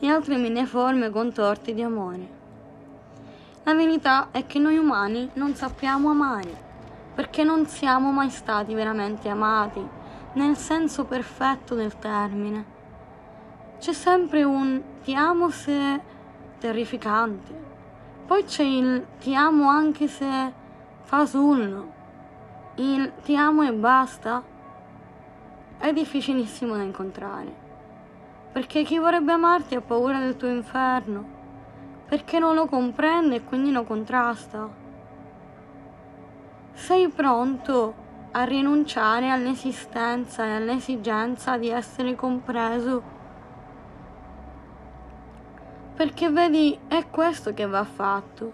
E altre mille forme contorti di amore. La verità è che noi umani non sappiamo amare, perché non siamo mai stati veramente amati, nel senso perfetto del termine. C'è sempre un ti amo se terrificante, poi c'è il ti amo anche se fasullo, il ti amo e basta. È difficilissimo da incontrare, perché chi vorrebbe amarti ha paura del tuo inferno perché non lo comprende e quindi lo contrasta. Sei pronto a rinunciare all'esistenza e all'esigenza di essere compreso? Perché vedi, è questo che va fatto.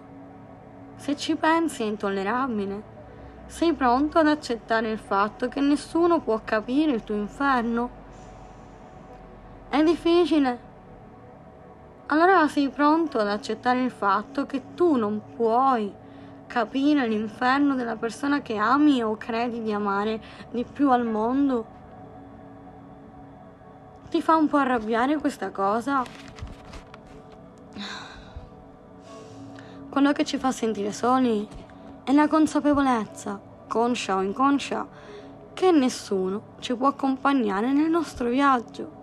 Se ci pensi è intollerabile. Sei pronto ad accettare il fatto che nessuno può capire il tuo inferno? È difficile allora sei pronto ad accettare il fatto che tu non puoi capire l'inferno della persona che ami o credi di amare di più al mondo? Ti fa un po' arrabbiare questa cosa? Quello che ci fa sentire soli è la consapevolezza, conscia o inconscia, che nessuno ci può accompagnare nel nostro viaggio.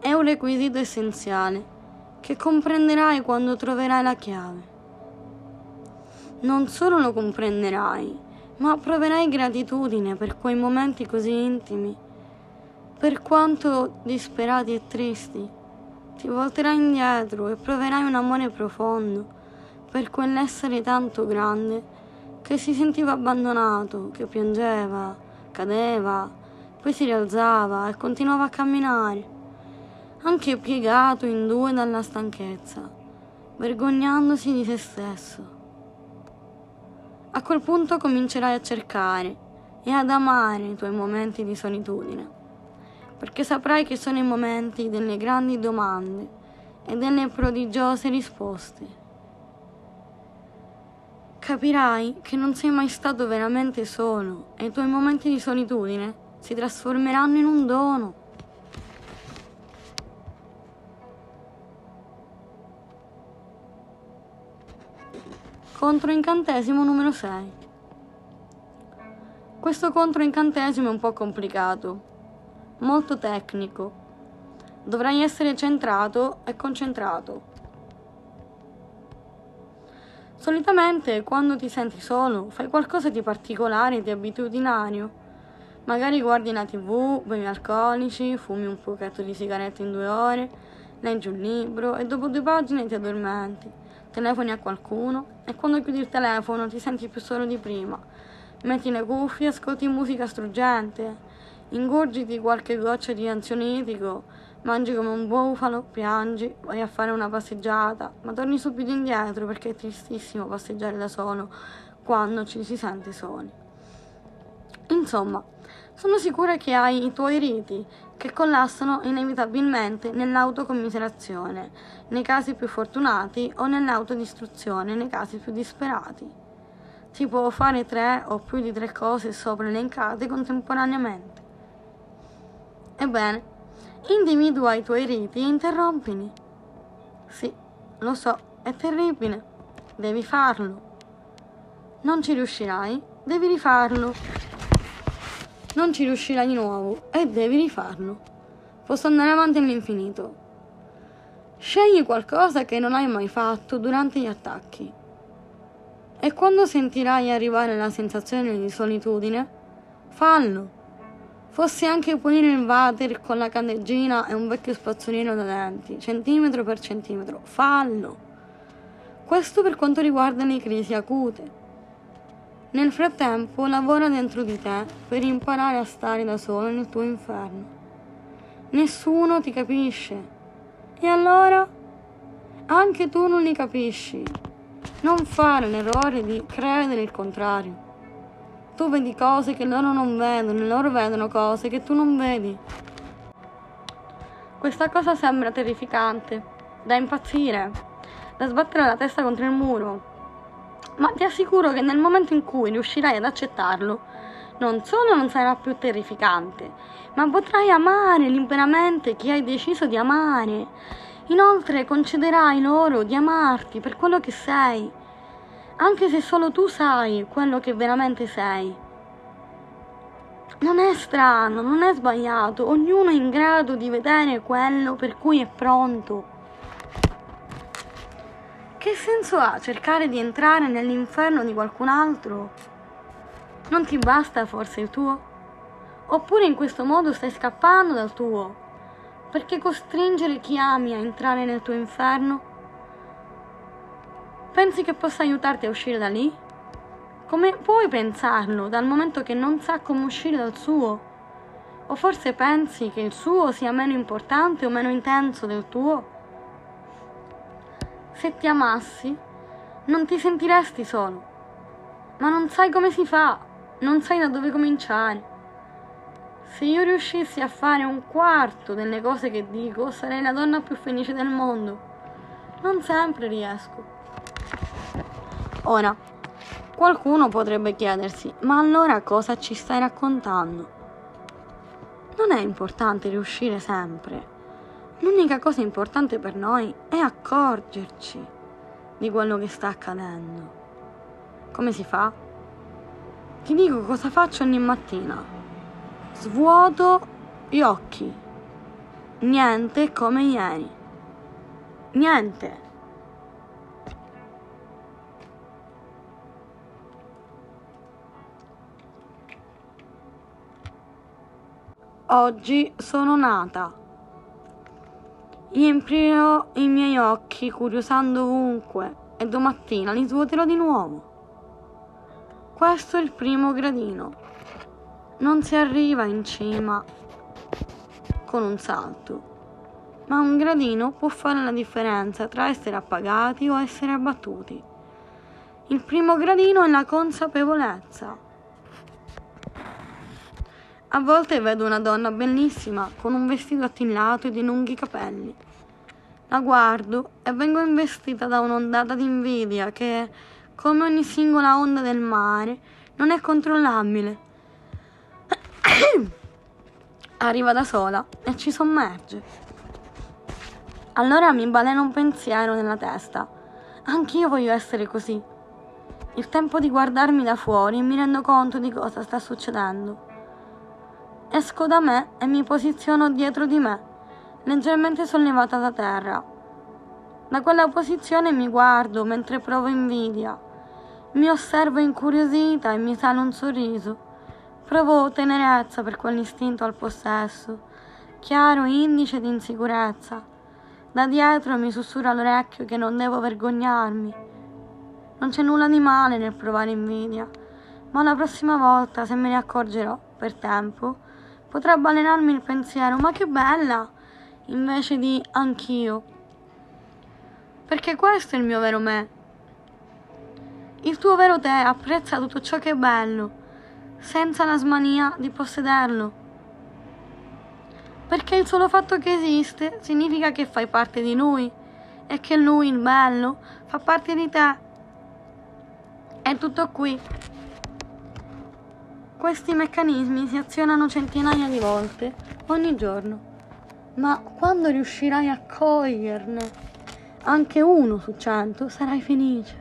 È un requisito essenziale che comprenderai quando troverai la chiave. Non solo lo comprenderai, ma proverai gratitudine per quei momenti così intimi. Per quanto disperati e tristi, ti volterai indietro e proverai un amore profondo per quell'essere tanto grande che si sentiva abbandonato, che piangeva, cadeva, poi si rialzava e continuava a camminare anche piegato in due dalla stanchezza, vergognandosi di se stesso. A quel punto comincerai a cercare, e ad amare i tuoi momenti di solitudine, perché saprai che sono i momenti delle grandi domande e delle prodigiose risposte. Capirai che non sei mai stato veramente solo e i tuoi momenti di solitudine si trasformeranno in un dono. Controincantesimo numero 6. Questo controincantesimo è un po' complicato, molto tecnico. Dovrai essere centrato e concentrato. Solitamente quando ti senti solo fai qualcosa di particolare, di abitudinario. Magari guardi la tv, bevi alcolici, fumi un pochetto di sigarette in due ore, leggi un libro e dopo due pagine ti addormenti telefoni a qualcuno e quando chiudi il telefono ti senti più solo di prima. Metti le cuffie, ascolti musica struggente, ingurgiti qualche goccia di ansionitico, mangi come un bufalo, piangi, vai a fare una passeggiata, ma torni subito indietro perché è tristissimo passeggiare da solo quando ci si sente soli. Insomma, sono sicura che hai i tuoi riti che collassano inevitabilmente nell'autocommiserazione nei casi più fortunati o nell'autodistruzione nei casi più disperati. Si può fare tre o più di tre cose sopra elencate contemporaneamente. Ebbene, individua i tuoi riti e interrompili. Sì, lo so, è terribile. Devi farlo. Non ci riuscirai? Devi rifarlo non ci riuscirai di nuovo e devi rifarlo. Posso andare avanti all'infinito. Scegli qualcosa che non hai mai fatto durante gli attacchi. E quando sentirai arrivare la sensazione di solitudine, fallo. Fosse anche pulire il water con la candeggina e un vecchio spazzolino da denti, centimetro per centimetro, fallo. Questo per quanto riguarda le crisi acute. Nel frattempo lavora dentro di te per imparare a stare da solo nel tuo inferno. Nessuno ti capisce. E allora? Anche tu non li capisci. Non fare l'errore di credere il contrario. Tu vedi cose che loro non vedono e loro vedono cose che tu non vedi. Questa cosa sembra terrificante, da impazzire, da sbattere la testa contro il muro, ma ti assicuro che nel momento in cui riuscirai ad accettarlo, non solo non sarà più terrificante, ma potrai amare liberamente chi hai deciso di amare. Inoltre concederai loro di amarti per quello che sei, anche se solo tu sai quello che veramente sei. Non è strano, non è sbagliato, ognuno è in grado di vedere quello per cui è pronto. Che senso ha cercare di entrare nell'inferno di qualcun altro? Non ti basta forse il tuo? Oppure in questo modo stai scappando dal tuo? Perché costringere chi ami a entrare nel tuo inferno? Pensi che possa aiutarti a uscire da lì? Come puoi pensarlo dal momento che non sa come uscire dal suo? O forse pensi che il suo sia meno importante o meno intenso del tuo? Se ti amassi, non ti sentiresti solo, ma non sai come si fa, non sai da dove cominciare. Se io riuscissi a fare un quarto delle cose che dico, sarei la donna più felice del mondo. Non sempre riesco. Ora, qualcuno potrebbe chiedersi, ma allora cosa ci stai raccontando? Non è importante riuscire sempre L'unica cosa importante per noi è accorgerci di quello che sta accadendo. Come si fa? Ti dico cosa faccio ogni mattina. Svuoto gli occhi. Niente come ieri. Niente. Oggi sono nata. Riempirò i miei occhi curiosando ovunque e domattina li svuoterò di nuovo. Questo è il primo gradino. Non si arriva in cima con un salto, ma un gradino può fare la differenza tra essere appagati o essere abbattuti. Il primo gradino è la consapevolezza. A volte vedo una donna bellissima con un vestito attillato e di lunghi capelli. La guardo e vengo investita da un'ondata di invidia che, come ogni singola onda del mare, non è controllabile. Arriva da sola e ci sommerge. Allora mi balena un pensiero nella testa. Anch'io voglio essere così. Il tempo di guardarmi da fuori e mi rendo conto di cosa sta succedendo. Esco da me e mi posiziono dietro di me, leggermente sollevata da terra. Da quella posizione mi guardo mentre provo invidia. Mi osservo incuriosita e mi sale un sorriso. Provo tenerezza per quell'istinto al possesso, chiaro indice di insicurezza. Da dietro mi sussurra all'orecchio che non devo vergognarmi. Non c'è nulla di male nel provare invidia, ma la prossima volta, se me ne accorgerò per tempo, potrà balenarmi il pensiero, ma che bella, invece di anch'io. Perché questo è il mio vero me. Il tuo vero te apprezza tutto ciò che è bello, senza la smania di possederlo. Perché il solo fatto che esiste significa che fai parte di lui e che lui, il bello, fa parte di te. È tutto qui. Questi meccanismi si azionano centinaia di volte ogni giorno, ma quando riuscirai a coglierne anche uno su cento sarai felice.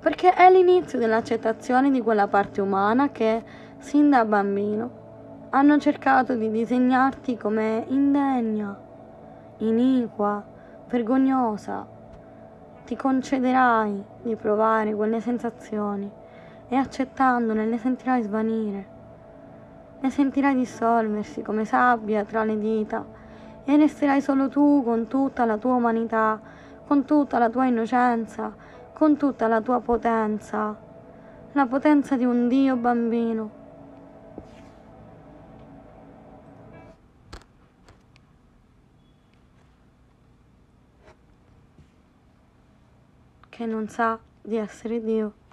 Perché è l'inizio dell'accettazione di quella parte umana che, sin da bambino, hanno cercato di disegnarti come indegna, iniqua, vergognosa. Ti concederai di provare quelle sensazioni e accettandole le sentirai svanire. Le sentirai dissolversi come sabbia tra le dita e resterai solo tu con tutta la tua umanità, con tutta la tua innocenza, con tutta la tua potenza, la potenza di un Dio bambino. che non sa di essere Dio.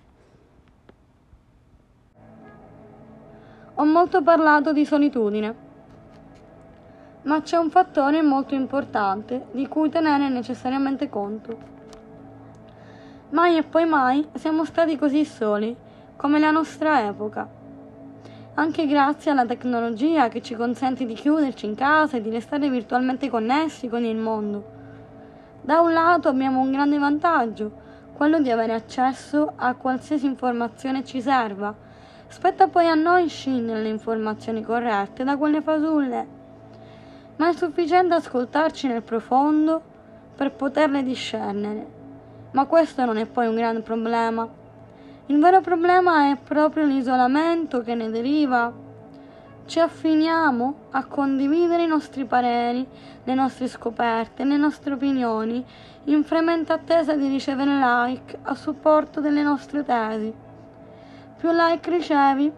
Ho molto parlato di solitudine, ma c'è un fattore molto importante di cui tenere necessariamente conto. Mai e poi mai siamo stati così soli come la nostra epoca. Anche grazie alla tecnologia che ci consente di chiuderci in casa e di restare virtualmente connessi con il mondo. Da un lato abbiamo un grande vantaggio, quello di avere accesso a qualsiasi informazione ci serva Spetta poi a noi scindere le informazioni corrette da quelle fasulle, ma è sufficiente ascoltarci nel profondo per poterle discernere. Ma questo non è poi un grande problema. Il vero problema è proprio l'isolamento che ne deriva. Ci affiniamo a condividere i nostri pareri, le nostre scoperte, le nostre opinioni, in fremente attesa di ricevere like a supporto delle nostre tesi più like ricevi,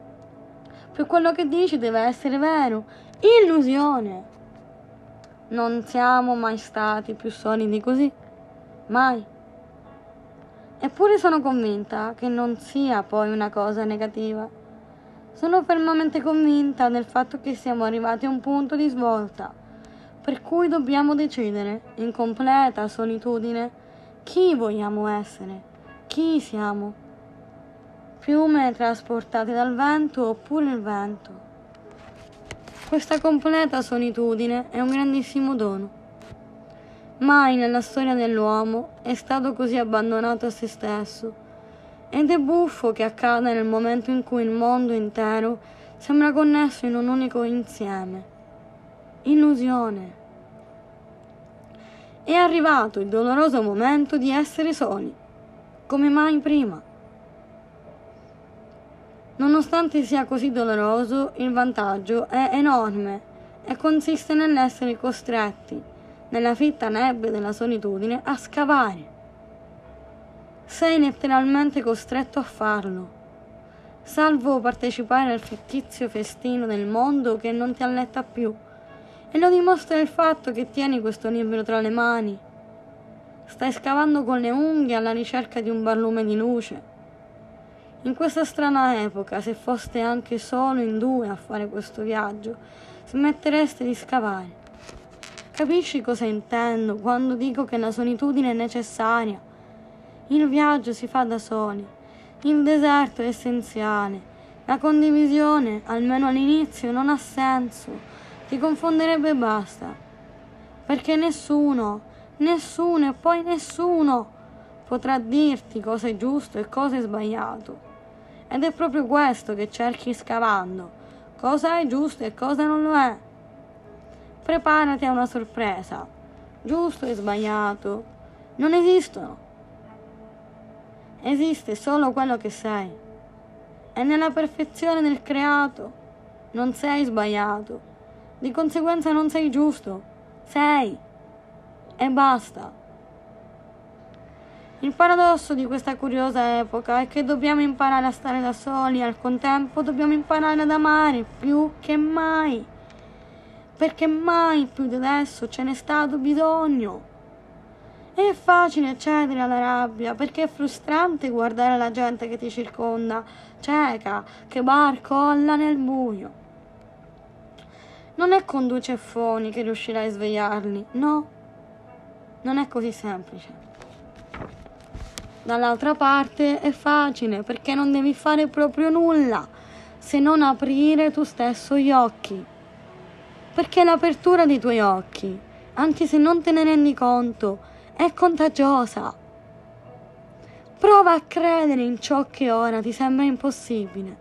più quello che dici deve essere vero. Illusione. Non siamo mai stati più solidi così. Mai. Eppure sono convinta che non sia poi una cosa negativa. Sono fermamente convinta del fatto che siamo arrivati a un punto di svolta, per cui dobbiamo decidere, in completa solitudine, chi vogliamo essere, chi siamo piume trasportate dal vento oppure il vento. Questa completa solitudine è un grandissimo dono. Mai nella storia dell'uomo è stato così abbandonato a se stesso ed è buffo che accada nel momento in cui il mondo intero sembra connesso in un unico insieme. Illusione. È arrivato il doloroso momento di essere soli, come mai prima. Nonostante sia così doloroso, il vantaggio è enorme e consiste nell'essere costretti, nella fitta nebbia della solitudine, a scavare. Sei letteralmente costretto a farlo, salvo partecipare al fittizio festino del mondo che non ti alletta più, e lo dimostra il fatto che tieni questo libro tra le mani. Stai scavando con le unghie alla ricerca di un barlume di luce In questa strana epoca, se foste anche solo in due a fare questo viaggio, smettereste di scavare. Capisci cosa intendo quando dico che la solitudine è necessaria? Il viaggio si fa da soli, il deserto è essenziale, la condivisione, almeno all'inizio, non ha senso, ti confonderebbe e basta, perché nessuno, nessuno e poi nessuno potrà dirti cosa è giusto e cosa è sbagliato. Ed è proprio questo che cerchi scavando, cosa è giusto e cosa non lo è. Preparati a una sorpresa. Giusto e sbagliato non esistono. Esiste solo quello che sei. E nella perfezione del creato non sei sbagliato. Di conseguenza non sei giusto. Sei. E basta. Il paradosso di questa curiosa epoca è che dobbiamo imparare a stare da soli al contempo dobbiamo imparare ad amare più che mai. Perché mai più di adesso ce n'è stato bisogno. È facile cedere alla rabbia perché è frustrante guardare la gente che ti circonda, cieca, che barcolla nel buio. Non è con due ceffoni che riuscirai a svegliarli, no. Non è così semplice. Dall'altra parte è facile perché non devi fare proprio nulla se non aprire tu stesso gli occhi. Perché l'apertura dei tuoi occhi, anche se non te ne rendi conto, è contagiosa. Prova a credere in ciò che ora ti sembra impossibile.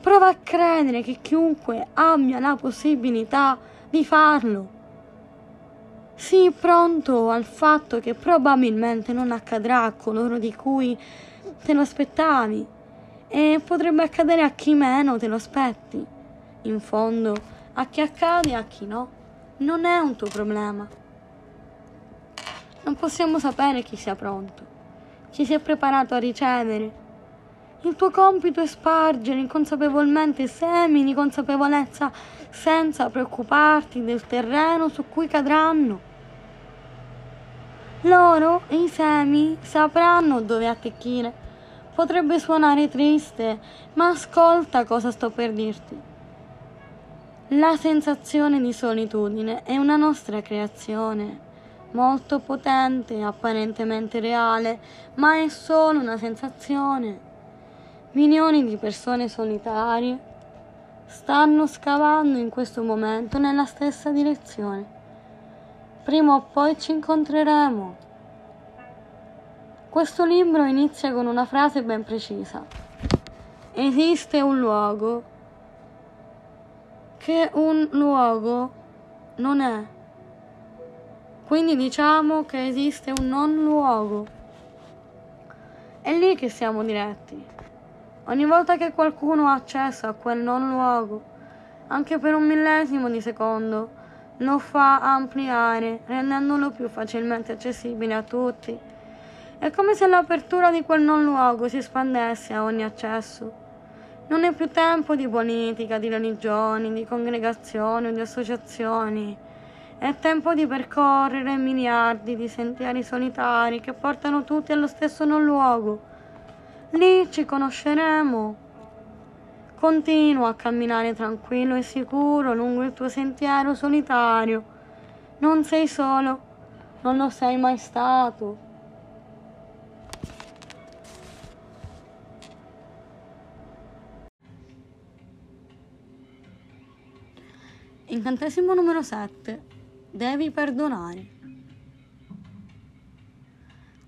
Prova a credere che chiunque abbia la possibilità di farlo Sii pronto al fatto che probabilmente non accadrà a coloro di cui te lo aspettavi e potrebbe accadere a chi meno te lo aspetti. In fondo, a chi accade e a chi no, non è un tuo problema. Non possiamo sapere chi sia pronto, chi si è preparato a ricevere. Il tuo compito è spargere inconsapevolmente semi di consapevolezza senza preoccuparti del terreno su cui cadranno. Loro, i semi, sapranno dove attecchire. Potrebbe suonare triste, ma ascolta cosa sto per dirti. La sensazione di solitudine è una nostra creazione, molto potente, apparentemente reale, ma è solo una sensazione. Milioni di persone solitarie stanno scavando in questo momento nella stessa direzione prima o poi ci incontreremo. Questo libro inizia con una frase ben precisa. Esiste un luogo che un luogo non è. Quindi diciamo che esiste un non luogo. È lì che siamo diretti. Ogni volta che qualcuno ha accesso a quel non luogo, anche per un millesimo di secondo, lo fa ampliare, rendendolo più facilmente accessibile a tutti. È come se l'apertura di quel non luogo si espandesse a ogni accesso. Non è più tempo di politica, di religioni, di congregazioni o di associazioni. È tempo di percorrere miliardi di sentieri solitari che portano tutti allo stesso non luogo. Lì ci conosceremo Continua a camminare tranquillo e sicuro lungo il tuo sentiero solitario. Non sei solo, non lo sei mai stato. Incantesimo numero 7. Devi perdonare.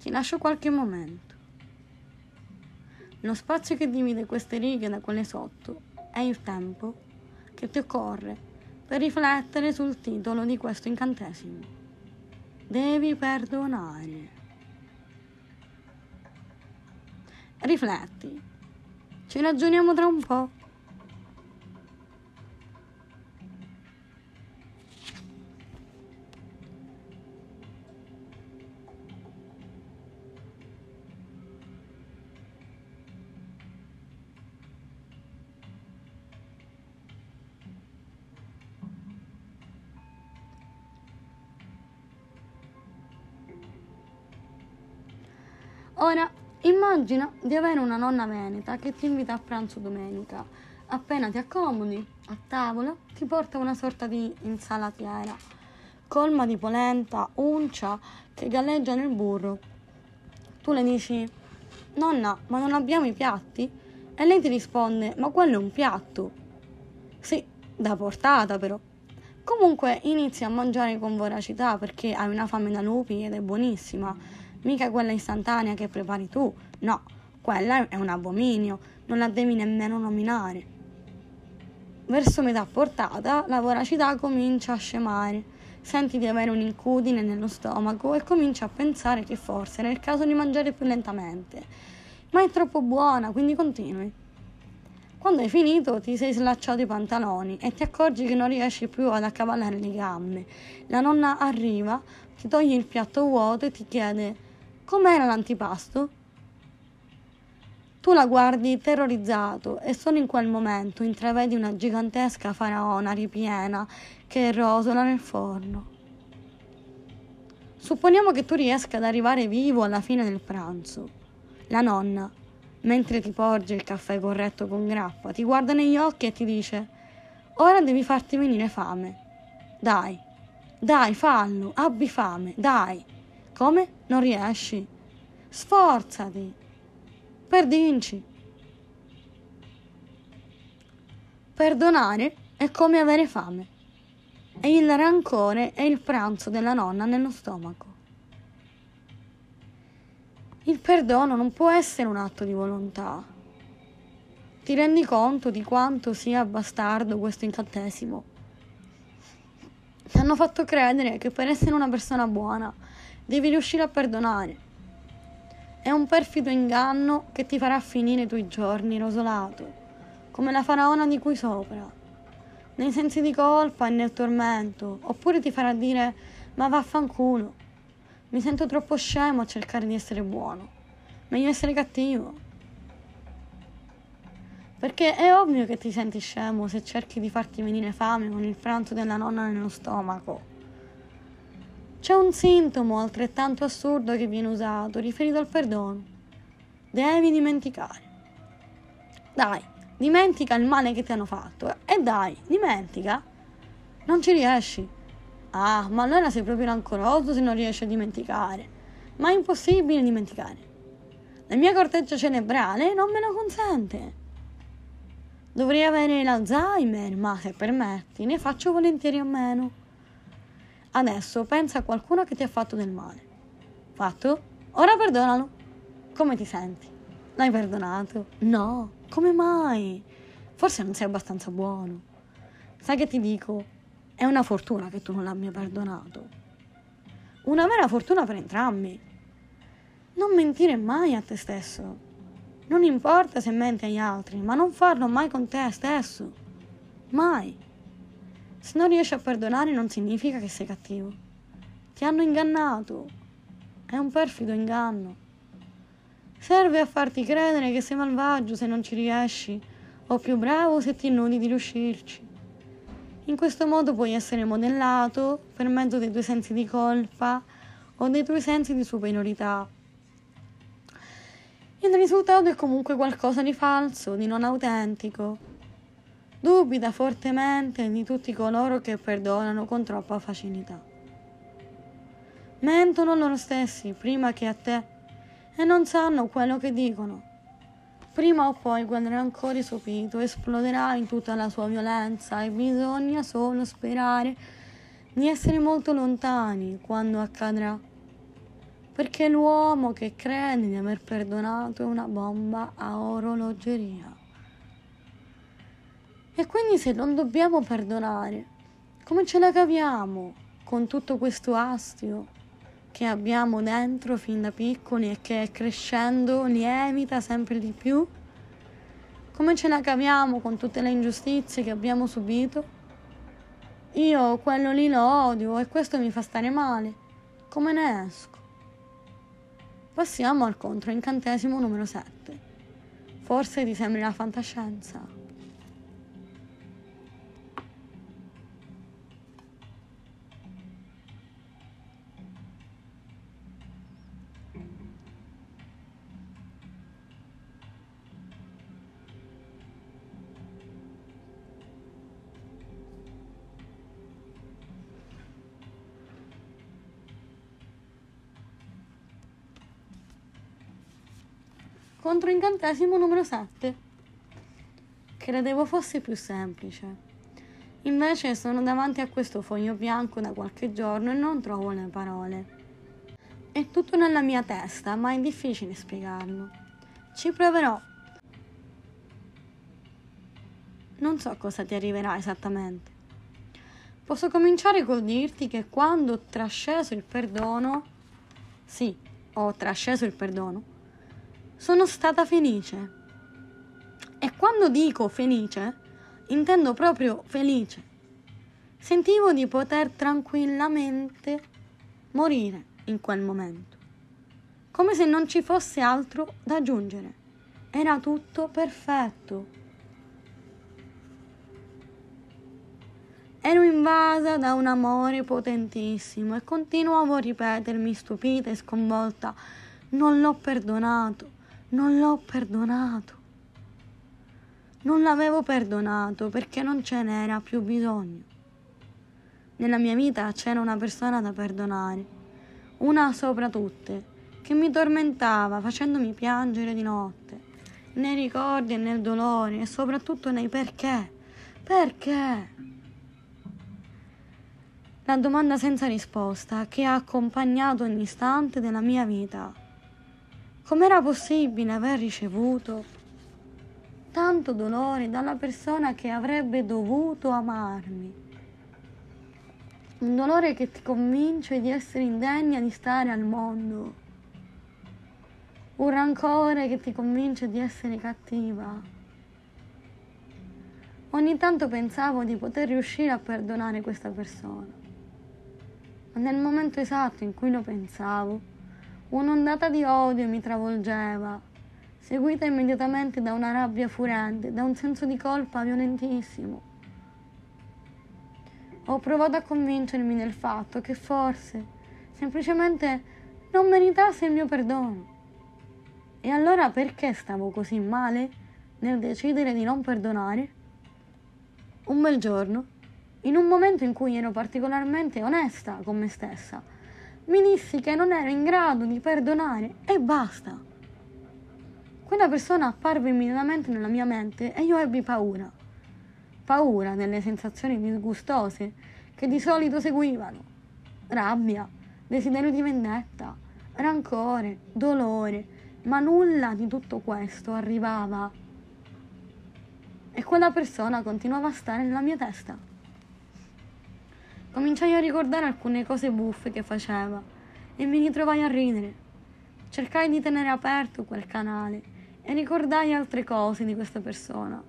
Ti lascio qualche momento. Lo spazio che divide queste righe da quelle sotto è il tempo che ti occorre per riflettere sul titolo di questo incantesimo. Devi perdonare. Rifletti. Ci ragioniamo tra un po'. Ora Immagina di avere una nonna veneta che ti invita a pranzo domenica. Appena ti accomodi a tavola, ti porta una sorta di insalatiera, colma di polenta, uncia che galleggia nel burro. Tu le dici, nonna, ma non abbiamo i piatti? E lei ti risponde, ma quello è un piatto. Sì, da portata però. Comunque inizi a mangiare con voracità perché hai una fame da lupi ed è buonissima mica quella istantanea che prepari tu, no, quella è un abominio, non la devi nemmeno nominare. Verso metà portata la voracità comincia a scemare, senti di avere un'incudine nello stomaco e cominci a pensare che forse era il caso di mangiare più lentamente, ma è troppo buona, quindi continui. Quando hai finito ti sei slacciato i pantaloni e ti accorgi che non riesci più ad accavallare le gambe. La nonna arriva, ti toglie il piatto vuoto e ti chiede Com'era l'antipasto? Tu la guardi terrorizzato e solo in quel momento intravedi una gigantesca faraona ripiena che rosola nel forno. Supponiamo che tu riesca ad arrivare vivo alla fine del pranzo. La nonna, mentre ti porge il caffè corretto con grappa, ti guarda negli occhi e ti dice: Ora devi farti venire fame. Dai, dai, fallo, abbi fame, dai. Come? Non riesci? Sforzati. Perdinci. Perdonare è come avere fame. E il rancore è il pranzo della nonna nello stomaco. Il perdono non può essere un atto di volontà. Ti rendi conto di quanto sia bastardo questo incantesimo? Ti hanno fatto credere che per essere una persona buona Devi riuscire a perdonare. È un perfido inganno che ti farà finire i tuoi giorni rosolato, come la faraona di cui sopra, nei sensi di colpa e nel tormento, oppure ti farà dire ma vaffanculo, mi sento troppo scemo a cercare di essere buono, meglio essere cattivo. Perché è ovvio che ti senti scemo se cerchi di farti venire fame con il pranzo della nonna nello stomaco. C'è un sintomo altrettanto assurdo che viene usato, riferito al perdono. Devi dimenticare. Dai, dimentica il male che ti hanno fatto. E dai, dimentica. Non ci riesci. Ah, ma allora sei proprio rancoroso se non riesci a dimenticare. Ma è impossibile dimenticare. La mia corteccia cerebrale non me lo consente. Dovrei avere l'Alzheimer, ma se permetti, ne faccio volentieri a meno. Adesso pensa a qualcuno che ti ha fatto del male. Fatto? Ora perdonalo. Come ti senti? L'hai perdonato? No, come mai? Forse non sei abbastanza buono. Sai che ti dico? È una fortuna che tu non l'abbia perdonato. Una vera fortuna per entrambi. Non mentire mai a te stesso. Non importa se menti agli altri, ma non farlo mai con te stesso. Mai. Se non riesci a perdonare non significa che sei cattivo. Ti hanno ingannato. È un perfido inganno. Serve a farti credere che sei malvagio se non ci riesci, o più bravo se ti innudi di riuscirci. In questo modo puoi essere modellato per mezzo dei tuoi sensi di colpa o dei tuoi sensi di superiorità. Il risultato è comunque qualcosa di falso, di non autentico, dubita fortemente di tutti coloro che perdonano con troppa facilità. Mentono loro stessi prima che a te e non sanno quello che dicono. Prima o poi quel rancore sopito esploderà in tutta la sua violenza e bisogna solo sperare di essere molto lontani quando accadrà. Perché l'uomo che crede di aver perdonato è una bomba a orologeria. E quindi se non dobbiamo perdonare, come ce la caviamo con tutto questo astio che abbiamo dentro fin da piccoli e che crescendo lievita sempre di più? Come ce la caviamo con tutte le ingiustizie che abbiamo subito? Io quello lì lo odio e questo mi fa stare male. Come ne esco? Passiamo al controincantesimo numero 7. Forse ti sembri la fantascienza. Contro incantesimo numero 7. Credevo fosse più semplice. Invece sono davanti a questo foglio bianco da qualche giorno e non trovo le parole. È tutto nella mia testa, ma è difficile spiegarlo. Ci proverò. Non so cosa ti arriverà esattamente. Posso cominciare col dirti che quando ho trasceso il perdono, sì, ho trasceso il perdono, sono stata felice. E quando dico felice, intendo proprio felice. Sentivo di poter tranquillamente morire in quel momento, come se non ci fosse altro da aggiungere. Era tutto perfetto. Ero invasa da un amore potentissimo e continuavo a ripetermi stupita e sconvolta, non l'ho perdonato, non l'ho perdonato. Non l'avevo perdonato perché non ce n'era più bisogno. Nella mia vita c'era una persona da perdonare, una sopra tutte, che mi tormentava facendomi piangere di notte, nei ricordi e nel dolore e soprattutto nei perché. Perché? la domanda senza risposta che ha accompagnato ogni istante della mia vita. Com'era possibile aver ricevuto tanto dolore dalla persona che avrebbe dovuto amarmi? Un dolore che ti convince di essere indegna di stare al mondo. Un rancore che ti convince di essere cattiva. Ogni tanto pensavo di poter riuscire a perdonare questa persona ma nel momento esatto in cui lo pensavo, un'ondata di odio mi travolgeva, seguita immediatamente da una rabbia furente, da un senso di colpa violentissimo. Ho provato a convincermi del fatto che forse, semplicemente, non meritasse il mio perdono. E allora perché stavo così male nel decidere di non perdonare? Un bel giorno in un momento in cui ero particolarmente onesta con me stessa, mi dissi che non ero in grado di perdonare e basta. Quella persona apparve immediatamente nella mia mente e io ebbi paura. Paura delle sensazioni disgustose che di solito seguivano. Rabbia, desiderio di vendetta, rancore, dolore, ma nulla di tutto questo arrivava. E quella persona continuava a stare nella mia testa. Cominciai a ricordare alcune cose buffe che faceva e mi ritrovai a ridere. Cercai di tenere aperto quel canale e ricordai altre cose di questa persona,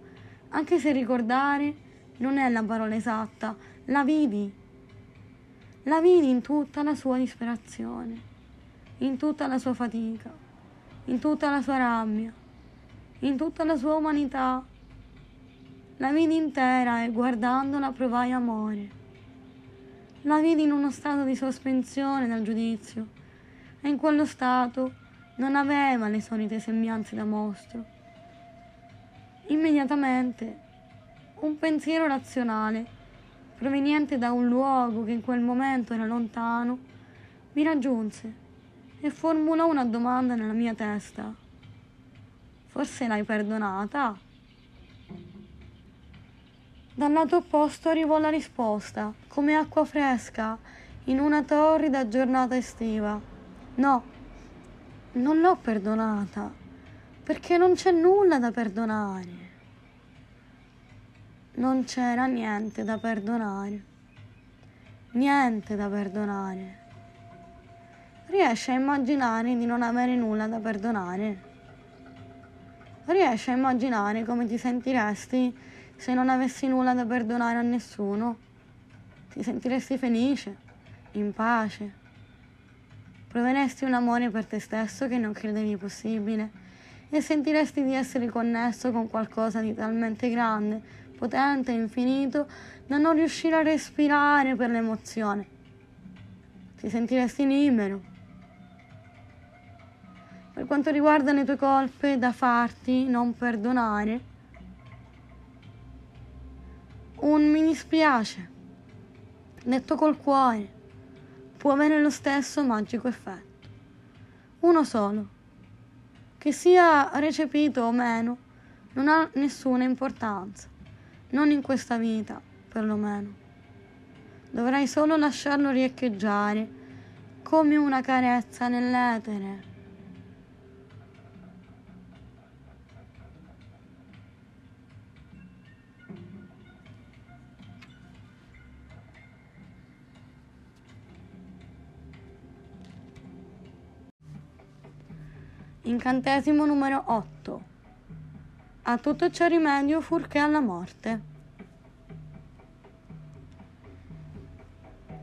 anche se ricordare non è la parola esatta, la vidi. La vidi in tutta la sua disperazione, in tutta la sua fatica, in tutta la sua rabbia, in tutta la sua umanità. La vidi intera e guardandola provai amore. La vidi in uno stato di sospensione dal giudizio e in quello stato non aveva le solite sembianze da mostro. Immediatamente un pensiero razionale, proveniente da un luogo che in quel momento era lontano, mi raggiunse e formulò una domanda nella mia testa. Forse l'hai perdonata? Dal lato opposto arrivò la risposta, come acqua fresca, in una torrida giornata estiva. No, non l'ho perdonata, perché non c'è nulla da perdonare. Non c'era niente da perdonare. Niente da perdonare. Riesci a immaginare di non avere nulla da perdonare? Riesci a immaginare come ti sentiresti se non avessi nulla da perdonare a nessuno, ti sentiresti felice, in pace. Proveresti un amore per te stesso che non credevi possibile e sentiresti di essere connesso con qualcosa di talmente grande, potente e infinito da non riuscire a respirare per l'emozione. Ti sentiresti libero. Per quanto riguarda le tue colpe da farti non perdonare, un mi dispiace, detto col cuore, può avere lo stesso magico effetto. Uno solo. che sia recepito o meno, non ha nessuna importanza, non in questa vita, perlomeno. Dovrai solo lasciarlo riecheggiare come una carezza nell'etere. Incantesimo numero 8. A tutto c'è rimedio furché alla morte.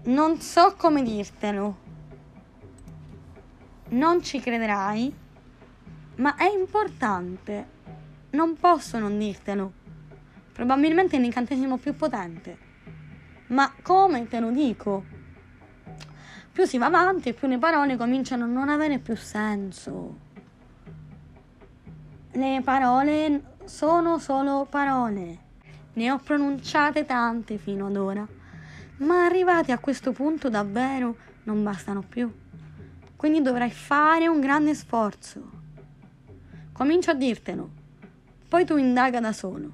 Non so come dirtelo. Non ci crederai, ma è importante. Non posso non dirtelo. Probabilmente è l'incantesimo più potente. Ma come te lo dico? Più si va avanti e più le parole cominciano a non avere più senso. Le parole sono solo parole. Ne ho pronunciate tante fino ad ora, ma arrivati a questo punto davvero non bastano più. Quindi dovrai fare un grande sforzo. Comincio a dirtelo, poi tu indaga da solo.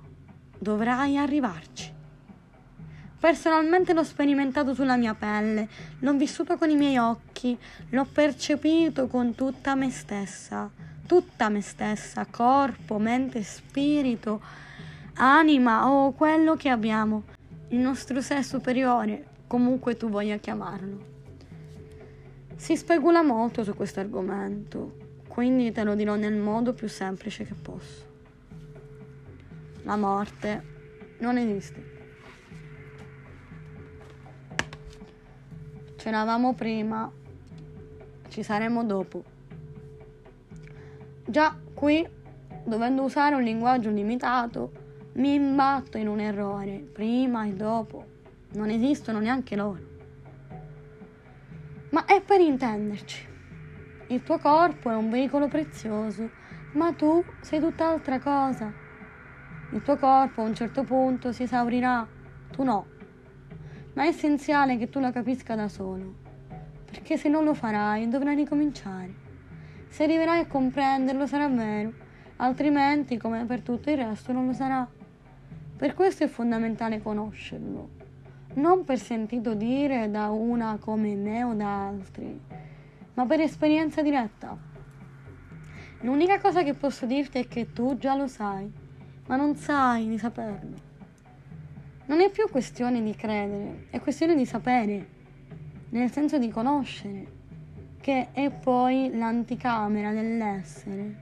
Dovrai arrivarci. Personalmente l'ho sperimentato sulla mia pelle, l'ho vissuto con i miei occhi, l'ho percepito con tutta me stessa tutta me stessa, corpo, mente, spirito, anima o quello che abbiamo, il nostro sé superiore, comunque tu voglia chiamarlo. Si specula molto su questo argomento, quindi te lo dirò nel modo più semplice che posso. La morte non esiste. Ce l'avamo prima, ci saremo dopo. Già qui, dovendo usare un linguaggio limitato, mi imbatto in un errore, prima e dopo. Non esistono neanche loro. Ma è per intenderci. Il tuo corpo è un veicolo prezioso, ma tu sei tutt'altra cosa. Il tuo corpo a un certo punto si esaurirà, tu no. Ma è essenziale che tu lo capisca da solo, perché se non lo farai dovrai ricominciare. Se arriverai a comprenderlo sarà vero, altrimenti, come per tutto il resto, non lo sarà. Per questo è fondamentale conoscerlo, non per sentito dire da una come me o da altri, ma per esperienza diretta. L'unica cosa che posso dirti è che tu già lo sai, ma non sai di saperlo. Non è più questione di credere, è questione di sapere, nel senso di conoscere che è poi l'anticamera dell'essere.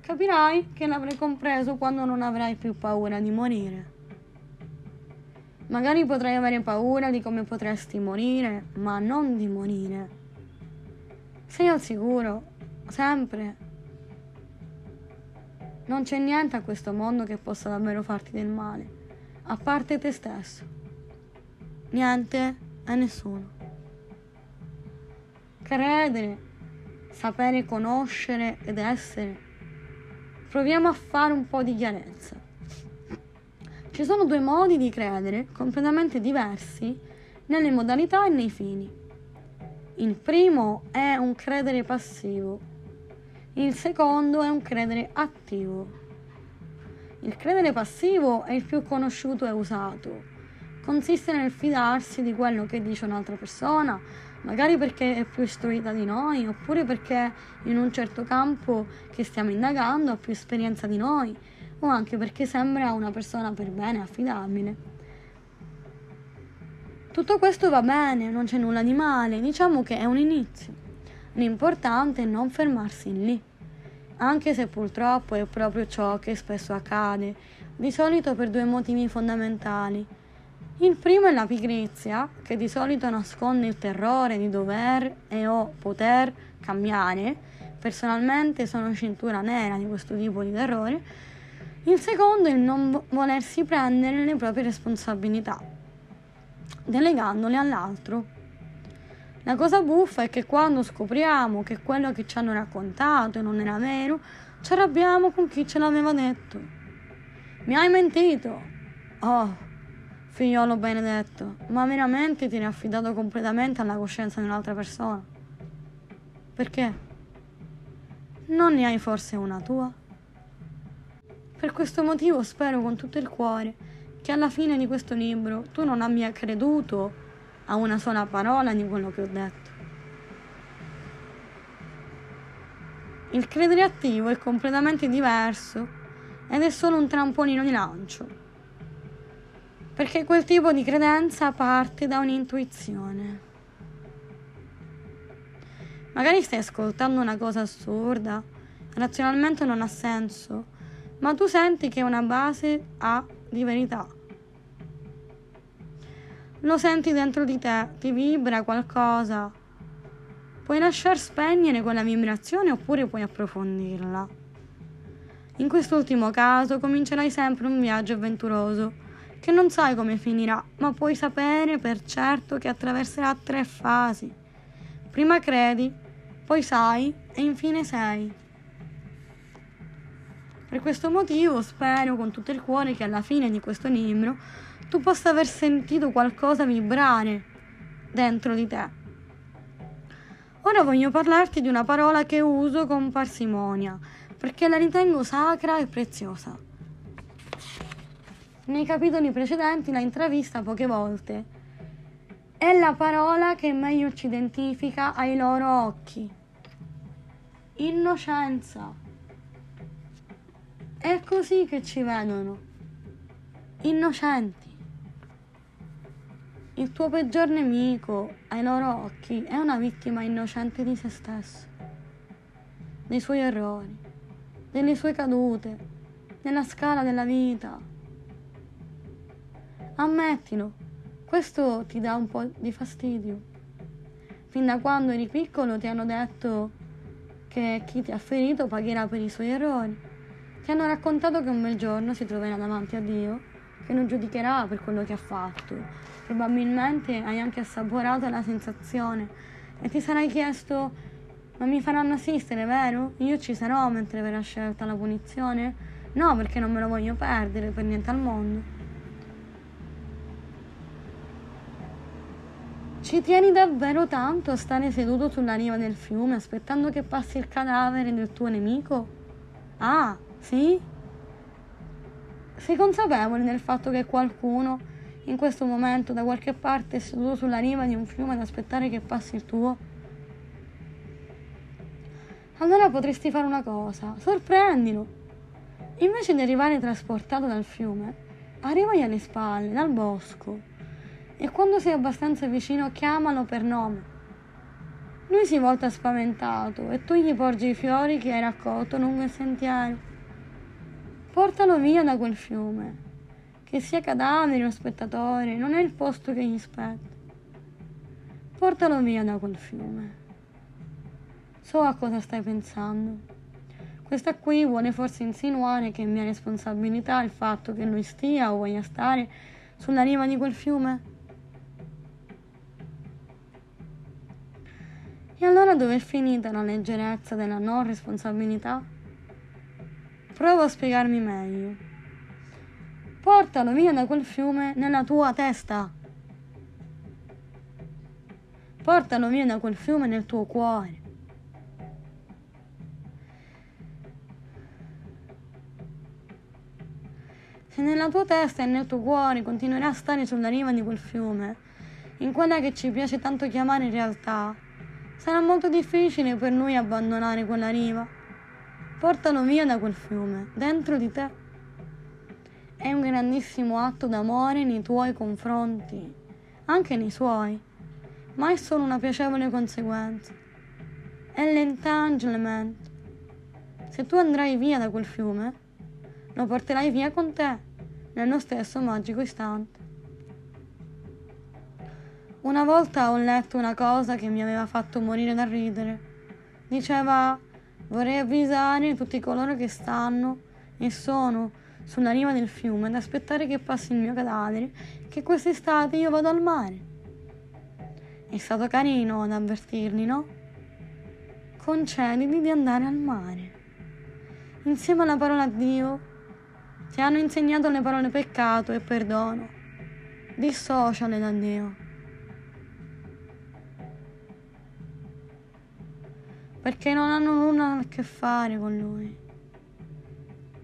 Capirai che l'avrai compreso quando non avrai più paura di morire. Magari potrai avere paura di come potresti morire, ma non di morire. Sei al sicuro sempre. Non c'è niente a questo mondo che possa davvero farti del male, a parte te stesso. Niente e nessuno. Credere, sapere conoscere ed essere. Proviamo a fare un po' di chiarezza. Ci sono due modi di credere completamente diversi nelle modalità e nei fini. Il primo è un credere passivo, il secondo è un credere attivo. Il credere passivo è il più conosciuto e usato. Consiste nel fidarsi di quello che dice un'altra persona, magari perché è più istruita di noi, oppure perché in un certo campo che stiamo indagando ha più esperienza di noi, o anche perché sembra una persona per bene, affidabile. Tutto questo va bene, non c'è nulla di male, diciamo che è un inizio. L'importante è non fermarsi lì, anche se purtroppo è proprio ciò che spesso accade, di solito per due motivi fondamentali. Il primo è la pigrizia, che di solito nasconde il terrore di dover e o poter cambiare. Personalmente sono cintura nera di questo tipo di terrore. Il secondo è il non volersi prendere le proprie responsabilità, delegandole all'altro. La cosa buffa è che quando scopriamo che quello che ci hanno raccontato non era vero, Ci arrabbiamo con chi ce l'aveva detto. Mi hai mentito. Oh, figliolo benedetto, ma veramente ti eri affidato completamente alla coscienza di un'altra persona? Perché? Non ne hai forse una tua? Per questo motivo spero con tutto il cuore che alla fine di questo libro tu non abbia creduto a una sola parola di quello che ho detto. Il credere attivo è completamente diverso ed è solo un trampolino di lancio perché quel tipo di credenza parte da un'intuizione. Magari stai ascoltando una cosa assurda, razionalmente non ha senso, ma tu senti che una base ha di verità. Lo senti dentro di te, ti vibra qualcosa. Puoi lasciar spegnere quella vibrazione oppure puoi approfondirla. In quest'ultimo caso comincerai sempre un viaggio avventuroso che non sai come finirà, ma puoi sapere per certo che attraverserà tre fasi. Prima credi, poi sai e infine sei. Per questo motivo spero con tutto il cuore che alla fine di questo libro tu possa aver sentito qualcosa vibrare dentro di te. Ora voglio parlarti di una parola che uso con parsimonia, perché la ritengo sacra e preziosa. Nei capitoli precedenti l'ha intravista poche volte. È la parola che meglio ci identifica ai loro occhi. Innocenza. È così che ci vedono. Innocenti. Il tuo peggior nemico ai loro occhi è una vittima innocente di se stesso, dei suoi errori, delle sue cadute, nella scala della vita Ammettilo, questo ti dà un po' di fastidio. Fin da quando eri piccolo ti hanno detto che chi ti ha ferito pagherà per i suoi errori. Ti hanno raccontato che un bel giorno si troverà davanti a Dio, che non giudicherà per quello che ha fatto. Probabilmente hai anche assaporato la sensazione e ti sarai chiesto ma mi faranno assistere, vero? Io ci sarò mentre verrà scelta la punizione? No, perché non me lo voglio perdere per niente al mondo. Ci tieni davvero tanto a stare seduto sulla riva del fiume aspettando che passi il cadavere del tuo nemico? Ah, sì? Sei consapevole del fatto che qualcuno in questo momento da qualche parte seduto sulla riva di un fiume ad aspettare che passi il tuo? Allora potresti fare una cosa, sorprendilo. Invece di arrivare trasportato dal fiume, arrivagli alle spalle, dal bosco e quando sei abbastanza vicino chiamalo per nome. Lui si volta spaventato e tu gli porgi i fiori che hai raccolto lungo il sentiero. Portalo via da quel fiume. Che sia cadavere o spettatore, non è il posto che gli spetta. Portalo via da quel fiume. So a cosa stai pensando. Questa qui vuole forse insinuare che è mia responsabilità il fatto che lui stia o voglia stare sulla riva di quel fiume? E allora dove è finita la leggerezza della non responsabilità? Provo a spiegarmi meglio. Portalo via da quel fiume nella tua testa. Portalo via da quel fiume nel tuo cuore. Se nella tua testa e nel tuo cuore continuerai a stare sulla riva di quel fiume, in quella che ci piace tanto chiamare realtà, Sarà molto difficile per noi abbandonare quella riva. Portalo via da quel fiume, dentro di te. È un grandissimo atto d'amore nei tuoi confronti, anche nei suoi, ma è solo una piacevole conseguenza. È l'entanglement. Se tu andrai via da quel fiume, lo porterai via con te, nello stesso magico istante. Una volta ho letto una cosa che mi aveva fatto morire da ridere. Diceva vorrei avvisare tutti coloro che stanno e sono sulla riva del fiume ad aspettare che passi il mio cadavere che quest'estate io vado al mare. È stato carino ad avvertirli, no? Concediti di andare al mare. insieme alla parola Dio, ti hanno insegnato le parole peccato e perdono. Dissociale da Dio. Perché non hanno nulla a che fare con Lui.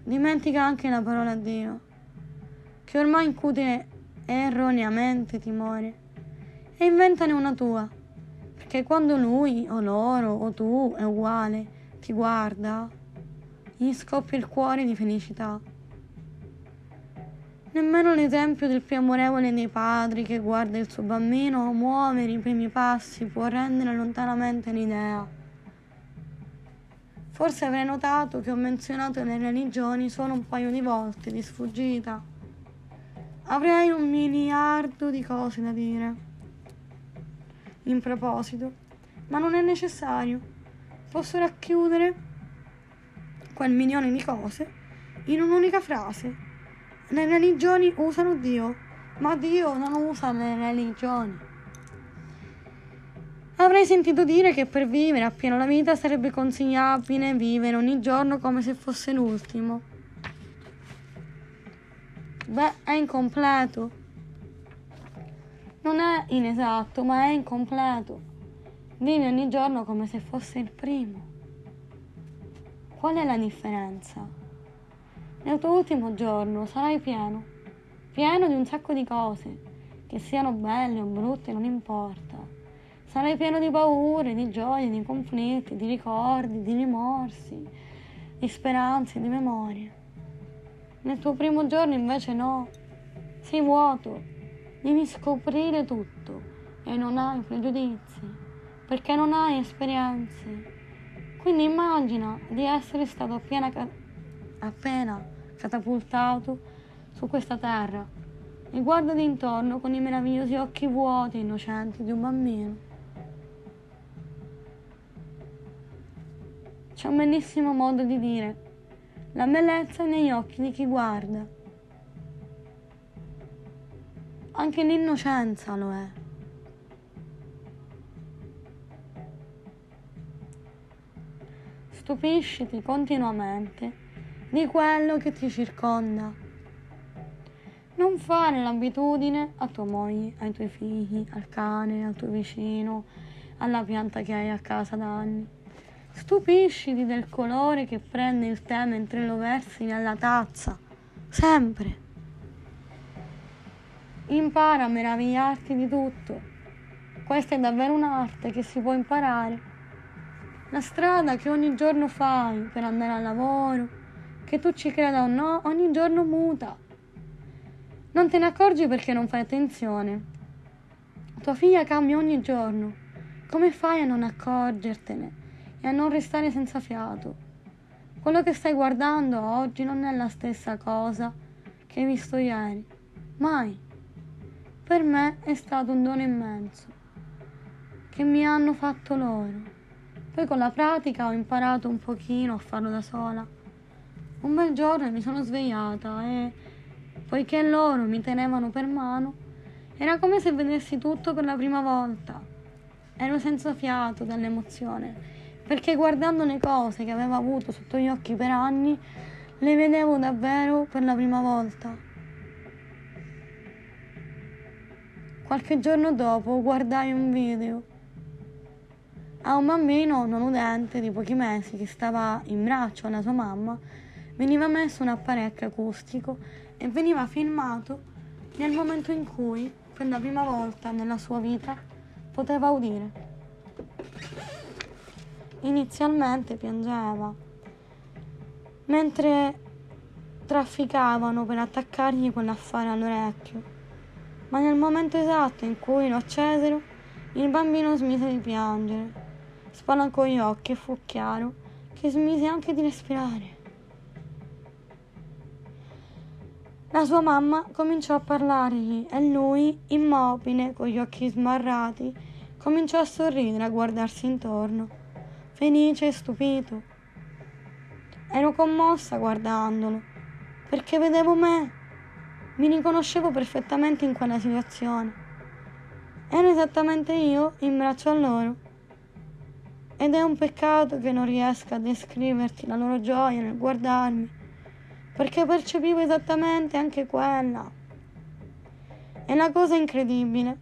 Dimentica anche la parola Dio, che ormai incute erroneamente timore, e inventane una tua, perché quando Lui o loro o tu è uguale, ti guarda, gli scoppia il cuore di felicità. Nemmeno l'esempio del più amorevole dei padri che guarda il suo bambino muovere i primi passi può rendere lontanamente l'idea. Forse avrei notato che ho menzionato le religioni solo un paio di volte di sfuggita. Avrei un miliardo di cose da dire. In proposito, ma non è necessario. Posso racchiudere quel milione di cose in un'unica frase le religioni usano Dio, ma Dio non usa le religioni. Avrei sentito dire che per vivere appieno la vita sarebbe consigliabile vivere ogni giorno come se fosse l'ultimo. Beh, è incompleto. Non è inesatto, ma è incompleto. Vivi ogni giorno come se fosse il primo. Qual è la differenza? Nel tuo ultimo giorno sarai pieno, pieno di un sacco di cose, che siano belle o brutte, non importa. Sarai pieno di paure, di gioie, di conflitti, di ricordi, di rimorsi, di speranze, di memorie. Nel tuo primo giorno invece no, sei vuoto, devi scoprire tutto e non hai pregiudizi, perché non hai esperienze. Quindi immagina di essere stato appena appena catapultato su questa terra e guardati intorno con i meravigliosi occhi vuoti e innocenti di un bambino. C'è un bellissimo modo di dire, la bellezza è negli occhi di chi guarda. Anche l'innocenza lo è. Stupisciti continuamente di quello che ti circonda. Non fare l'abitudine a tua moglie, ai tuoi figli, al cane, al tuo vicino, alla pianta che hai a casa da anni. Stupisciti del colore che prende il tè mentre lo versi nella tazza, sempre. Impara a meravigliarti di tutto. Questa è davvero un'arte che si può imparare. La strada che ogni giorno fai per andare al lavoro, che tu ci creda o no, ogni giorno muta. Non te ne accorgi perché non fai attenzione. Tua figlia cambia ogni giorno. Come fai a non accorgertene e a non restare senza fiato? Quello che stai guardando oggi non è la stessa cosa che hai visto ieri. Mai. Per me è stato un dono immenso che mi hanno fatto loro. Poi con la pratica ho imparato un pochino a farlo da sola. Un bel giorno mi sono svegliata e, poiché loro mi tenevano per mano, era come se vedessi tutto per la prima volta. Ero senza fiato dall'emozione, perché guardando le cose che avevo avuto sotto gli occhi per anni, le vedevo davvero per la prima volta. Qualche giorno dopo guardai un video a un bambino non udente di pochi mesi che stava in braccio alla sua mamma veniva messo un apparecchio acustico e veniva filmato nel momento in cui, per la prima volta nella sua vita, poteva udire. Inizialmente piangeva, mentre trafficavano per attaccargli quell'affare all'orecchio, ma nel momento esatto in cui lo accesero, il bambino smise di piangere, spalancò gli occhi e fu chiaro che smise anche di respirare. La sua mamma cominciò a parlargli e lui, immobile, con gli occhi smarrati, cominciò a sorridere, a guardarsi intorno, felice e stupito. Ero commossa guardandolo, perché vedevo me, mi riconoscevo perfettamente in quella situazione. Ero esattamente io in braccio a loro. ed è un peccato che non riesca a descriverti la loro gioia nel guardarmi, perché percepivo esattamente anche quella. E la cosa incredibile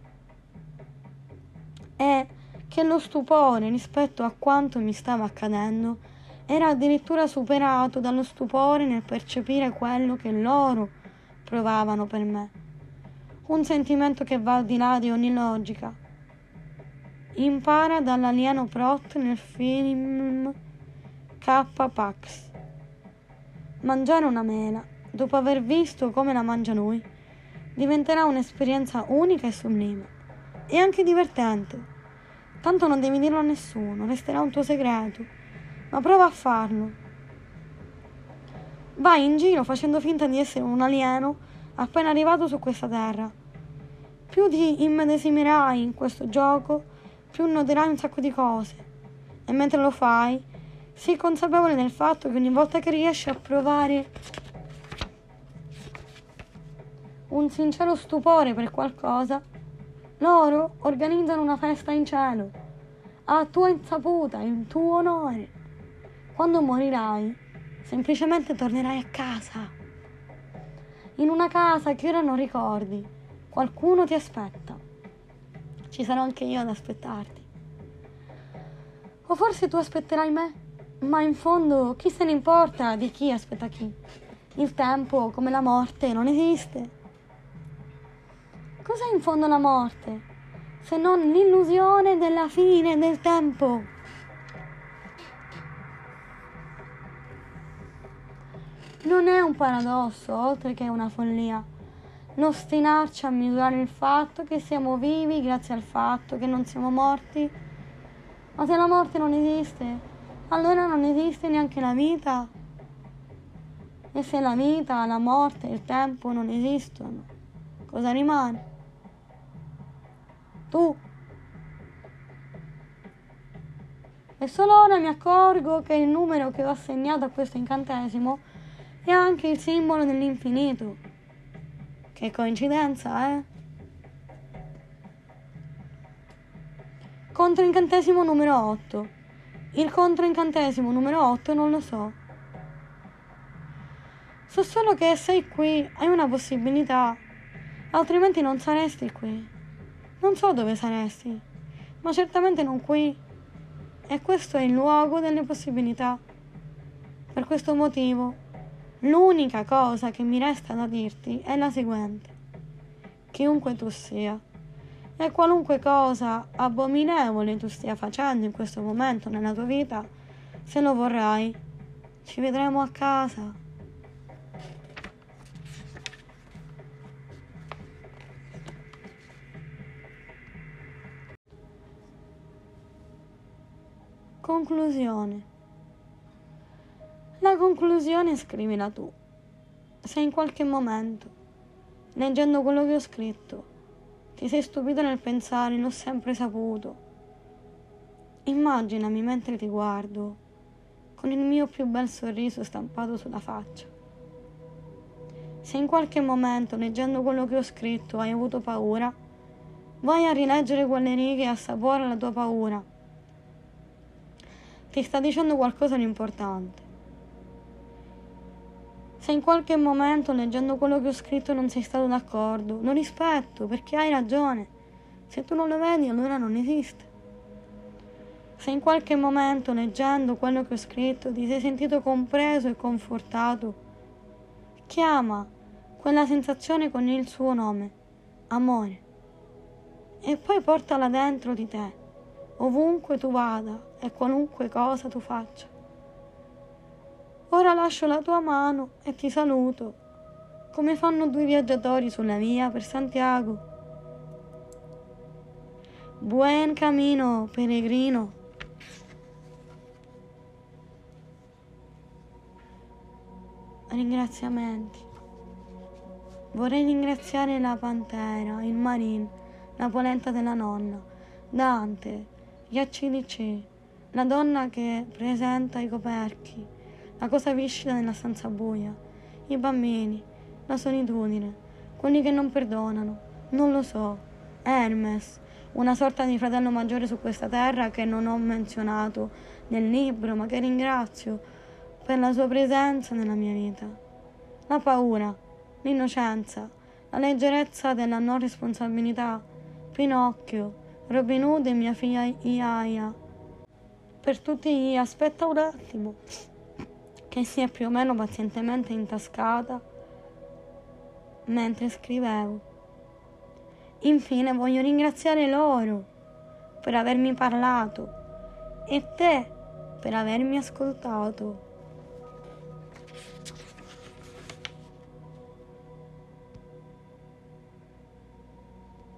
è che lo stupore rispetto a quanto mi stava accadendo era addirittura superato dallo stupore nel percepire quello che loro provavano per me. Un sentimento che va al di là di ogni logica. Impara dall'alieno Prot nel film K-Pax. Mangiare una mela, dopo aver visto come la mangia lui, diventerà un'esperienza unica e sublime e anche divertente. Tanto non devi dirlo a nessuno, resterà un tuo segreto. Ma prova a farlo. Vai in giro facendo finta di essere un alieno appena arrivato su questa terra. Più ti immedesimerai in questo gioco, più noterai un sacco di cose. E mentre lo fai, sii consapevole del fatto che ogni volta che riesci a provare un sincero stupore per qualcosa, loro organizzano una festa in cielo, a tua insaputa, in tuo onore. Quando morirai, semplicemente tornerai a casa. In una casa che ora non ricordi, qualcuno ti aspetta. Ci sarò anche io ad aspettarti. O forse tu aspetterai me, ma in fondo chi se ne importa di chi aspetta chi? Il tempo, come la morte, non esiste. Cos'è in fondo la morte? Se non l'illusione della fine del tempo. Non è un paradosso, oltre che una follia, l'ostinarci a misurare il fatto che siamo vivi grazie al fatto che non siamo morti? Ma se la morte non esiste, allora non esiste neanche la vita. E se la vita, la morte e il tempo non esistono, cosa rimane? Tu. E solo ora mi accorgo che il numero che ho assegnato a questo incantesimo è anche il simbolo dell'infinito. Che coincidenza, eh? Controincantesimo numero 8. Il controincantesimo numero 8 non lo so. So solo che sei qui, hai una possibilità, altrimenti non saresti qui. Non so dove saresti, ma certamente non qui. E questo è il luogo delle possibilità. Per questo motivo, l'unica cosa che mi resta da dirti è la seguente. Chiunque tu sia, e qualunque cosa abominevole tu stia facendo in questo momento nella tua vita, se lo vorrai, ci vedremo a casa. Conclusione. La conclusione scrivila tu. Se in qualche momento, leggendo quello che ho scritto, ti sei stupito nel pensare l'ho sempre saputo, immaginami mentre ti guardo con il mio più bel sorriso stampato sulla faccia. Se in qualche momento, leggendo quello che ho scritto, hai avuto paura, vai a rileggere quelle righe e assapora la tua paura ti sta dicendo qualcosa di importante. Se in qualche momento leggendo quello che ho scritto non sei stato d'accordo, lo rispetto perché hai ragione. Se tu non lo vedi allora non esiste. Se in qualche momento leggendo quello che ho scritto ti sei sentito compreso e confortato, chiama quella sensazione con il suo nome, amore, e poi portala dentro di te ovunque tu vada e qualunque cosa tu faccia. Ora lascio la tua mano e ti saluto, come fanno due viaggiatori sulla via per Santiago. Buen camino, peregrino. Ringraziamenti. Vorrei ringraziare la pantera, il marin, la polenta della nonna, Dante, gli ACDC, la donna che presenta i coperchi, la cosa viscida nella stanza buia, i bambini, la solitudine, quelli che non perdonano, non lo so, Hermes, una sorta di fratello maggiore su questa terra che non ho menzionato nel libro, ma che ringrazio per la sua presenza nella mia vita. La paura, l'innocenza, la leggerezza della non responsabilità, Pinocchio, Robin Hood e mia figlia Iaia. Per tutti gli aspetta un attimo che si è più o meno pazientemente intascata mentre scrivevo. Infine voglio ringraziare loro per avermi parlato e te per avermi ascoltato.